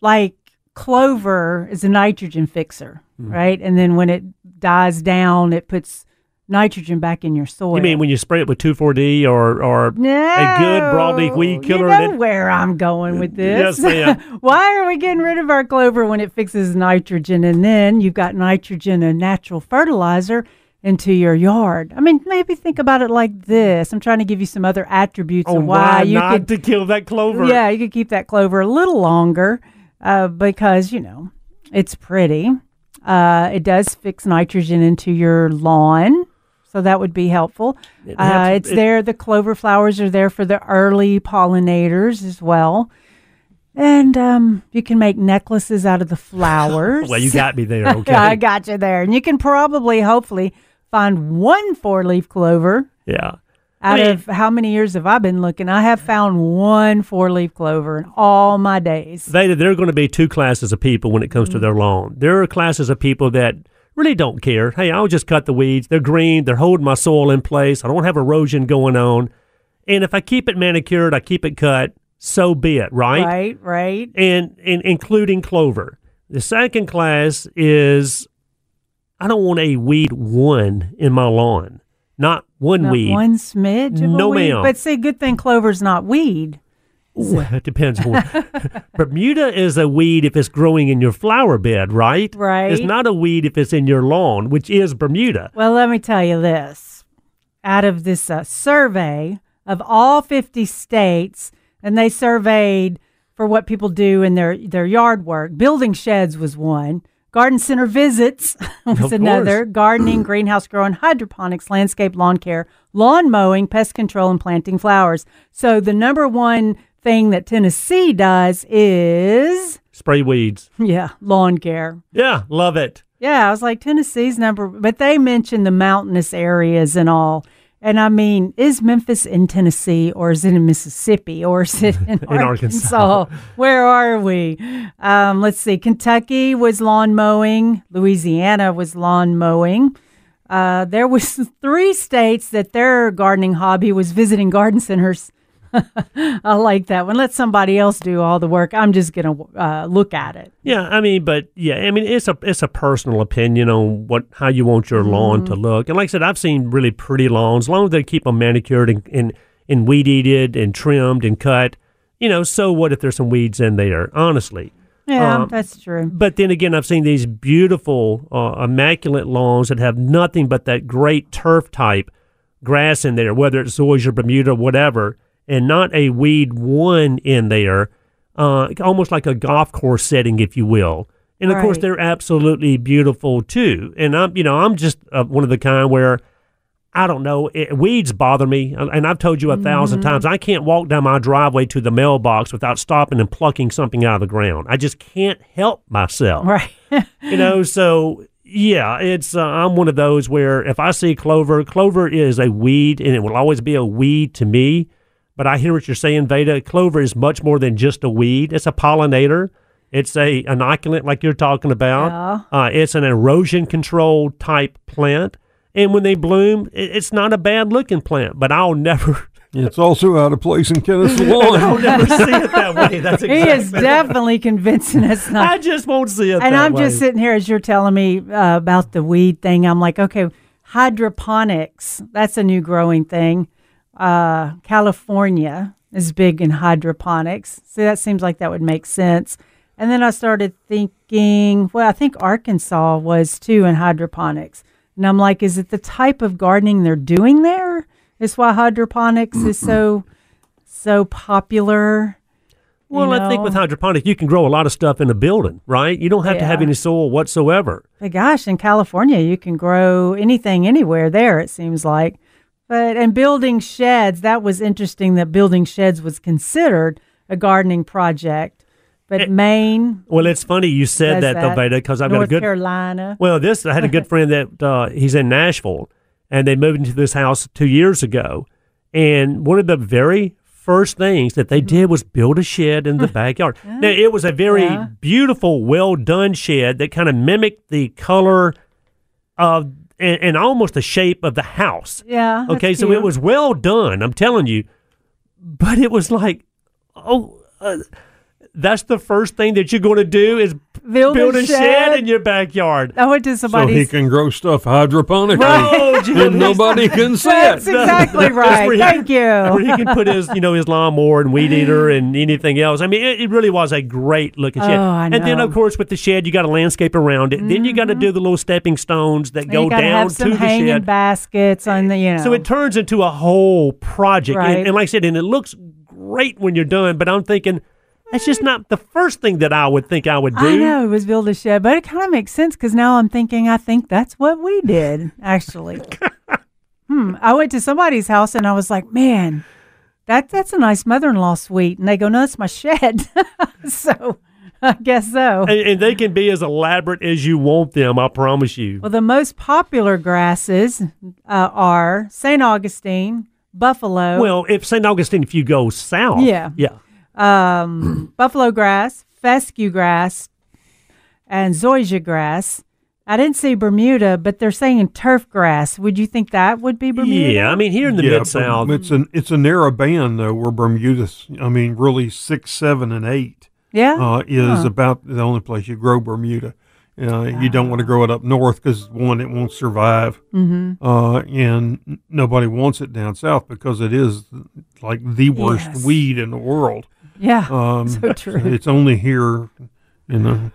Speaker 2: like clover is a nitrogen fixer,
Speaker 3: Hmm.
Speaker 2: right? And then when it dies down, it puts nitrogen back in your soil.
Speaker 3: You mean when you spray it with 2,4-D or, or
Speaker 2: no,
Speaker 3: a good broadleaf weed killer
Speaker 2: You know
Speaker 3: it-
Speaker 2: where I'm going with this.
Speaker 3: Yes, ma'am.
Speaker 2: Why are we getting rid of our clover when it fixes nitrogen, and then you've got nitrogen and natural fertilizer into your yard? I mean, maybe think about it like this. I'm trying to give you some other attributes
Speaker 3: oh,
Speaker 2: of
Speaker 3: why,
Speaker 2: why, you
Speaker 3: not
Speaker 2: could,
Speaker 3: to kill that clover?
Speaker 2: yeah, you could keep that clover a little longer uh, because you know it's pretty. Uh, it does fix nitrogen into your lawn. So that would be helpful.
Speaker 3: It
Speaker 2: Uh, it's
Speaker 3: it-
Speaker 2: there. The clover flowers are there for the early pollinators as well. And um, you can make necklaces out of the flowers.
Speaker 3: Well, you got me there, okay?
Speaker 2: I got you there. And you can probably, hopefully, find one four leaf clover
Speaker 3: yeah.
Speaker 2: out
Speaker 3: mean-
Speaker 2: of how many years have I been looking? I have found one four leaf clover in all my days.
Speaker 3: They, there are going to be two classes of people when it comes
Speaker 2: Mm-hmm.
Speaker 3: to their lawn. There are classes of people that really don't care. Hey, I'll just cut the weeds. They're green. They're holding my soil in place. I don't have erosion going on. And if I keep it manicured, I keep it cut, so be it, right?
Speaker 2: Right, right.
Speaker 3: And, and including clover. The second class is I don't want a weed one in my lawn. Not one
Speaker 2: Not
Speaker 3: weed.
Speaker 2: one smidge. Of
Speaker 3: No,
Speaker 2: weed.
Speaker 3: ma'am.
Speaker 2: But see, good thing clover's not weed.
Speaker 3: Ooh, it depends. Bermuda is a weed if it's growing in your flower bed, right?
Speaker 2: Right.
Speaker 3: It's not a weed if it's in your lawn, which is Bermuda.
Speaker 2: Well, let me tell you this. Out of this uh, survey of all 50 states, and they surveyed for what people do in their, their yard work, building sheds was one, Garden center visits was another. Gardening, greenhouse growing, hydroponics, landscape lawn care, lawn mowing, pest control, and planting flowers. So the number one thing that Tennessee does is,
Speaker 3: Spray weeds.
Speaker 2: yeah, lawn care.
Speaker 3: Yeah, love it.
Speaker 2: Yeah, I was like Tennessee's number, but they mentioned the mountainous areas and all. And I mean, is Memphis in Tennessee or is it in Mississippi or is it in,
Speaker 3: Arkansas.
Speaker 2: Arkansas? Where are we? Um, let's see. Kentucky was lawn mowing. Louisiana was lawn mowing. Uh, there was three states that their gardening hobby was visiting garden centers. I like that one. Let somebody else do all the work. I'm just gonna uh, look at it.
Speaker 3: Yeah, I mean, but yeah, I mean, it's a it's a personal opinion on what how you want your lawn to look. And like I said, I've seen really pretty lawns, as long as they keep them manicured and and, and weed eated and trimmed and cut. You know, so what if there's some weeds in there? Honestly.
Speaker 2: Yeah,
Speaker 3: Um,
Speaker 2: that's true.
Speaker 3: But then again, I've seen these beautiful, uh, immaculate lawns that have nothing but that great turf type grass in there, whether it's zoysia, Bermuda, whatever, and not a weed one in there, uh, almost like a golf course setting, if you will. And of course, they're absolutely beautiful too. And I'm, you know, I'm just uh, one of the kind where I don't know. It, weeds bother me, uh, and I've told you a 1000
Speaker 2: Mm-hmm.
Speaker 3: times. I can't walk down my driveway to the mailbox without stopping and plucking something out of the ground. I just can't help myself.
Speaker 2: Right.
Speaker 3: You know, so yeah, it's uh, I'm one of those where if I see clover, clover is a weed, and it will always be a weed to me. But I hear what you're saying, Veda. Clover is much more than just a weed. It's a pollinator. It's a inoculant, like you're talking about. Uh, it's an erosion control type plant, and when they bloom, it, it's not a bad looking plant. But I'll never,
Speaker 4: It's also out of place in Kenneth's lawn.
Speaker 3: I'll never see it that way. That's
Speaker 2: a
Speaker 3: He
Speaker 2: is definitely convincing us not.
Speaker 3: I just won't see it.
Speaker 2: and
Speaker 3: that
Speaker 2: I'm
Speaker 3: way.
Speaker 2: just sitting here as you're telling me uh, about the weed thing. I'm like, okay, hydroponics. That's a new growing thing. Uh, California is big in hydroponics. So that seems like that would make sense. And then I started thinking, well, I think Arkansas was too in hydroponics. And I'm like, is it the type of gardening they're doing there? Is why hydroponics is so so popular.
Speaker 3: Well, I think with hydroponic, you can grow a lot of stuff in a building, right? You don't have to have any soil whatsoever.
Speaker 2: But gosh, in California, you can grow anything anywhere there, it seems like. But and building sheds, that was interesting that building sheds was considered a gardening project. But Maine,
Speaker 3: Well, it's funny you said
Speaker 2: Says
Speaker 3: that, though,
Speaker 2: that.
Speaker 3: Veda, because I've
Speaker 2: North
Speaker 3: got a good.
Speaker 2: Carolina.
Speaker 3: Well, this I had a good friend that uh, he's in Nashville, and they moved into this house two years ago, and one of the very first things that they did was build a shed in the backyard. Now it was a very
Speaker 2: Yeah.
Speaker 3: beautiful, well done shed that kind of mimicked the color of and, and almost the shape of the house.
Speaker 2: Yeah.
Speaker 3: Okay, so
Speaker 2: cute.
Speaker 3: it was well done. I'm telling you, but it was like, oh, uh, that's the first thing that you're going to do is
Speaker 2: Build a
Speaker 3: a shed
Speaker 2: shed?
Speaker 3: in your backyard.
Speaker 2: I went to
Speaker 4: so he can grow stuff hydroponically.
Speaker 3: Oh, Jim,
Speaker 4: and nobody can see
Speaker 2: That's
Speaker 4: it.
Speaker 2: exactly
Speaker 3: That's
Speaker 2: right.
Speaker 3: where he-
Speaker 2: Thank you.
Speaker 3: Where he can put his, you know, his lawnmower and weed eater and anything else. I mean, it, it really was a great looking shed.
Speaker 2: Oh, I
Speaker 3: And then.
Speaker 2: Mm-hmm.
Speaker 3: of course, with the shed, you got to landscape around it. Then you got to do the little stepping stones that
Speaker 2: And
Speaker 3: go
Speaker 2: you gotta
Speaker 3: down
Speaker 2: have some
Speaker 3: to the
Speaker 2: hanging
Speaker 3: shed.
Speaker 2: baskets on the, you know.
Speaker 3: So it turns into a whole project.
Speaker 2: Right.
Speaker 3: And, and like I said, and it looks great when you're done, but I'm thinking that's just not the first thing that I would think I would do.
Speaker 2: I know it was build a shed, but it kind of makes sense because now I'm thinking I think that's what we did actually. hmm. I went to somebody's house and I was like, man, that that's a nice mother-in-law suite, and they go, no, that's my shed. so I guess so.
Speaker 3: And, and they can be as elaborate as you want them, I promise you.
Speaker 2: Well, the most popular grasses uh, are St. Augustine, Buffalo,
Speaker 3: Well, if St. Augustine, if you go south,
Speaker 2: Yeah.
Speaker 3: yeah,
Speaker 2: um, buffalo grass, fescue grass, and zoysia grass. I didn't see Bermuda, but they're saying turf grass. Would you think that would be Bermuda?
Speaker 3: yeah. I mean, here in the
Speaker 4: yeah,
Speaker 3: mid south,
Speaker 4: It's an it's a narrow band though, where Bermuda's. I mean, really six, seven, and eight
Speaker 2: Yeah.
Speaker 4: uh, is about the only place you grow Bermuda. Uh, You don't want to grow it up north because one, it won't survive, mm-hmm. uh, and nobody wants it down south because it is like the worst
Speaker 2: Yes.
Speaker 4: weed in the world.
Speaker 2: Yeah.
Speaker 4: Um,
Speaker 2: so true.
Speaker 4: It's only here, you know.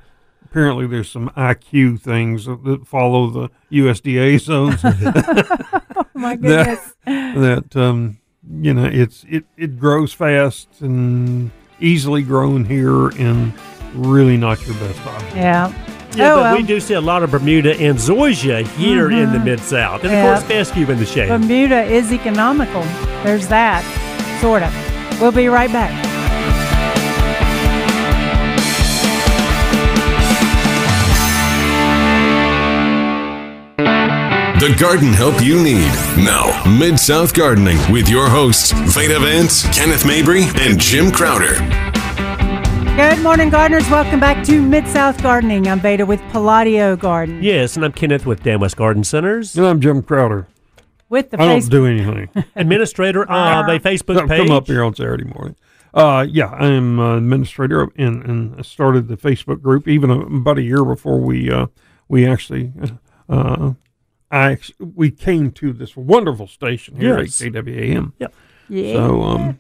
Speaker 4: Apparently, there's some IQ things that follow the USDA zones
Speaker 2: oh my goodness.
Speaker 4: that um, you know it's it it grows fast and easily grown here and really not your best option.
Speaker 2: Yeah.
Speaker 3: Yeah,
Speaker 2: Oh,
Speaker 3: but we do see a lot of Bermuda and Zoysia here in the Mid South. And
Speaker 2: Yeah.
Speaker 3: of course, fescue in the shade.
Speaker 2: Bermuda is economical. There's that, sort of. We'll be right back.
Speaker 1: The garden help you need. Now, Mid South Gardening with your hosts, Veda Vance, Kenneth Mabry, and Jim Crowder.
Speaker 2: Good morning, gardeners. Welcome back to Mid South Gardening. I'm Veda with Palladio Garden.
Speaker 3: yes, and I'm Kenneth with Dan West Garden Centers,
Speaker 4: And I'm Jim Crowder.
Speaker 2: With the
Speaker 4: I don't
Speaker 2: Facebook.
Speaker 4: do anything.
Speaker 3: administrator of a Facebook
Speaker 4: Come
Speaker 3: page.
Speaker 4: Come up here on Saturday morning. Uh, yeah, I am uh, administrator and, and I started the Facebook group even a, about a year before we uh, we actually uh, I we came to this wonderful station here
Speaker 3: Yes.
Speaker 4: at KWAM.
Speaker 3: Yep.
Speaker 2: Yeah.
Speaker 4: So um,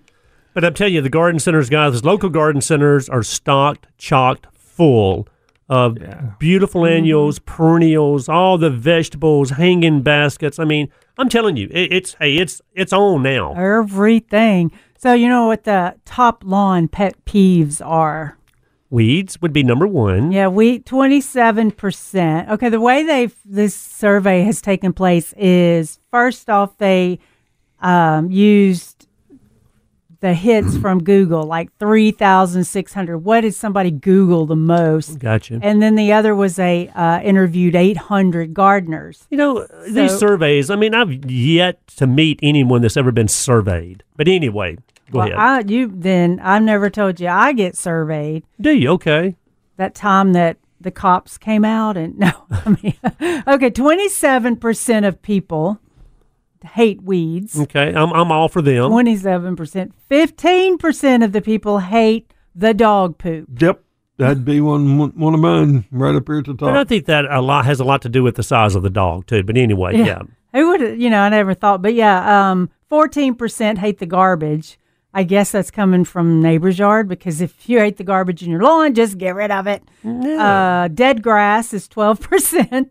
Speaker 3: But I'm telling you, the garden centers, guys, those local garden centers are stocked, chocked full of beautiful annuals, perennials, all the vegetables, hanging baskets. I mean, I'm telling you, it, it's hey, it's it's on now.
Speaker 2: Everything. So, you know what the top lawn pet peeves are?
Speaker 3: Weeds would be number one.
Speaker 2: Yeah, we 27%. Okay, the way they this survey has taken place is first off they um, used the hits from Google, like 3,600. What did somebody Google the most?
Speaker 3: Gotcha.
Speaker 2: And then the other was they uh, interviewed 800 gardeners.
Speaker 3: You know, these surveys, I mean, I've yet to meet anyone that's ever been surveyed. But anyway, go
Speaker 2: Well,
Speaker 3: ahead.
Speaker 2: I, you then I've never told you I get surveyed.
Speaker 3: Do you? Okay.
Speaker 2: that time that the cops came out and no i mean okay 27% of people hate weeds
Speaker 3: Okay. I'm, I'm all for them.
Speaker 2: 27% 15% of the people hate the dog poop
Speaker 4: yep, that'd be one one one of mine right up here at the top.
Speaker 3: But I think that a lot has a lot to do with the size of the dog, too. But anyway, yeah.
Speaker 2: who would you know i never thought but yeah um 14% hate the garbage i guess that's coming from neighbor's yard because if you hate the garbage in your lawn just get rid of it uh, dead grass is 12%.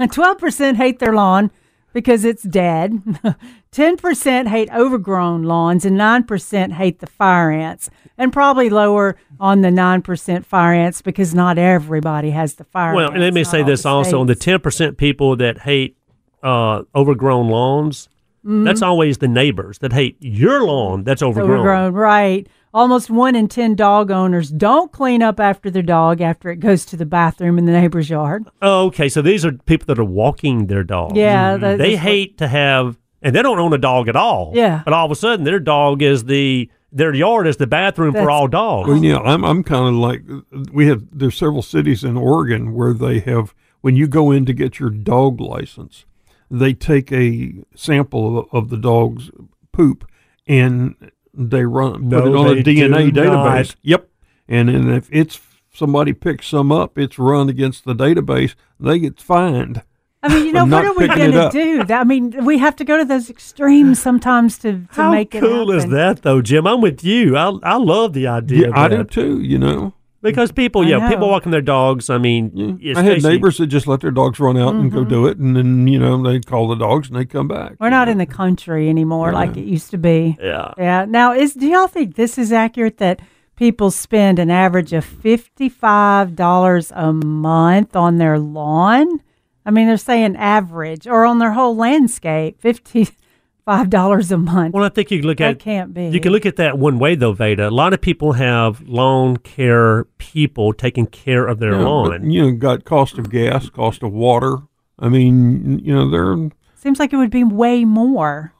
Speaker 2: 12% hate their lawn because it's dead. 10% hate overgrown lawns and 9% hate the fire ants. And probably lower on the 9% fire ants because not everybody has the fire
Speaker 3: Well,
Speaker 2: ants.
Speaker 3: and let me say this also: on the ten percent people that hate uh, overgrown lawns,
Speaker 2: Mm-hmm.
Speaker 3: that's always the neighbors that hate your lawn that's overgrown.
Speaker 2: overgrown, right. Almost one in 10 dog owners don't clean up after their dog after it goes to the bathroom in the neighbor's yard.
Speaker 3: Oh, okay, so these are people that are walking their dog.
Speaker 2: Yeah, that-
Speaker 3: they
Speaker 2: that's what-
Speaker 3: hate to have, and they don't own a dog at all.
Speaker 2: Yeah.
Speaker 3: but all of a sudden, their dog is the their yard is the bathroom for all dogs.
Speaker 4: Well, yeah, I'm I'm kind of like we have. There's several cities in Oregon where they have when you go in to get your dog license, they take a sample of, of the dog's poop and they run
Speaker 3: No,
Speaker 4: put it on a DNA database.
Speaker 3: not.
Speaker 4: Yep, and then if it's somebody picks some up, it's run against the database. They get fined.
Speaker 2: I mean, you know, what are we going to do? That- I mean, we have to go to those extremes sometimes to, to
Speaker 3: How
Speaker 2: make it How
Speaker 3: cool is that, though, Jim? I'm with you. I I love the idea.
Speaker 4: Yeah,
Speaker 3: of
Speaker 4: I do too. You know,
Speaker 3: because people,
Speaker 2: I
Speaker 3: yeah,
Speaker 2: know.
Speaker 3: people walking their dogs. I mean,
Speaker 4: I had neighbors that just let their dogs run out and go
Speaker 2: Mm-hmm.
Speaker 4: do it, and then you know they'd call the dogs and they'd come back.
Speaker 2: We're not in the country anymore like it used to be.
Speaker 3: Yeah.
Speaker 2: Yeah. Now, is do y'all think this is accurate that people spend an average of fifty-five dollars a month on their lawn? I mean, they're saying average or on their whole landscape, fifty-five dollars a month.
Speaker 3: Well, I think you can look
Speaker 2: that
Speaker 3: at
Speaker 2: can't be.
Speaker 3: You can look at that one way though, Veda. A lot of people have lawn care people taking care of their
Speaker 4: Yeah, but,
Speaker 3: lawn.
Speaker 4: you know, got cost of gas, cost of water. I mean, you know, they're
Speaker 2: Seems like it would be way more.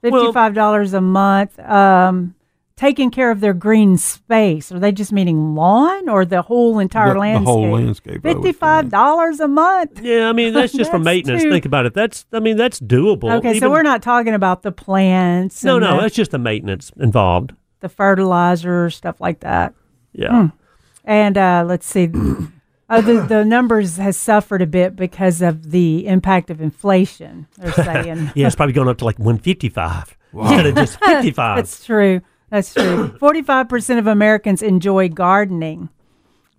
Speaker 2: Fifty-five dollars a month. Um, taking care of their green space. Are they just meaning lawn or the whole entire
Speaker 4: The- the
Speaker 2: landscape?
Speaker 4: whole landscape, I would think.
Speaker 2: Fifty-five dollars a month.
Speaker 3: yeah, I mean that's just for maintenance.
Speaker 2: too-
Speaker 3: Think about it. That's I mean that's doable.
Speaker 2: Okay, so we're not talking about the plants.
Speaker 3: no, no,
Speaker 2: the,
Speaker 3: that's just the maintenance involved.
Speaker 2: the fertilizer stuff like that.
Speaker 3: Yeah,
Speaker 2: And uh, let's see, uh, the the numbers has suffered a bit because of the impact of inflation. They're saying.
Speaker 3: yeah, it's probably going up to like one fifty five instead of just fifty five.
Speaker 2: That's true. That's true. Forty-five percent of Americans enjoy gardening.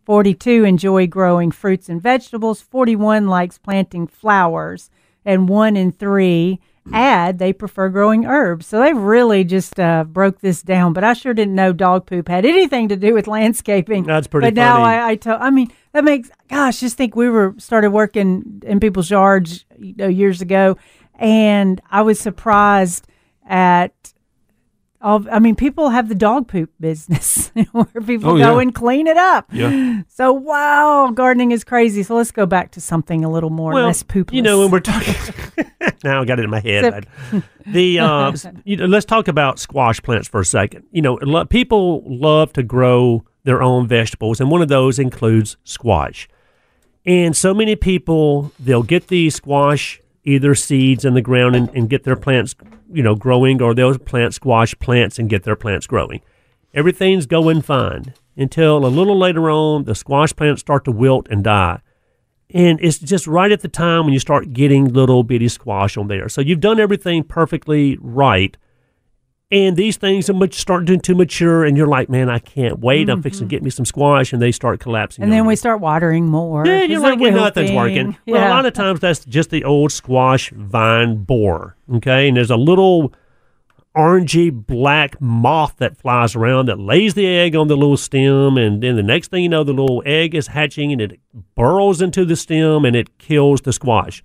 Speaker 2: Forty-two enjoy growing fruits and vegetables. Forty-one likes planting flowers, and one in three add they prefer growing herbs. So they really just uh, broke this down. But I sure didn't know dog poop had anything to do with landscaping.
Speaker 3: That's pretty
Speaker 2: But now
Speaker 3: funny.
Speaker 2: I, I to, I mean, that makes gosh. Just think we were started working in people's yards you know, years ago, and I was surprised at. All, I mean, people have the dog poop business where people
Speaker 4: Oh,
Speaker 2: go
Speaker 4: yeah.
Speaker 2: and clean it up.
Speaker 4: Yeah.
Speaker 2: So wow, gardening is crazy. So let's go back to something a little more less poopless.
Speaker 3: You know, when we're talking, now I got it in my head. but the uh, you know, let's talk about squash plants for a second. You know, lo- people love to grow their own vegetables, and one of those includes squash. And so many people, they'll get the squash either seeds in the ground and, and get their plants, you know, growing, or they'll plant squash plants and get their plants growing. Everything's going fine until a little later on, the squash plants start to wilt and die. And it's just right at the time when you start getting little bitty squash on there. So you've done everything perfectly right. And these things are much starting to mature, and you're like, man, I can't wait. I'm fixing to get me some squash, and they start collapsing.
Speaker 2: Mm-hmm. and then we start watering more.
Speaker 3: Yeah, you're like, yeah, nothing's working. Well, a lot of times that's just the old squash vine borer. Okay, and there's a little orangey black moth that flies around that lays the egg on the little stem, and then the next thing you know, the little egg is hatching and it burrows into the stem and it kills the squash.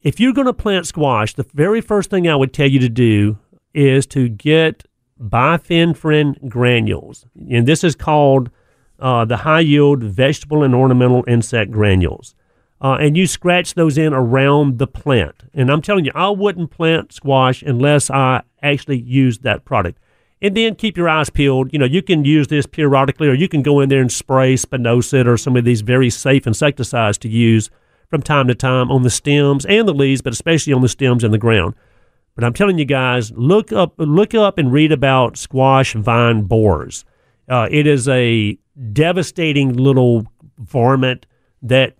Speaker 3: If you're going to plant squash, the very first thing I would tell you to do is to get bifenthrin granules, and this is called uh, the Hi-Yield vegetable and ornamental insect granules. Uh, and you scratch those in around the plant. And I'm telling you, I wouldn't plant squash unless I actually used that product. And then keep your eyes peeled. You know, you can use this periodically, or you can go in there and spray spinosad or some of these very safe insecticides to use from time to time on the stems and the leaves, but especially on the stems and the ground. But I'm telling you guys, look up, look up and read about squash vine borers. Uh, it is a devastating little varmint that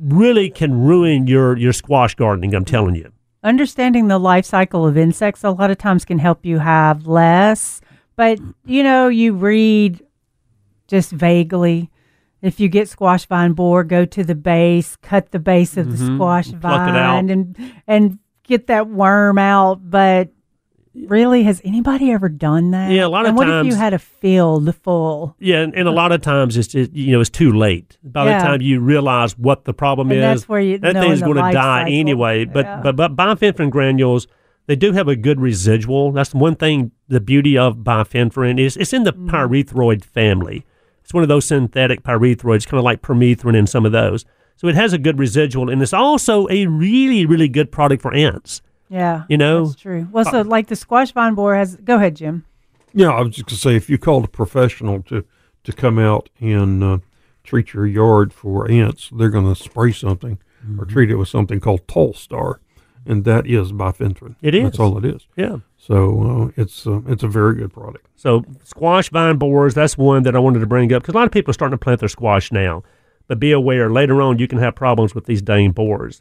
Speaker 3: really can ruin your your squash gardening. I'm telling you.
Speaker 2: understanding the life cycle of insects a lot of times can help you have less but you know you read just vaguely if you get squash vine borer go to the base cut the base of the squash
Speaker 3: Mm-hmm. Pluck it out.
Speaker 2: vine and and get that worm out but really has anybody ever done that
Speaker 3: Yeah, a lot of
Speaker 2: and what if
Speaker 3: times-
Speaker 2: you had a field full
Speaker 3: Yeah, and, and a lot of times it's just, you know it's too late. By
Speaker 2: Yeah.
Speaker 3: the time you realize what the problem
Speaker 2: And
Speaker 3: is,
Speaker 2: that's where you
Speaker 3: that
Speaker 2: know
Speaker 3: thing's
Speaker 2: in the
Speaker 3: going to die
Speaker 2: cycle.
Speaker 3: anyway. But
Speaker 2: Yeah.
Speaker 3: but but bifenthrin granules they do have a good residual. That's one thing. The beauty of bifenthrin is it's in the
Speaker 2: Mm-hmm.
Speaker 3: pyrethroid family. It's one of those synthetic pyrethroids, kind of like permethrin and some of those. So it has a good residual, and it's also a really really good product for ants.
Speaker 2: yeah
Speaker 3: You know?
Speaker 2: that's true well
Speaker 3: Uh,
Speaker 2: so like the squash vine borer has go ahead jim
Speaker 4: Yeah, I was just gonna say if you called a professional to to come out and uh, treat your yard for ants, they're gonna spray something
Speaker 3: Mm-hmm.
Speaker 4: or treat it with something called Talstar, and that is bifenthrin.
Speaker 3: It is.
Speaker 4: That's all it is.
Speaker 3: Yeah.
Speaker 4: So uh, it's uh, it's a very good product.
Speaker 3: So squash vine borers, that's one that I wanted to bring up because a lot of people are starting to plant their squash now. But be aware, later on you can have problems with these dang borers.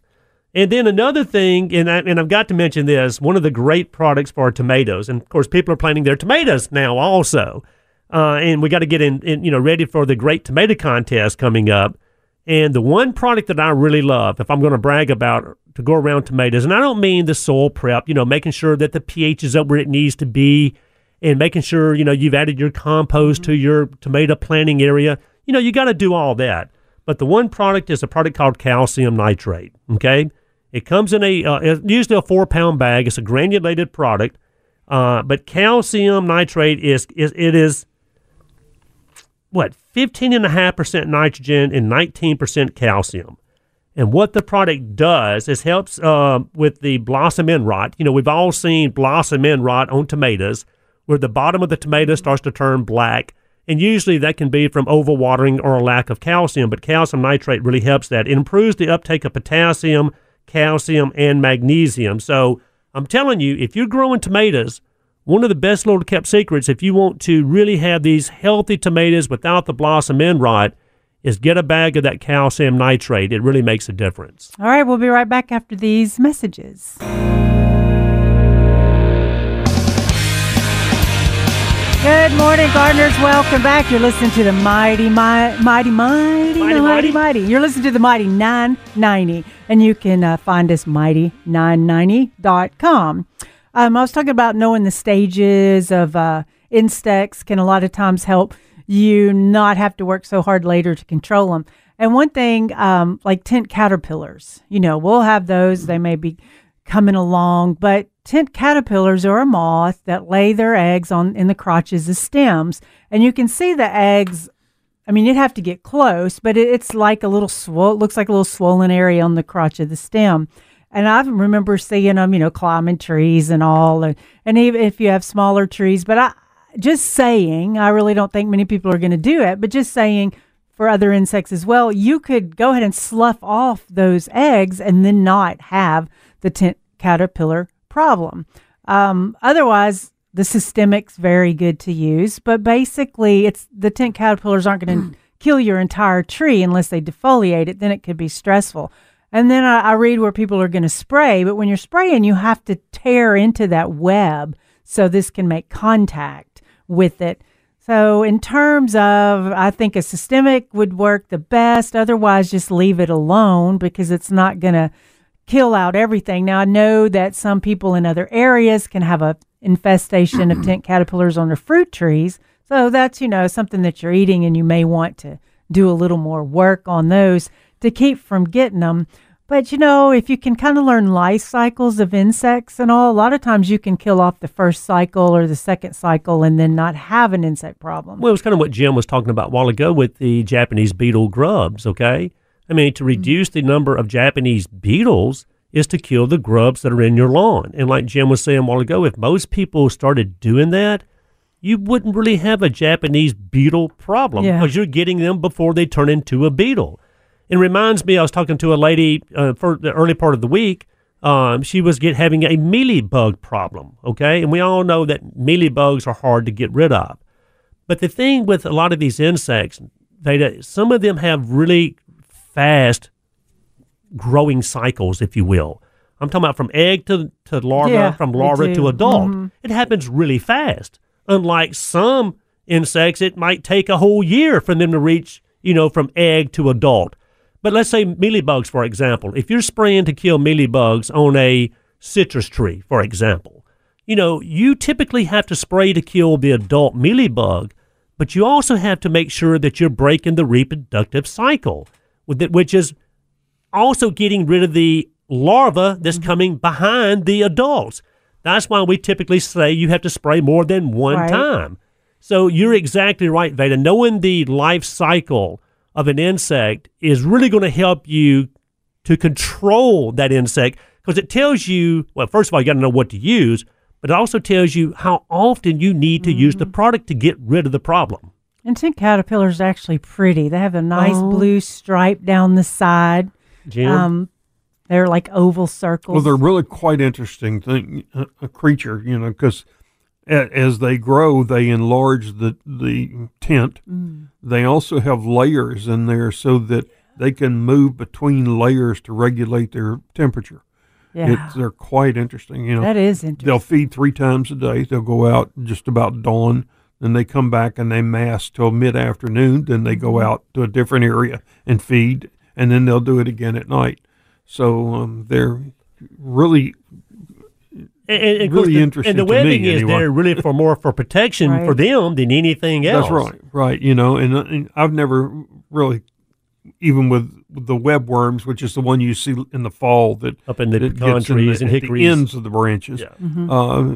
Speaker 3: And then another thing, and, I, and I've got to mention this, one of the great products for tomatoes, and of course people are planting their tomatoes now also. Uh, and we got to get in, in, you know, ready for the great tomato contest coming up. And the one product that I really love, if I'm going to brag about to go around tomatoes, and I don't mean the soil prep, you know, making sure that the pH is up where it needs to be, and making sure you know you've added your compost to your tomato planting area. You know, you got to do all that. But the one product is a product called calcium nitrate. Okay, it comes in a uh, usually a four pound bag. It's a granulated product, uh, but calcium nitrate is is it is what 15.5% nitrogen and 19% calcium. And what the product does is helps uh, with the blossom end rot. You know, we've all seen blossom end rot on tomatoes where the bottom of the tomato starts to turn black. And usually that can be from overwatering or a lack of calcium, but calcium nitrate really helps that. It improves the uptake of potassium, calcium, and magnesium. So I'm telling you, if you're growing tomatoes, one of the best little kept secrets, if you want to really have these healthy tomatoes without the blossom end rot, is get a bag of that calcium nitrate. It really makes a difference.
Speaker 2: All right, we'll be right back after these messages. Good morning, gardeners. Welcome back. You're listening to the mighty, mighty, mighty, mighty,
Speaker 3: Mighty,
Speaker 2: mighty,
Speaker 3: mighty.
Speaker 2: mighty. You're listening to the mighty 990, and you can uh, find us mighty990.com. Um, I was talking about knowing the stages of uh, insects can a lot of times help you not have to work so hard later to control them. And one thing, um, like tent caterpillars, you know, we'll have those. They may be coming along, but tent caterpillars are a moth that lay their eggs on in the crotches of stems, and you can see the eggs. I mean, you'd have to get close, but it, it's like a little swol. Looks like a little swollen area on the crotch of the stem. And I remember seeing them, you know, climbing trees and all, and, and even if you have smaller trees. But I just saying, I really don't think many people are going to do it. But just saying, for other insects as well, you could go ahead and slough off those eggs and then not have the tent caterpillar problem. Um, otherwise, the systemic's very good to use, but basically, it's the tent caterpillars aren't going to kill your entire tree unless they defoliate it. Then it could be stressful. And then I, I read where people are going to spray, but when you're spraying, you have to tear into that web so this can make contact with it. So, in terms of, I think a systemic would work the best. Otherwise, just leave it alone because it's not going to kill out everything. Now, I know that some people in other areas can have a infestation of tent caterpillars on their fruit trees. So that's, you know, something that you're eating and you may want to do a little more work on those to keep from getting them. But you know, if you can kind of learn life cycles of insects and all, a lot of times you can kill off the first cycle or the second cycle and then not have an insect problem.
Speaker 3: Well, it was kind of what Jim was talking about a while ago with the Japanese beetle grubs, okay? I mean, to reduce the number of Japanese beetles is to kill the grubs that are in your lawn. And like Jim was saying a while ago, if most people started doing that, you wouldn't really have a Japanese beetle problem
Speaker 2: Yeah.
Speaker 3: because you're getting them before they turn into a beetle. It reminds me, I was talking to a lady uh, for the early part of the week. Um, she was get, having a mealybug problem, okay? And we all know that mealybugs are hard to get rid of. But the thing with a lot of these insects, they, some of them have really fast growing cycles, if you will. I'm talking about from egg to, to larva,
Speaker 2: Yeah,
Speaker 3: from larva to adult.
Speaker 2: Mhm.
Speaker 3: It happens really fast. Unlike some insects, it might take a whole year for them to reach, you know, from egg to adult. But let's say mealybugs, for example. If you're spraying to kill mealybugs on a citrus tree, for example, you know, you typically have to spray to kill the adult mealybug, but you also have to make sure that you're breaking the reproductive cycle, which is also getting rid of the larva that's
Speaker 2: Mm-hmm.
Speaker 3: coming behind the adults. That's why we typically say you have to spray more than one
Speaker 2: Right.
Speaker 3: time. So you're exactly right, Veda. Knowing the life cycle of an insect is really going to help you to control that insect because it tells you, well, first of all, you got to know what to use, but it also tells you how often you need to use the
Speaker 2: Mm-hmm.
Speaker 3: product to get rid of the problem.
Speaker 2: And tent caterpillars are actually pretty. They have a nice
Speaker 3: Oh.
Speaker 2: blue stripe down the side.
Speaker 3: Jim?
Speaker 2: Um, they're like oval circles.
Speaker 4: Well, they're really quite interesting thing, a, a creature, you know, because as they grow, they enlarge the the tent.
Speaker 2: Mm.
Speaker 4: They also have layers in there so that they can move between layers to regulate their temperature.
Speaker 2: yeah,
Speaker 4: It's, they're quite interesting. You know,
Speaker 2: that is interesting.
Speaker 4: they'll feed three times a day. They'll go out just about dawn, then they come back and they mass till mid afternoon. Then they go out to a different area and feed, and then they'll do it again at night. So um, they're really
Speaker 3: And, and
Speaker 4: really
Speaker 3: the,
Speaker 4: interesting
Speaker 3: And the
Speaker 4: to me,
Speaker 3: webbing is
Speaker 4: anyway.
Speaker 3: there really for more for protection
Speaker 2: Right.
Speaker 3: for them than anything else.
Speaker 4: That's right, right. You know, and, and I've never really, even with, with the web worms, which is the one you see in the fall that
Speaker 3: Up in the
Speaker 4: that
Speaker 3: pecan
Speaker 4: gets in the,
Speaker 3: and
Speaker 4: at the ends of the branches.
Speaker 3: Yeah.
Speaker 4: Uh,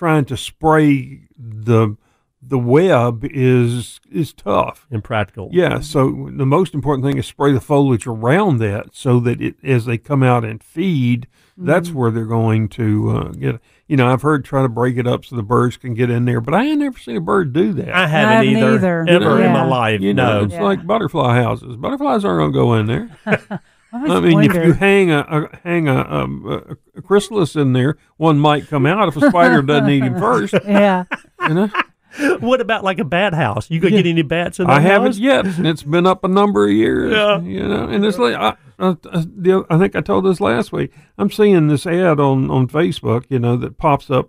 Speaker 4: trying to spray the the web is is tough.
Speaker 3: Impractical.
Speaker 4: Yeah, so the most important thing is spray the foliage around that so that it as they come out and feed, that's where they're going to uh, get. You know, I've heard try to break it up so the birds can get in there, but I ain't never seen a bird do that.
Speaker 3: I haven't,
Speaker 2: haven't
Speaker 3: either,
Speaker 2: either.
Speaker 3: ever in my life.
Speaker 4: you know,
Speaker 3: no.
Speaker 4: it's
Speaker 2: Yeah.
Speaker 4: like butterfly houses. Butterflies aren't going to go in there.
Speaker 2: I,
Speaker 4: I mean, if you hang a, a hang a, um, a, a chrysalis in there, one might come out if a spider doesn't eat him first.
Speaker 2: yeah,
Speaker 4: You know,
Speaker 3: What about like a bat house? You gonna get any bats in that
Speaker 4: I haven't
Speaker 3: house?
Speaker 4: yet, it's been up a number of years.
Speaker 3: Yeah.
Speaker 4: you know, and it's like I, I, I, I think I told this last week. I'm seeing this ad on on Facebook, you know, that pops up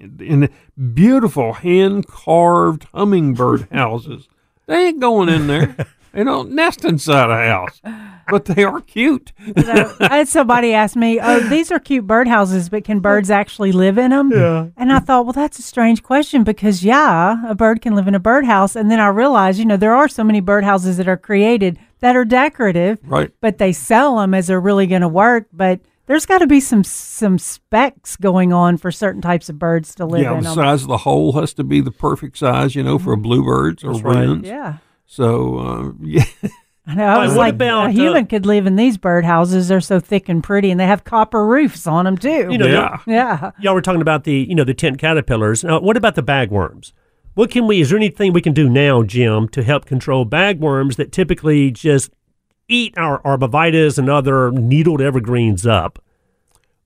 Speaker 4: in beautiful hand carved hummingbird houses. They ain't going in there. They don't nest inside a house, but they are cute.
Speaker 2: So, I had somebody ask me, "Oh, these are cute birdhouses, but can birds actually live in them?"
Speaker 3: Yeah.
Speaker 2: And I thought, well, that's a strange question because yeah, a bird can live in a birdhouse. And then I realized, you know, there are so many birdhouses that are created that are decorative,
Speaker 4: Right.
Speaker 2: but they sell them as they're really going to work. But there's got to be some some specs going on for certain types of birds to live
Speaker 4: yeah,
Speaker 2: in
Speaker 4: the
Speaker 2: them.
Speaker 4: size of the hole has to be the perfect size, you know, for mm-hmm. bluebirds or
Speaker 3: That's right.
Speaker 2: Yeah.
Speaker 4: So uh, yeah,
Speaker 2: I know. I was
Speaker 3: what
Speaker 2: like,
Speaker 3: about,
Speaker 2: a
Speaker 3: uh,
Speaker 2: human could live in these birdhouses. They're so thick and pretty, and they have copper roofs on them too.
Speaker 3: You know,
Speaker 4: yeah.
Speaker 2: yeah.
Speaker 3: y'all were talking about the you know the tent caterpillars. Now, what about the bagworms? What can we? Is there anything we can do now, Jim, to help control bagworms that typically just eat our arborvitaes and other needled evergreens up?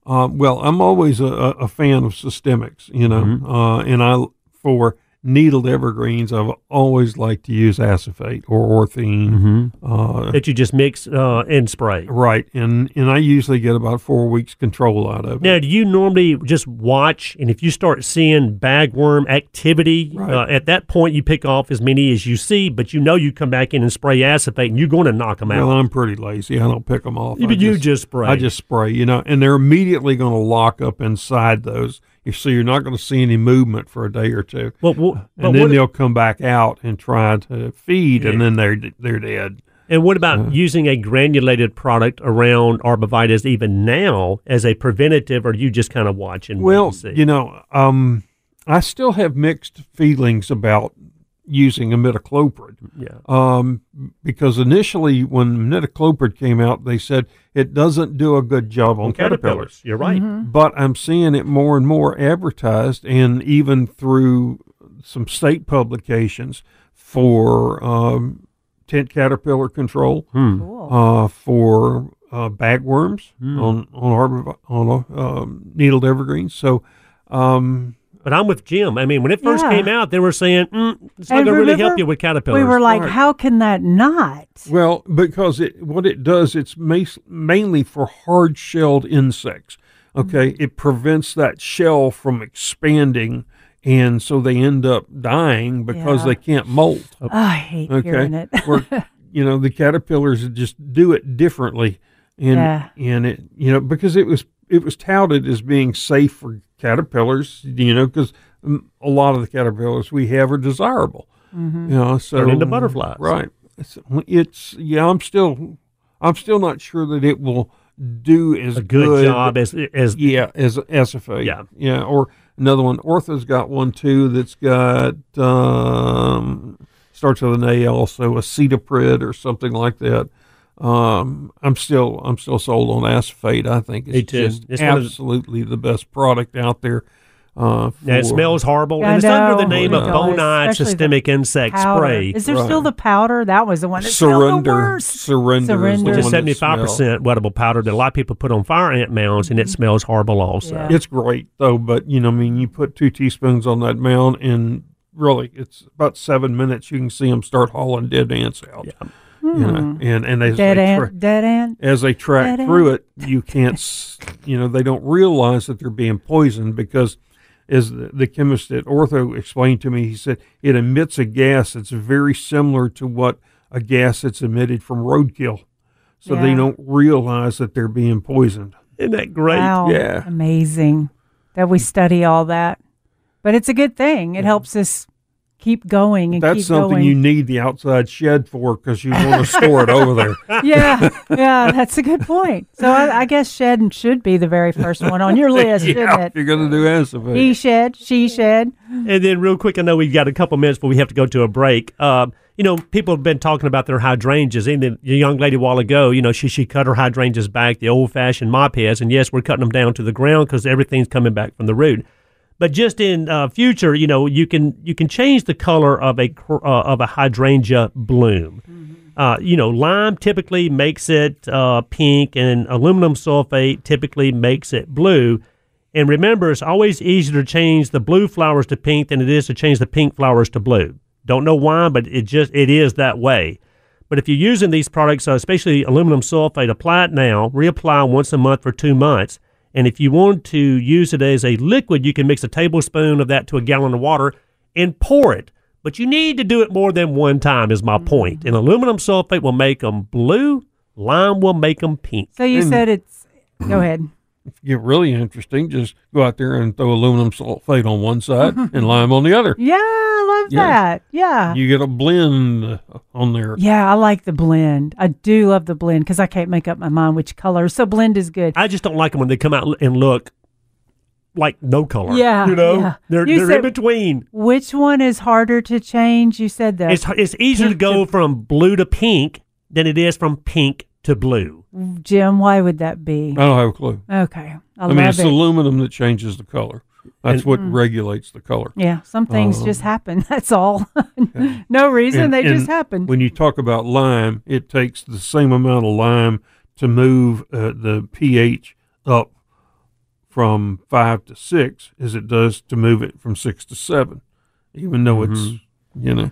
Speaker 4: Um, well, I'm always a, a a fan of systemics, you know,
Speaker 3: Mm-hmm.
Speaker 4: uh, and I for needled evergreens, I've always liked to use acephate or orthene. Uh,
Speaker 3: that you just mix uh, and spray.
Speaker 4: right, and and I usually get about four weeks control out of it.
Speaker 3: Now, do you normally just watch, and if you start seeing bagworm activity,
Speaker 4: Right.
Speaker 3: uh, at that point you pick off as many as you see, but you know you come back in and spray acephate, and you're going to knock them out. Well.
Speaker 4: I'm pretty lazy. I don't pick them off.
Speaker 3: You-
Speaker 4: I
Speaker 3: you just spray.
Speaker 4: I just spray, you know, and they're immediately going to lock up inside those. You so you're not going to see any movement for a day or two,
Speaker 3: Well, well,
Speaker 4: and then they'll come back out and try to feed, and then they're they're dead.
Speaker 3: And what about using a granulated product around arborvitaes even now as a preventative, or you just kind of watch and wait
Speaker 4: Well,
Speaker 3: and see?
Speaker 4: you know, um, I still have mixed feelings about using imidacloprid.
Speaker 3: yeah.
Speaker 4: Um, because initially when imidacloprid came out, they said it doesn't do a good job on caterpillars.
Speaker 3: You're right.
Speaker 4: But I'm seeing it more and more advertised, and even through some state publications for um, tent caterpillar control,
Speaker 2: Cool.
Speaker 4: uh, for uh, bagworms on on arbor, on um, needled evergreens. So. Um,
Speaker 3: But I'm with Jim. I mean, when it first
Speaker 2: Yeah.
Speaker 3: came out, they were saying mm, it's not going to really help you with caterpillars.
Speaker 2: We were like,
Speaker 4: Right.
Speaker 2: how can that not?
Speaker 4: Well, because it what it does, it's mas- mainly for hard shelled insects. Okay,
Speaker 2: Mm-hmm.
Speaker 4: it prevents that shell from expanding, and so they end up dying because
Speaker 2: Yeah.
Speaker 4: they can't molt.
Speaker 2: Oh, I hate
Speaker 4: Okay,
Speaker 2: hearing it.
Speaker 4: Where, you know the caterpillars just do it differently, and
Speaker 2: Yeah.
Speaker 4: and it you know because it was it was touted as being safe for caterpillars, you know, because a lot of the caterpillars we have are desirable.
Speaker 2: Mm-hmm.
Speaker 4: You know, so
Speaker 3: Turn into butterflies.
Speaker 4: right? It's, it's yeah. I'm still I'm still not sure that it will do as
Speaker 3: a good, job as as
Speaker 4: yeah, as acephate.
Speaker 3: Yeah.
Speaker 4: yeah. Or another one. Ortho's got one too. That's got um, starts with an A. Also, acetoprid or something like that. Um, I'm still I'm still sold on acephate. I think it's just
Speaker 3: It's one of the-
Speaker 4: absolutely the best product out there. Uh,
Speaker 3: Yeah, it smells horrible,
Speaker 2: I
Speaker 3: and it's under the name
Speaker 4: it
Speaker 3: of bonide systemic insect
Speaker 2: Powder.
Speaker 3: spray,
Speaker 2: Is there
Speaker 4: Right.
Speaker 2: still the powder? That was the one that smelled the
Speaker 4: Surrender,
Speaker 2: worst.
Speaker 4: surrender,
Speaker 2: Surrender.
Speaker 4: is the
Speaker 3: which is seventy five percent wettable powder that a lot of people put on fire ant mounds, and it smells horrible also.
Speaker 2: Mm-hmm. Yeah.
Speaker 4: It's great though, but you know, I mean, you put two teaspoons on that mound, and really, it's about seven minutes. You can see them start hauling dead ants out.
Speaker 3: Yeah.
Speaker 4: You know, and and as
Speaker 2: Hmm. Dead
Speaker 4: they
Speaker 2: ant.
Speaker 4: tra-
Speaker 2: dead ant.
Speaker 4: as they track
Speaker 2: Dead
Speaker 4: through it, you can't, you know, they don't realize that they're being poisoned because, as the, the chemist at Ortho explained to me, he said it emits a gas that's very similar to what a gas that's emitted from roadkill. So they don't realize that they're being poisoned.
Speaker 3: Isn't that great?
Speaker 2: Wow.
Speaker 4: Yeah.
Speaker 2: Amazing that we study all that. But it's a good thing. It helps us keep going and
Speaker 4: That's
Speaker 2: keep
Speaker 4: something
Speaker 2: going.
Speaker 4: you need the outside shed for because you want to store it over there.
Speaker 2: yeah, yeah, that's a good point. So I, I guess shed should be the very first one on your list,
Speaker 4: yeah,
Speaker 2: shouldn't it?
Speaker 4: you're going to do acephate.
Speaker 2: He shed, she shed.
Speaker 3: And then, real quick, I know we've got a couple minutes, but we have to go to a break. Um, you know, people have been talking about their hydrangeas. And the, the young lady a while ago, you know, she she cut her hydrangeas back the old fashioned mop heads. And yes, we're cutting them down to the ground because everything's coming back from the root. But just in uh, future, you know, you can you can change the color of a uh, of a hydrangea bloom. Uh, you know, lime typically makes it uh, pink, and aluminum sulfate typically makes it blue. And remember, it's always easier to change the blue flowers to pink than it is to change the pink flowers to blue. Don't know why, but it just it is that way. But if you're using these products, uh, especially aluminum sulfate, apply it now. Reapply once a month for two months. And if you want to use it as a liquid, you can mix a tablespoon of that to a gallon of water and pour it. But you need to do it more than one time, is my point. Mm-hmm. And aluminum sulfate will make them blue. Lime will make them pink.
Speaker 2: So you mm. said it's. Go ahead.
Speaker 4: Get really interesting, just go out there and throw aluminum sulfate on one side and lime on the other.
Speaker 2: Yeah, I love
Speaker 4: Yeah.
Speaker 2: that. Yeah.
Speaker 4: You get a blend on there.
Speaker 2: yeah, I like the blend. I do love the blend because I can't make up my mind which color. So blend is good.
Speaker 3: I just don't like them when they come out and look like no color.
Speaker 2: Yeah,
Speaker 3: you know,
Speaker 2: yeah.
Speaker 3: they're
Speaker 2: You
Speaker 3: they're
Speaker 2: said-
Speaker 3: in between.
Speaker 2: Which one is harder to change? You said that.
Speaker 3: It's it's easier to go
Speaker 2: to-
Speaker 3: from blue to pink than it is from pink to blue.
Speaker 2: Jim, why would that be?
Speaker 4: I don't have a clue.
Speaker 2: Okay. I,
Speaker 4: I,
Speaker 2: love
Speaker 4: mean, it's
Speaker 2: it.
Speaker 4: aluminum that changes the color. That's
Speaker 3: And-
Speaker 4: what regulates the color.
Speaker 2: yeah, some things just
Speaker 4: Um,
Speaker 2: happen. That's all. no reason.
Speaker 4: And-
Speaker 2: they
Speaker 4: and
Speaker 2: just happen.
Speaker 4: When you talk about lime, it takes the same amount of lime to move uh, the pH up from five to six as it does to move it from six to seven, even though it's
Speaker 3: Mm-hmm.
Speaker 4: you know.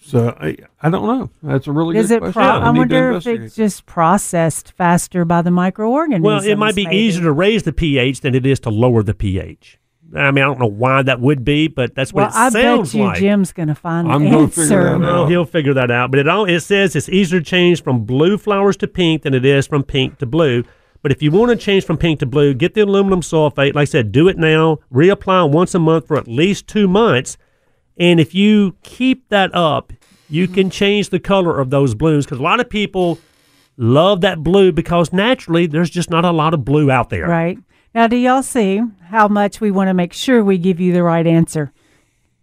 Speaker 4: So I I don't know. That's a really
Speaker 2: is
Speaker 4: good
Speaker 2: it?
Speaker 4: question.
Speaker 2: Pro-
Speaker 4: I
Speaker 2: I wonder if it's just processed faster by the microorganisms.
Speaker 3: Well, it might be
Speaker 2: maybe.
Speaker 3: easier to raise the pH than it is to lower the pH. I mean, I don't know why that would be, but that's what
Speaker 2: Well,
Speaker 3: it
Speaker 2: I
Speaker 3: sounds
Speaker 2: bet you
Speaker 3: like.
Speaker 2: Jim's going to find
Speaker 4: I'm
Speaker 2: the
Speaker 4: gonna
Speaker 2: answer.
Speaker 4: figure that out.
Speaker 3: He'll figure that out. But it all it says it's easier to change from blue flowers to pink than it is from pink to blue. But if you want to change from pink to blue, get the aluminum sulfate. Like I said, do it now. Reapply once a month for at least two months. And if you keep that up, you can change the color of those blues because a lot of people love that blue because naturally there's just not a lot of blue out there.
Speaker 2: Right. Now, do y'all see how much we want to make sure we give you the right answer?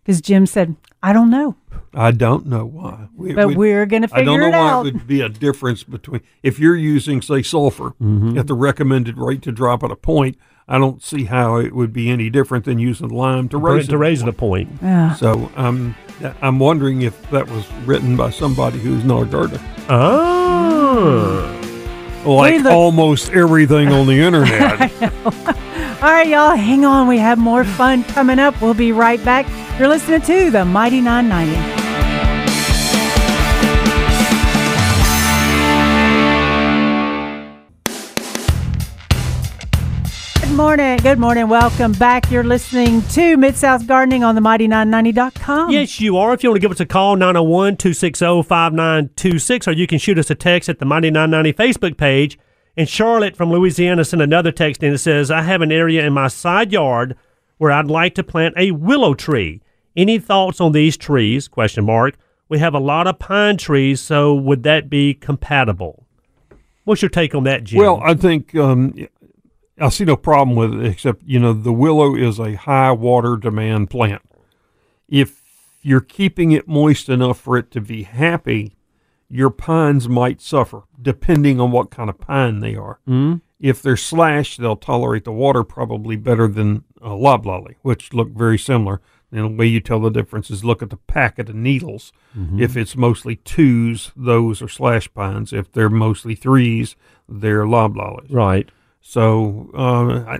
Speaker 2: Because Jim said, I don't know,
Speaker 4: I don't know why. We,
Speaker 2: but
Speaker 4: we-
Speaker 2: we're going to figure it out.
Speaker 4: I don't know
Speaker 2: it
Speaker 4: why
Speaker 2: out.
Speaker 4: it would be a difference between if you're using, say, sulfur
Speaker 3: Mm-hmm.
Speaker 4: at the recommended rate to drop at a point. I don't see how it would be any different than using lime to raise
Speaker 3: To raise it a point.
Speaker 2: Yeah.
Speaker 4: So um, I'm wondering if that was written by somebody who's not a gardener.
Speaker 3: Oh.
Speaker 4: Like
Speaker 2: look-
Speaker 4: almost everything on the internet.
Speaker 2: All right, y'all, hang on. We have more fun coming up. We'll be right back. You're listening to the Mighty 990. Morning. Good morning. Welcome back. You're listening to Mid South Gardening on the Mighty990.com.
Speaker 3: Yes, you are. If you want to give us a call, 901 260 5926, or you can shoot us a text at the Mighty 990 Facebook page. And Charlotte from Louisiana sent another text in that says, I have an area in my side yard where I'd like to plant a willow tree. Any thoughts on these trees? Question mark. We have a lot of pine trees, so would that be compatible? What's your take on that, Jim?
Speaker 4: well, I think um, I see no problem with it, except you know the willow is a high water demand plant. If you're keeping it moist enough for it to be happy, your pines might suffer, depending on what kind of pine they are. Mm. If they're slashed, they'll tolerate the water probably better than a loblolly, which look very similar. And the way you tell the difference is look at the packet of needles. If it's mostly twos, those are slash pines. If they're mostly threes, they're loblollies.
Speaker 3: right.
Speaker 4: So uh, I,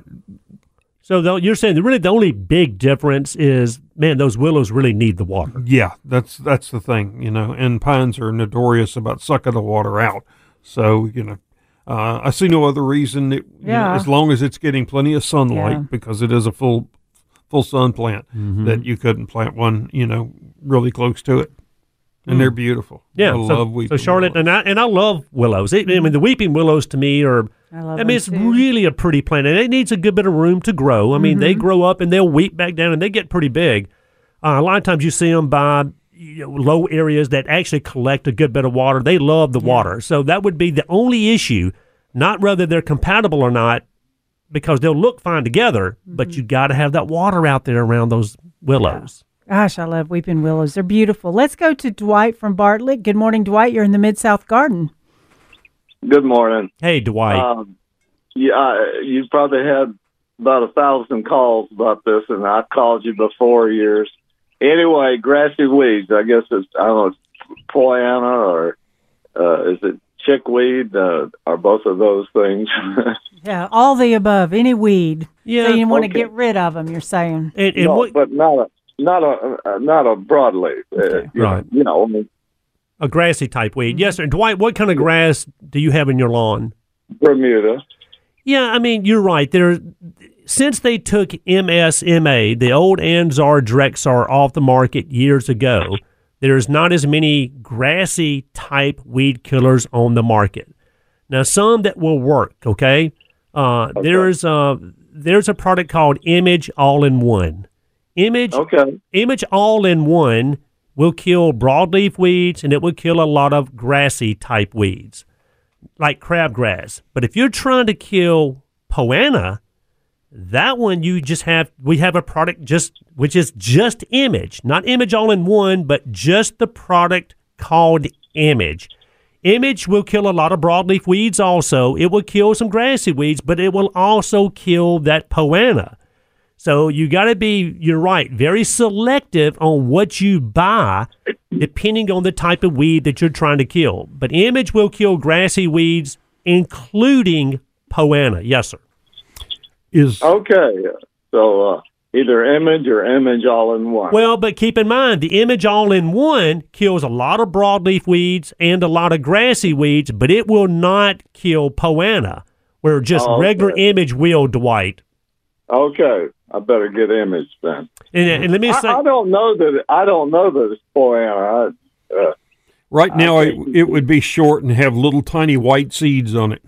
Speaker 3: So though you're saying that really the only big difference is, man, those willows really need the water.
Speaker 4: Yeah, that's that's the thing, you know. And pines are notorious about sucking the water out. So you know, uh, I see no other reason. It, you know,
Speaker 2: Yeah.
Speaker 4: as long as it's getting plenty of sunlight,
Speaker 2: Yeah.
Speaker 4: because it is a full full sun plant, that you couldn't plant one, you know, really close to it. And they're beautiful.
Speaker 3: Yeah,
Speaker 4: I
Speaker 3: so,
Speaker 4: love
Speaker 3: so Charlotte
Speaker 4: willows.
Speaker 3: and I and I love willows. It- I mean, the weeping willows to me are.
Speaker 2: I love
Speaker 3: I mean, it's
Speaker 2: too.
Speaker 3: really a pretty plant, and it needs a good bit of room to grow. I mean,
Speaker 2: Mm-hmm.
Speaker 3: they grow up and they'll weep back down, and they get pretty big. Uh, a lot of times, you see them by you know, low areas that actually collect a good bit of water. They love the water, so that would be the only issue, not whether they're compatible or not, because they'll look fine together. But
Speaker 2: Mm-hmm.
Speaker 3: you got to have that water out there around those willows.
Speaker 2: Gosh, I love weeping willows. They're beautiful. Let's go to Dwight from Bartlett. Good morning, Dwight. You're in the Mid South Garden.
Speaker 6: Good morning.
Speaker 3: Hey, Dwight.
Speaker 6: Um, yeah, I- you probably had about a thousand calls about this, and I called you before yours. Anyway, grassy weeds. I guess it's I don't know, it's Poa annua or uh, is it chickweed? Uh, are both of those things?
Speaker 2: Yeah, all the above. Any weed.
Speaker 3: Yeah,
Speaker 2: So you want to
Speaker 6: okay.
Speaker 2: get rid of them, you're saying.
Speaker 3: and, and
Speaker 6: no,
Speaker 3: what,
Speaker 6: but not a not a uh, not a broadleaf. Uh, you
Speaker 3: Right.
Speaker 6: Know, you know, I mean,
Speaker 3: a grassy type weed. Yes, sir. Dwight, what kind of grass do you have in your lawn?
Speaker 6: Bermuda.
Speaker 3: Yeah, I mean, you're right. There, since they took MSMA, the old Ansar Drexar, off the market years ago, there's not as many grassy type weed killers on the market. Now, some that will work, okay, Uh, There's a there's a product called Image All in One. Image
Speaker 6: Okay.
Speaker 3: Image All in One will kill broadleaf weeds and it will kill a lot of grassy type weeds, like crabgrass. But if you're trying to kill Poa annua, that one you just have we have a product just which is just image, not image all in one, but just the product called image. Image will kill a lot of broadleaf weeds also. It will kill some grassy weeds, but it will also kill that Poa annua. So you got to be, you're right, very selective on what you buy depending on the type of weed that you're trying to kill. But image will kill grassy weeds, including Poa annua. Yes, sir.
Speaker 4: Is
Speaker 6: Okay. So uh, either image or image all in one.
Speaker 3: Well, but keep in mind, the image all in one kills a lot of broadleaf weeds and a lot of grassy weeds, but it will not kill Poa annua, where just
Speaker 6: Oh, okay.
Speaker 3: regular image will, Dwight.
Speaker 6: Okay. I better get image then.
Speaker 3: And, and let me
Speaker 6: I,
Speaker 3: say,
Speaker 6: I don't know that. I don't know that it's Poa annua. I, uh,
Speaker 4: right now it, it would be short and have little tiny white seeds on it.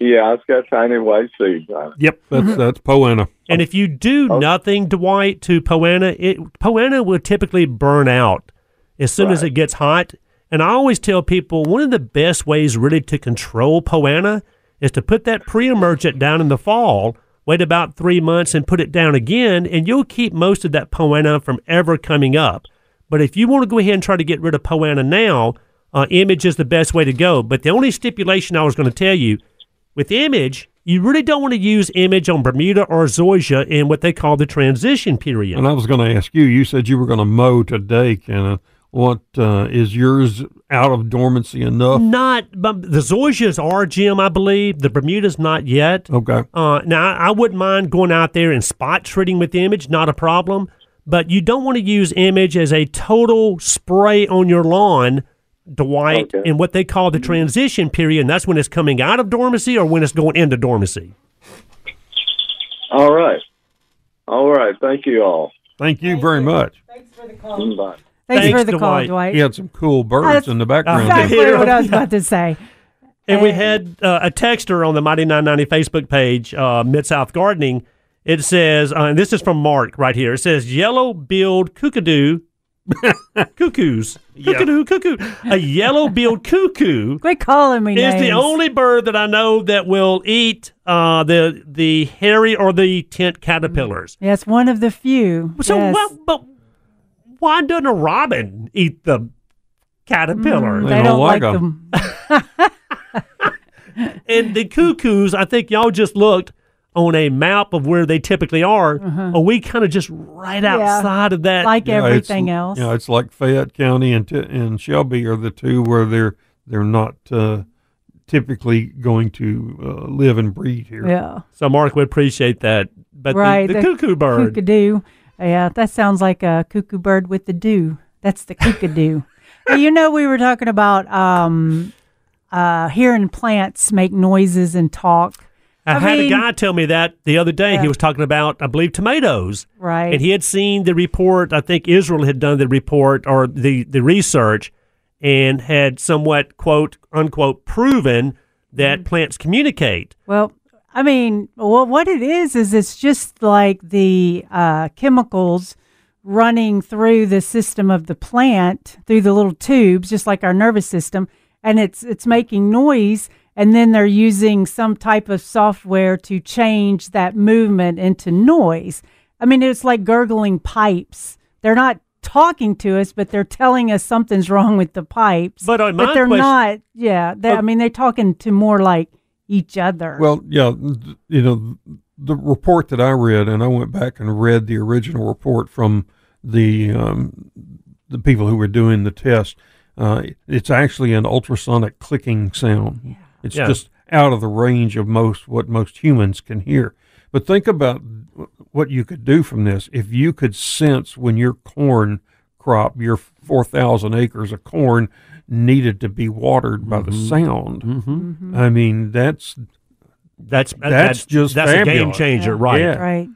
Speaker 6: yeah, it's got tiny white seeds on it.
Speaker 4: Yep, that's that's Poa annua.
Speaker 3: And if you do
Speaker 6: Oh.
Speaker 3: nothing, Dwight, to Poa annua, it Poa annua will typically burn out as soon as it gets hot. And I always tell people one of the best ways really to control Poa annua is to put that pre-emergent down in the fall, wait about three months and put it down again, and you'll keep most of that Poa annua from ever coming up. But if you want to go ahead and try to get rid of Poa annua now, uh, image is the best way to go. But the only stipulation I was going to tell you with image, you really don't want to use image on Bermuda or Zoysia in what they call the transition period.
Speaker 4: And I was going to ask you. You said you were going to mow today, Kenneth. What uh, is yours out of dormancy enough?
Speaker 3: Not, but the Zoysias are, Jim, I believe. The Bermuda's not yet.
Speaker 4: Okay.
Speaker 3: Uh, now, I I wouldn't mind going out there and spot treating with image, not a problem. But you don't want to use image as a total spray on your lawn, Dwight,
Speaker 6: Okay.
Speaker 3: in what they call the transition period. And that's when it's coming out of dormancy or when it's going into dormancy.
Speaker 6: All right. All right. Thank you all.
Speaker 4: Thank you very much. Thanks for the call.
Speaker 6: Bye.
Speaker 2: Thanks,
Speaker 3: Thanks,
Speaker 2: for the call,
Speaker 3: Dwight.
Speaker 2: Dwight.
Speaker 4: He had some cool birds
Speaker 2: That's-
Speaker 4: in the background.
Speaker 2: Exactly
Speaker 3: Yeah.
Speaker 2: what I was about to say.
Speaker 3: And we had uh, a texter on the Mighty 990 Facebook page, uh, Mid South Gardening. It says, uh, and this is from Mark right here. It says, yellow billed cuckoo, cuckoos, cuckoo, cuckoo. A yellow billed cuckoo
Speaker 2: Quit calling me
Speaker 3: is
Speaker 2: names.
Speaker 3: the only bird that I know that will eat uh, the the hairy or the tent caterpillars.
Speaker 2: Yes, one of the few.
Speaker 3: So,
Speaker 2: yes.
Speaker 3: well, but why doesn't a robin eat the caterpillar?
Speaker 2: Mm,
Speaker 4: They
Speaker 2: they
Speaker 4: don't
Speaker 2: don't
Speaker 4: like
Speaker 2: like
Speaker 4: 'em.
Speaker 2: them.
Speaker 3: And the cuckoos, I think y'all just looked on a map of where they typically are. Are we kind of just right outside of that?
Speaker 2: Uh-huh. like
Speaker 4: Yeah,
Speaker 2: everything else.
Speaker 4: Yeah, it's like Fayette County and T- and Shelby are the two where they're they're not uh, typically going to uh, live and breed here.
Speaker 2: Yeah.
Speaker 3: so, Mark, we appreciate that. But
Speaker 2: Right,
Speaker 3: the, the
Speaker 2: the
Speaker 3: cuckoo bird,
Speaker 2: Kookadoo. Yeah, that sounds like a cuckoo bird with the dew. That's the. Hey, you know, we were talking about um, uh, hearing plants make noises and talk.
Speaker 3: I,
Speaker 2: I
Speaker 3: had
Speaker 2: mean-
Speaker 3: a guy tell me that the other day.
Speaker 2: Yeah.
Speaker 3: He was talking about, I believe, tomatoes.
Speaker 2: Right.
Speaker 3: And he had seen the report. I think Israel had done the report or the, the research and had somewhat, quote, unquote, proven that
Speaker 2: Mm-hmm.
Speaker 3: plants communicate.
Speaker 2: Well, I mean, well, what it is is it's just like the uh, chemicals running through the system of the plant through the little tubes, just like our nervous system, and it's it's making noise. And then they're using some type of software to change that movement into noise. I mean, it's like gurgling pipes. They're not talking to us, but they're telling us something's wrong with the pipes.
Speaker 3: But, uh,
Speaker 2: but they're
Speaker 3: question-
Speaker 2: not. Yeah, they, I mean, they're talking to more like each other.
Speaker 4: Well, yeah, th- you know, the report that I read, and I went back and read the original report from the um, the people who were doing the test. Uh, it's actually an ultrasonic clicking sound. Yeah. It's
Speaker 3: Yeah.
Speaker 4: just out of the range of most what most humans can hear. But think about what you could do from this if you could sense when your corn crop, your four thousand acres of corn, needed to be watered by the sound.
Speaker 3: Mm-hmm.
Speaker 4: I mean, that's
Speaker 3: That's
Speaker 4: That's just
Speaker 3: that's a game
Speaker 4: fabulous.
Speaker 3: changer,
Speaker 2: Yeah.
Speaker 3: right?
Speaker 4: Yeah.
Speaker 2: Right.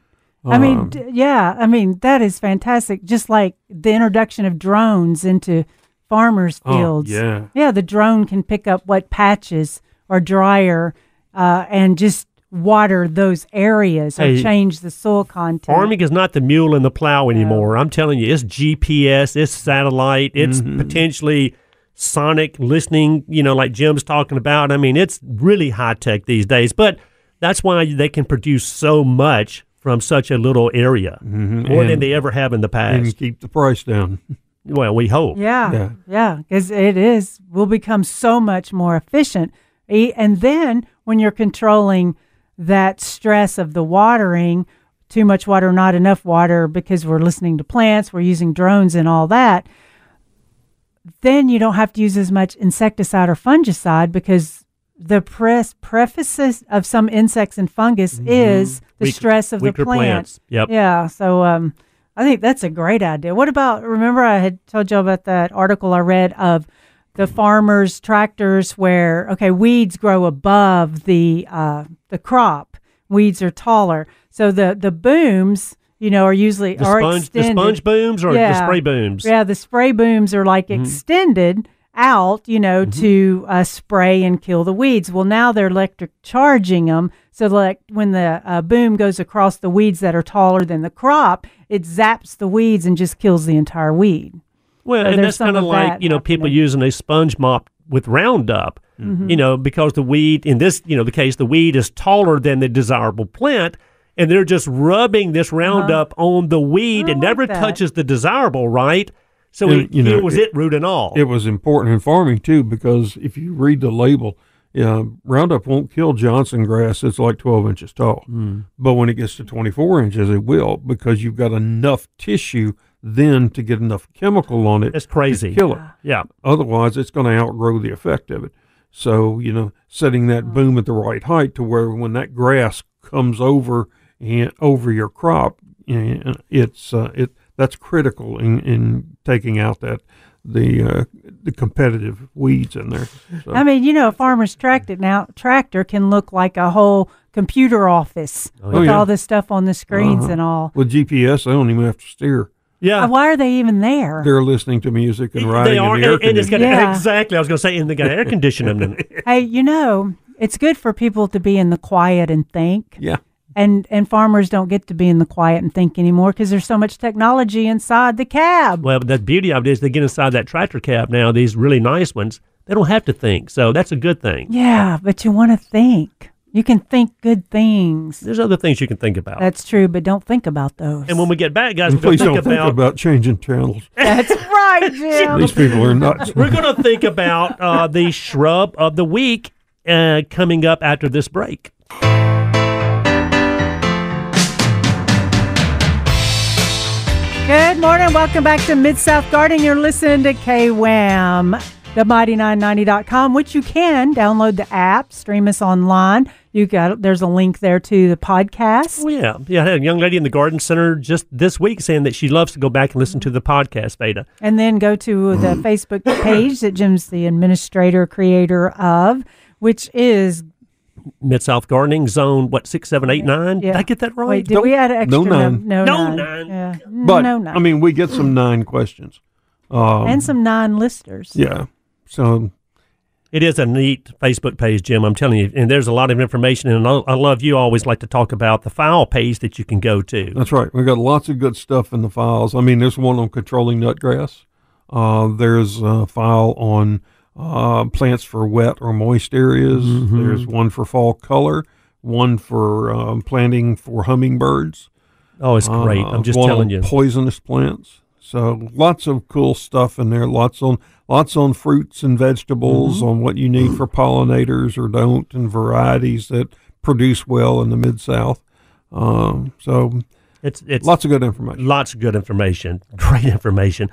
Speaker 2: I mean,
Speaker 4: Um,
Speaker 2: d- yeah, I mean, that is fantastic. Just like the introduction of drones into farmers'
Speaker 4: Oh,
Speaker 2: fields.
Speaker 4: yeah.
Speaker 2: Yeah, the drone can pick up what patches are drier uh, and just water those areas or
Speaker 3: Hey,
Speaker 2: change the soil content.
Speaker 3: Farming is not the mule and the plow anymore. I'm telling you, it's GPS, it's satellite, it's potentially sonic listening, you know, like Jim's talking about. I mean, it's really high tech these days, but that's why they can produce so much from such a little area, mm-hmm. more than they ever have in the past.
Speaker 4: and keep the price down.
Speaker 3: well, we hope.
Speaker 2: Yeah,
Speaker 4: Yeah.
Speaker 2: yeah, because it is will become so much more efficient. And then when you're controlling that stress of the watering, too much water, not enough water, because we're listening to plants, we're using drones and all that. Then you don't have to use as much insecticide or fungicide because the press prefaces of some insects and fungus is the
Speaker 3: Mm-hmm. Weak-
Speaker 2: stress of the plant.
Speaker 3: plants. Yep.
Speaker 2: Yeah. So um, I think that's a great idea. What about? Remember, I had told you about that article I read of the farmers' tractors where okay, weeds grow above the uh, the crop. Weeds are taller, so the the booms, you know, are usually
Speaker 3: The
Speaker 2: are
Speaker 3: sponge, the sponge booms or the spray booms?
Speaker 2: Yeah, the spray booms are like
Speaker 3: Mm-hmm.
Speaker 2: extended out, you know, to uh, spray and kill the weeds. Well, now they're electric charging them, so like when the uh, boom goes across the weeds that are taller than the crop, it zaps the weeds and just kills the entire weed.
Speaker 3: Well,
Speaker 2: So
Speaker 3: and that's kind of like
Speaker 2: that
Speaker 3: you know people using a sponge mop with Roundup.
Speaker 2: Mm-hmm.
Speaker 3: You know, because the weed in this you know the case the weed is taller than the desirable plant, and they're just rubbing this Roundup on the weed.
Speaker 2: Uh-huh. I
Speaker 3: It
Speaker 2: like
Speaker 3: never
Speaker 2: that.
Speaker 3: touches the desirable, right? So
Speaker 4: And,
Speaker 3: it
Speaker 4: you know,
Speaker 3: kills
Speaker 4: it-
Speaker 3: it, root and all.
Speaker 4: It was important in farming too because if you read the label, yeah, Roundup won't kill Johnson grass. It's like 12 inches tall. But when it gets to 24 inches, it will because you've got enough tissue then to get enough chemical on it
Speaker 3: It's crazy.
Speaker 4: to kill it.
Speaker 3: yeah.
Speaker 4: Otherwise, it's going to outgrow the effect of it. So, you know, setting that boom at the right height to where when that grass comes over and over your crop, it's uh, it that's critical in, in taking out that the uh, the competitive weeds in there. So,
Speaker 2: I mean, you know, a farmer's tractor now tractor can look like a whole computer office with
Speaker 4: yeah.
Speaker 2: all this stuff on the screens
Speaker 4: Uh-huh.
Speaker 2: and all.
Speaker 4: with GPS, they don't even have to steer.
Speaker 3: Yeah.
Speaker 2: Uh, Why are they even there?
Speaker 4: They're listening to music and riding
Speaker 3: they are,
Speaker 4: in the air
Speaker 3: and, and it's got.
Speaker 2: Yeah.
Speaker 3: exactly. I was going to say, and they got air conditioning. in
Speaker 2: hey, you know, it's good for people to be in the quiet and think.
Speaker 4: Yeah.
Speaker 2: And and farmers don't get to be in the quiet and think anymore because there's so much technology inside the cab.
Speaker 3: Well, the beauty of it is they get inside that tractor cab now. These really nice ones, they don't have to think, so that's a good thing.
Speaker 2: Yeah, but you want to think. You can think good things.
Speaker 3: There's other things you can think about.
Speaker 2: That's true, but don't think about those.
Speaker 3: and when we get back, guys, we're going
Speaker 4: please
Speaker 3: to
Speaker 4: don't
Speaker 3: think
Speaker 4: think
Speaker 3: about,
Speaker 4: about changing channels.
Speaker 2: That's right, Jim.
Speaker 4: These people are nuts.
Speaker 3: we're going to think about uh, the shrub of the week uh, coming up after this break.
Speaker 2: Good morning. Welcome back to Mid South Garden. You're listening to KWAM, the mighty990.com, which you can download the app, stream us online. You got there's a link there to the podcast.
Speaker 3: Oh yeah, yeah. I had a young lady in the garden center just this week saying that she loves to go back and listen to the podcast Veda.
Speaker 2: And then go to the Facebook page that Jim's the administrator, creator of, which is
Speaker 3: Mid South Gardening Zone. What six, seven, eight, nine?
Speaker 2: Yeah.
Speaker 3: Did I get that right?
Speaker 2: wait, did we add an extra
Speaker 4: no nine.
Speaker 2: num- No,
Speaker 3: No
Speaker 2: nine.
Speaker 3: nine.
Speaker 2: Yeah.
Speaker 4: But
Speaker 2: no nine.
Speaker 4: I mean, we get some nine questions. Um,
Speaker 2: and some nine listers.
Speaker 4: yeah. So
Speaker 3: It is a neat Facebook page, Jim. I'm telling you, and there's a lot of information. And I I love you always like to talk about the file page that you can go to.
Speaker 4: that's right. We've got lots of good stuff in the files. I mean, there's one on controlling nutgrass. Uh, there's a file on uh, plants for wet or moist areas. There's one for fall color. One for um, planting for hummingbirds.
Speaker 3: Oh, it's great.
Speaker 4: Uh,
Speaker 3: I'm just telling you.
Speaker 4: poisonous plants. So lots of cool stuff in there. Lots on lots on fruits and vegetables,
Speaker 3: Mm-hmm.
Speaker 4: on what you need for pollinators or don't, and varieties that produce well in the mid south. Um, so
Speaker 3: It's it's
Speaker 4: lots of good information.
Speaker 3: Lots of good information. Great information.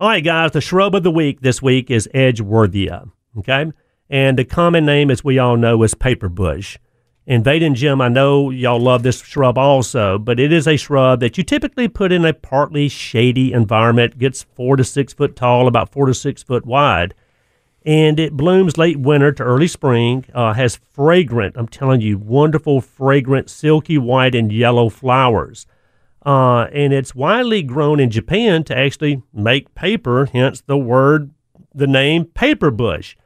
Speaker 3: All right, guys, the shrub of the week this week is Edgeworthia. Okay. And the common name, as we all know, is paper bush. And Veda and Jim, I know y'all love this shrub also, but it is a shrub that you typically put in a partly shady environment, gets four to six foot tall, about four to six foot wide. And it blooms late winter to early spring, uh, has fragrant, I'm telling you, wonderful, fragrant, silky white and yellow flowers uh, and it's widely grown in Japan to actually make paper, hence the word, the name paper bush.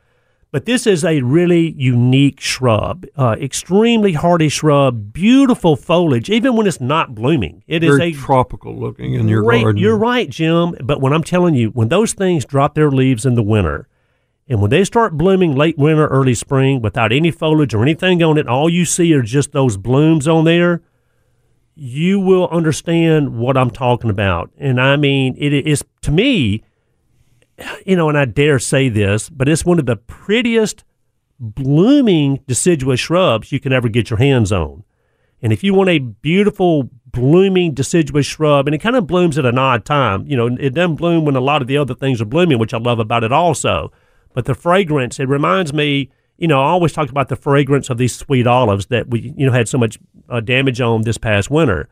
Speaker 3: But this is a really unique shrub, uh, extremely hardy shrub, beautiful foliage, even when it's not blooming. It is
Speaker 4: Very
Speaker 3: a
Speaker 4: tropical looking in your
Speaker 3: great.
Speaker 4: garden.
Speaker 3: You're right, Jim. But when I'm telling you, when those things drop their leaves in the winter, and when they start blooming late winter, early spring, without any foliage or anything on it, all you see are just those blooms on there. You will understand what I'm talking about, and I mean it is to me, you know, and I dare say this, but it's one of the prettiest blooming deciduous shrubs you can ever get your hands on. And if you want a beautiful blooming deciduous shrub, and it kind of blooms at an odd time, you know, it doesn't bloom when a lot of the other things are blooming, which I love about it also. But the fragrance, it reminds me, you know, I always talk about the fragrance of these sweet olives that we, you know, had so much uh, damage on this past winter.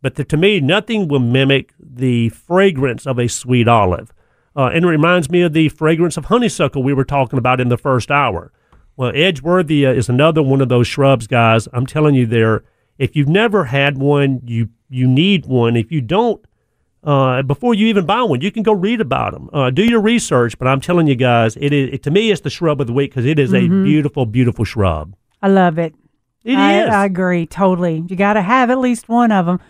Speaker 3: But the, to me, nothing will mimic the fragrance of a sweet olive. Uh, and it reminds me of the fragrance of honeysuckle we were talking about in the first hour. Well, Edgeworthia is another one of those shrubs, guys. I'm telling you, there. If you've never had one, you you need one. If you don't, uh, before you even buy one, you can go read about them. Uh, do your research. But I'm telling you, guys, it is it, to me, it's the shrub of the week because it is a beautiful, beautiful shrub.
Speaker 2: I love it.
Speaker 3: It is.
Speaker 2: I, I agree totally. You got to have at least one of them.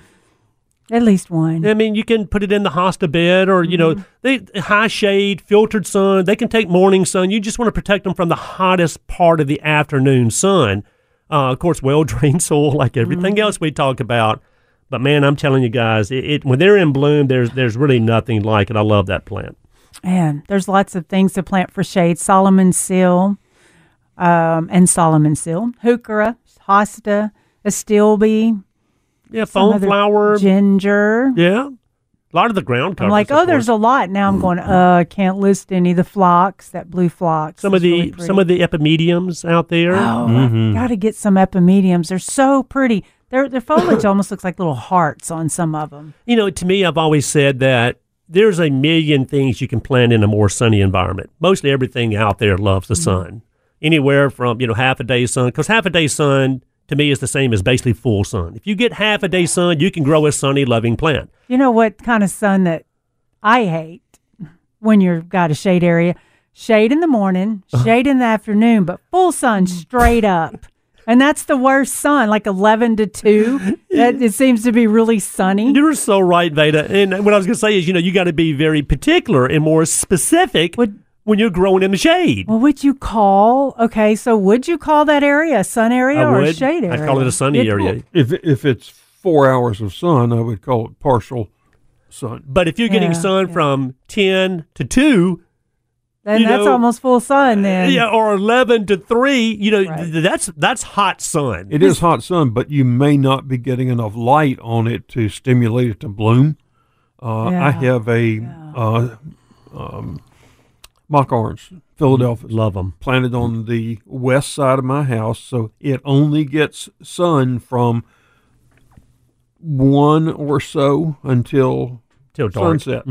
Speaker 2: At least one.
Speaker 3: I mean, you can put it in the hosta bed, or you know, they high shade, filtered sun. They can take morning sun. You just want to protect them from the hottest part of the afternoon sun. Uh, of course, well drained soil, like everything else we talk about. But man, I'm telling you guys, it, it when they're in bloom, there's there's really nothing like it. I love that plant.
Speaker 2: Man, there's lots of things to plant for shade. Solomon seal, um, and Solomon seal, heuchera, hosta, astilbe,
Speaker 3: Yeah, foam flower.
Speaker 2: ginger.
Speaker 3: yeah, a lot of the ground cover.
Speaker 2: I'm like, oh, there's a lot. Now I'm going. Uh, I can't list any. The phlox, that blue phlox.
Speaker 3: some of the
Speaker 2: really
Speaker 3: some of the epimediums out there.
Speaker 2: Oh, got to get some epimediums. They're so pretty. Their their foliage almost looks like little hearts on some of them.
Speaker 3: You know, to me, I've always said that there's a million things you can plant in a more sunny environment. Mostly everything out there loves the sun. Anywhere from, you know, half a day sun, because half a day sun to me is the same as basically full sun. If you get half a day sun, you can grow a sunny, loving plant.
Speaker 2: You know what kind of sun that I hate when you've got a shade area? Shade in the morning,
Speaker 3: Uh-huh.
Speaker 2: shade in the afternoon, but full sun straight up. And that's the worst sun, like 11 to 2. That, it seems to be really sunny.
Speaker 3: You're so right, Veda. And what I was going to say is, you know, you got to be very particular and more specific
Speaker 2: Would-
Speaker 3: when you're growing in the shade.
Speaker 2: What would you call? Okay, so would you call that area a sun area
Speaker 3: I
Speaker 2: or a
Speaker 3: would.
Speaker 2: shade area?
Speaker 3: I'd call it a sunny
Speaker 2: It-
Speaker 3: area.
Speaker 4: if if it's four hours of sun, I would call it partial sun.
Speaker 3: But if you're getting
Speaker 2: Yeah,
Speaker 3: sun from 10 to 2,
Speaker 2: Then that's
Speaker 3: know,
Speaker 2: almost full sun. Then
Speaker 3: yeah, or 11 to 3, you know,
Speaker 2: Right.
Speaker 3: that's that's hot sun.
Speaker 4: It is hot sun, but you may not be getting enough light on it to stimulate it to bloom. Uh, I have a uh, um, mock orange, Philadelphus,
Speaker 3: Love them.
Speaker 4: planted on the west side of my house, so it only gets sun from one or so until
Speaker 3: Till dark.
Speaker 4: sunset.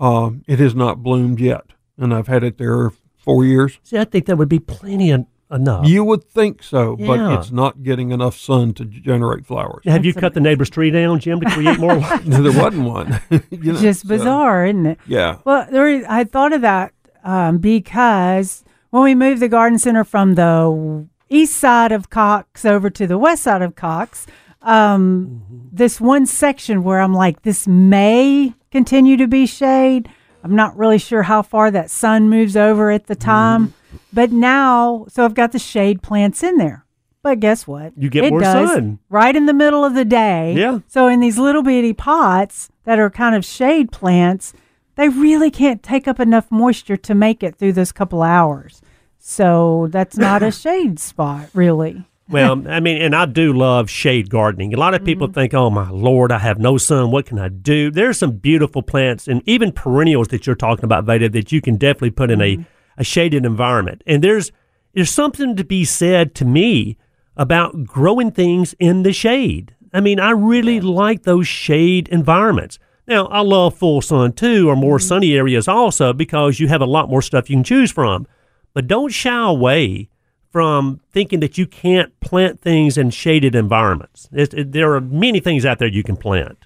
Speaker 4: Um, it has not bloomed yet, and I've had it there four years.
Speaker 3: See, I think that would be plenty en- enough.
Speaker 4: You would think so,
Speaker 3: Yeah.
Speaker 4: but it's not getting enough sun to generate flowers.
Speaker 3: Have you cut the neighbor's tree down, Jim, to create more light?
Speaker 4: there wasn't one. You know,
Speaker 2: just
Speaker 4: so,
Speaker 2: bizarre, isn't it?
Speaker 4: yeah.
Speaker 2: Well, there is, I thought of that um, because when we moved the garden center from the east side of Cox over to the west side of Cox, um, this one section where I'm like, this may continue to be shade. I'm not really sure how far that sun moves over at the time, mm-hmm. but now, so I've got the shade plants in there. But guess what?
Speaker 3: You get
Speaker 2: It
Speaker 3: more
Speaker 2: does
Speaker 3: sun.
Speaker 2: right in the middle of the day.
Speaker 3: Yeah.
Speaker 2: So in these little bitty pots that are kind of shade plants, they really can't take up enough moisture to make it through those couple hours. So that's not a shade spot, really.
Speaker 3: Well, I mean, and I do love shade gardening. A lot of people mm-hmm. think, oh, my Lord, I have no sun. What can I do? There's some beautiful plants and even perennials that you're talking about, Veda, that you can definitely put in a, mm-hmm. a shaded environment. And there's, there's something to be said to me about growing things in the shade. I mean, I really like those shade environments. Now, I love full sun too, or more mm-hmm. sunny areas also, because you have a lot more stuff you can choose from. But don't shy away from thinking that you can't plant things in shaded environments. It, it- there are many things out there you can plant.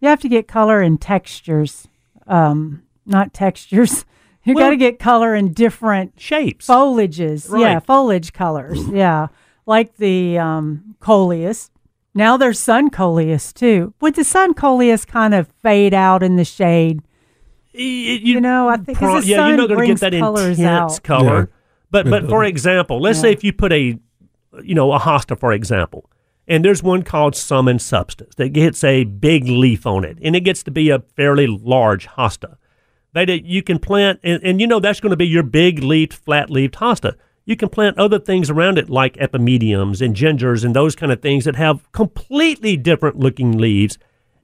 Speaker 2: You have to get color and textures, um, not textures, You
Speaker 3: Well-
Speaker 2: got to get color in different
Speaker 3: Shapes.
Speaker 2: foliages. Yeah, foliage colors. Yeah, like the um, coleus. Now there's sun coleus too. Would the sun coleus kind of fade out in the shade?
Speaker 3: Y-
Speaker 2: You know, I think
Speaker 3: Pro-
Speaker 2: the
Speaker 3: yeah, you're not going to get that intense
Speaker 2: out.
Speaker 3: color.
Speaker 4: Yeah.
Speaker 3: But but for example, let's say if you put a you know a hosta for example, and there's one called Sum and Substance that gets a big leaf on it, and it gets to be a fairly large hosta. That it, you can plant, and, and you know that's going to be your big leafed, flat leafed hosta. You can plant other things around it like epimediums and gingers and those kind of things that have completely different looking leaves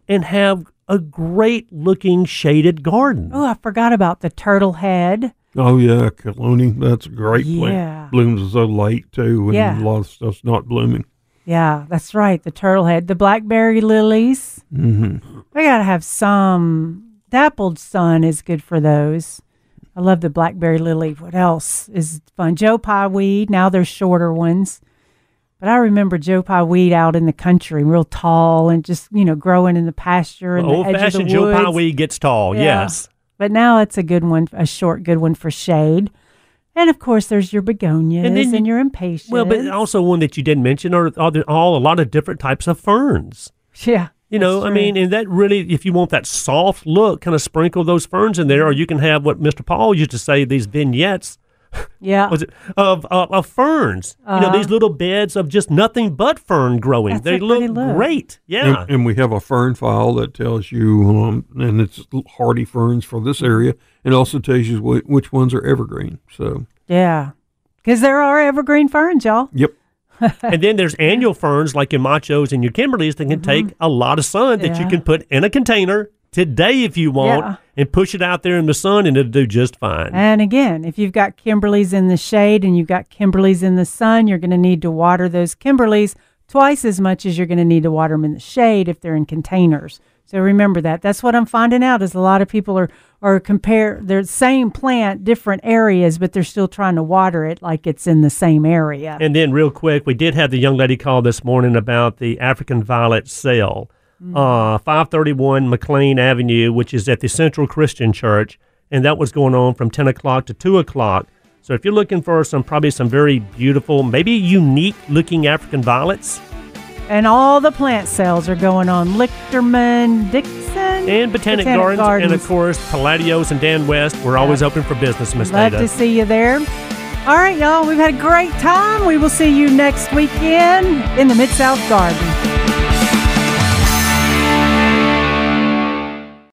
Speaker 3: and have a great looking shaded garden.
Speaker 2: Oh, I forgot about the turtle head.
Speaker 4: Oh yeah, Chelone. That's a great
Speaker 2: Yeah.
Speaker 4: plant. Blooms so late too, and
Speaker 2: Yeah.
Speaker 4: a lot of stuff's not blooming.
Speaker 2: Yeah, that's right. The turtle head, the blackberry lilies.
Speaker 4: Mm-hmm.
Speaker 2: We gotta have some. Dappled sun is good for those. I love the blackberry lily. What else is fun? Joe Pye weed. Now there's shorter ones, but I remember Joe Pye weed out in the country, real tall and just you know growing in the pasture and
Speaker 3: Old
Speaker 2: the edge of
Speaker 3: fashioned
Speaker 2: the
Speaker 3: Joe
Speaker 2: Pye
Speaker 3: weed gets tall.
Speaker 2: Yeah.
Speaker 3: Yes.
Speaker 2: But now it's a good one, a short good one for shade. And of course, there's your begonias
Speaker 3: And
Speaker 2: and,
Speaker 3: then you-
Speaker 2: your impatiens.
Speaker 3: Well, but also one that you didn't mention are, are all a lot of different types of ferns.
Speaker 2: yeah,
Speaker 3: You know,
Speaker 2: that's
Speaker 3: I mean, and that really, if you want that soft look, kind of sprinkle those ferns in there, or you can have what Mr. Paul used to say, these vignettes
Speaker 2: yeah,
Speaker 3: was it, of, of of ferns. You know, these little beds of just nothing but fern growing.
Speaker 2: That's
Speaker 3: they look
Speaker 2: pretty look.
Speaker 3: great. Yeah.
Speaker 4: And, and we have a fern file that tells you, um, and it's hardy ferns for this area, and also tells you which ones are evergreen. So,
Speaker 2: yeah, because there are evergreen ferns, y'all.
Speaker 4: yep.
Speaker 3: and then there's annual ferns like your machos and your Kimberleys that can take a lot of sun that you
Speaker 2: Mm-hmm.
Speaker 3: Can put in a container today if you want
Speaker 2: Yeah.
Speaker 3: and push it out there in the sun and it'll do just fine.
Speaker 2: And again, if you've got Kimberleys in the shade and you've got Kimberleys in the sun, you're going to need to water those Kimberleys twice as much as you're going to need to water them in the shade if they're in containers. So remember that. That's what I'm finding out is a lot of people are are compare they're the same plant, different areas, but they're still trying to water it like it's in the same area.
Speaker 3: And then, real quick, we did have the young lady call this morning about the African violet sale, uh, 531 McLean Avenue, which is at the Central Christian Church, and that was going on from 10 o'clock to 2 o'clock. So, if you're looking for some probably some very beautiful, maybe unique looking African violets
Speaker 2: And all the plant sales are going on. Lichterman, Dixon,
Speaker 3: and Botanic, Gardens, and of course Palladios and Dan West, we're always open for business, Miss
Speaker 2: Love
Speaker 3: Nada.
Speaker 2: to see you there. All right, y'all. We've had a great time. We will see you next weekend in the Mid South Garden.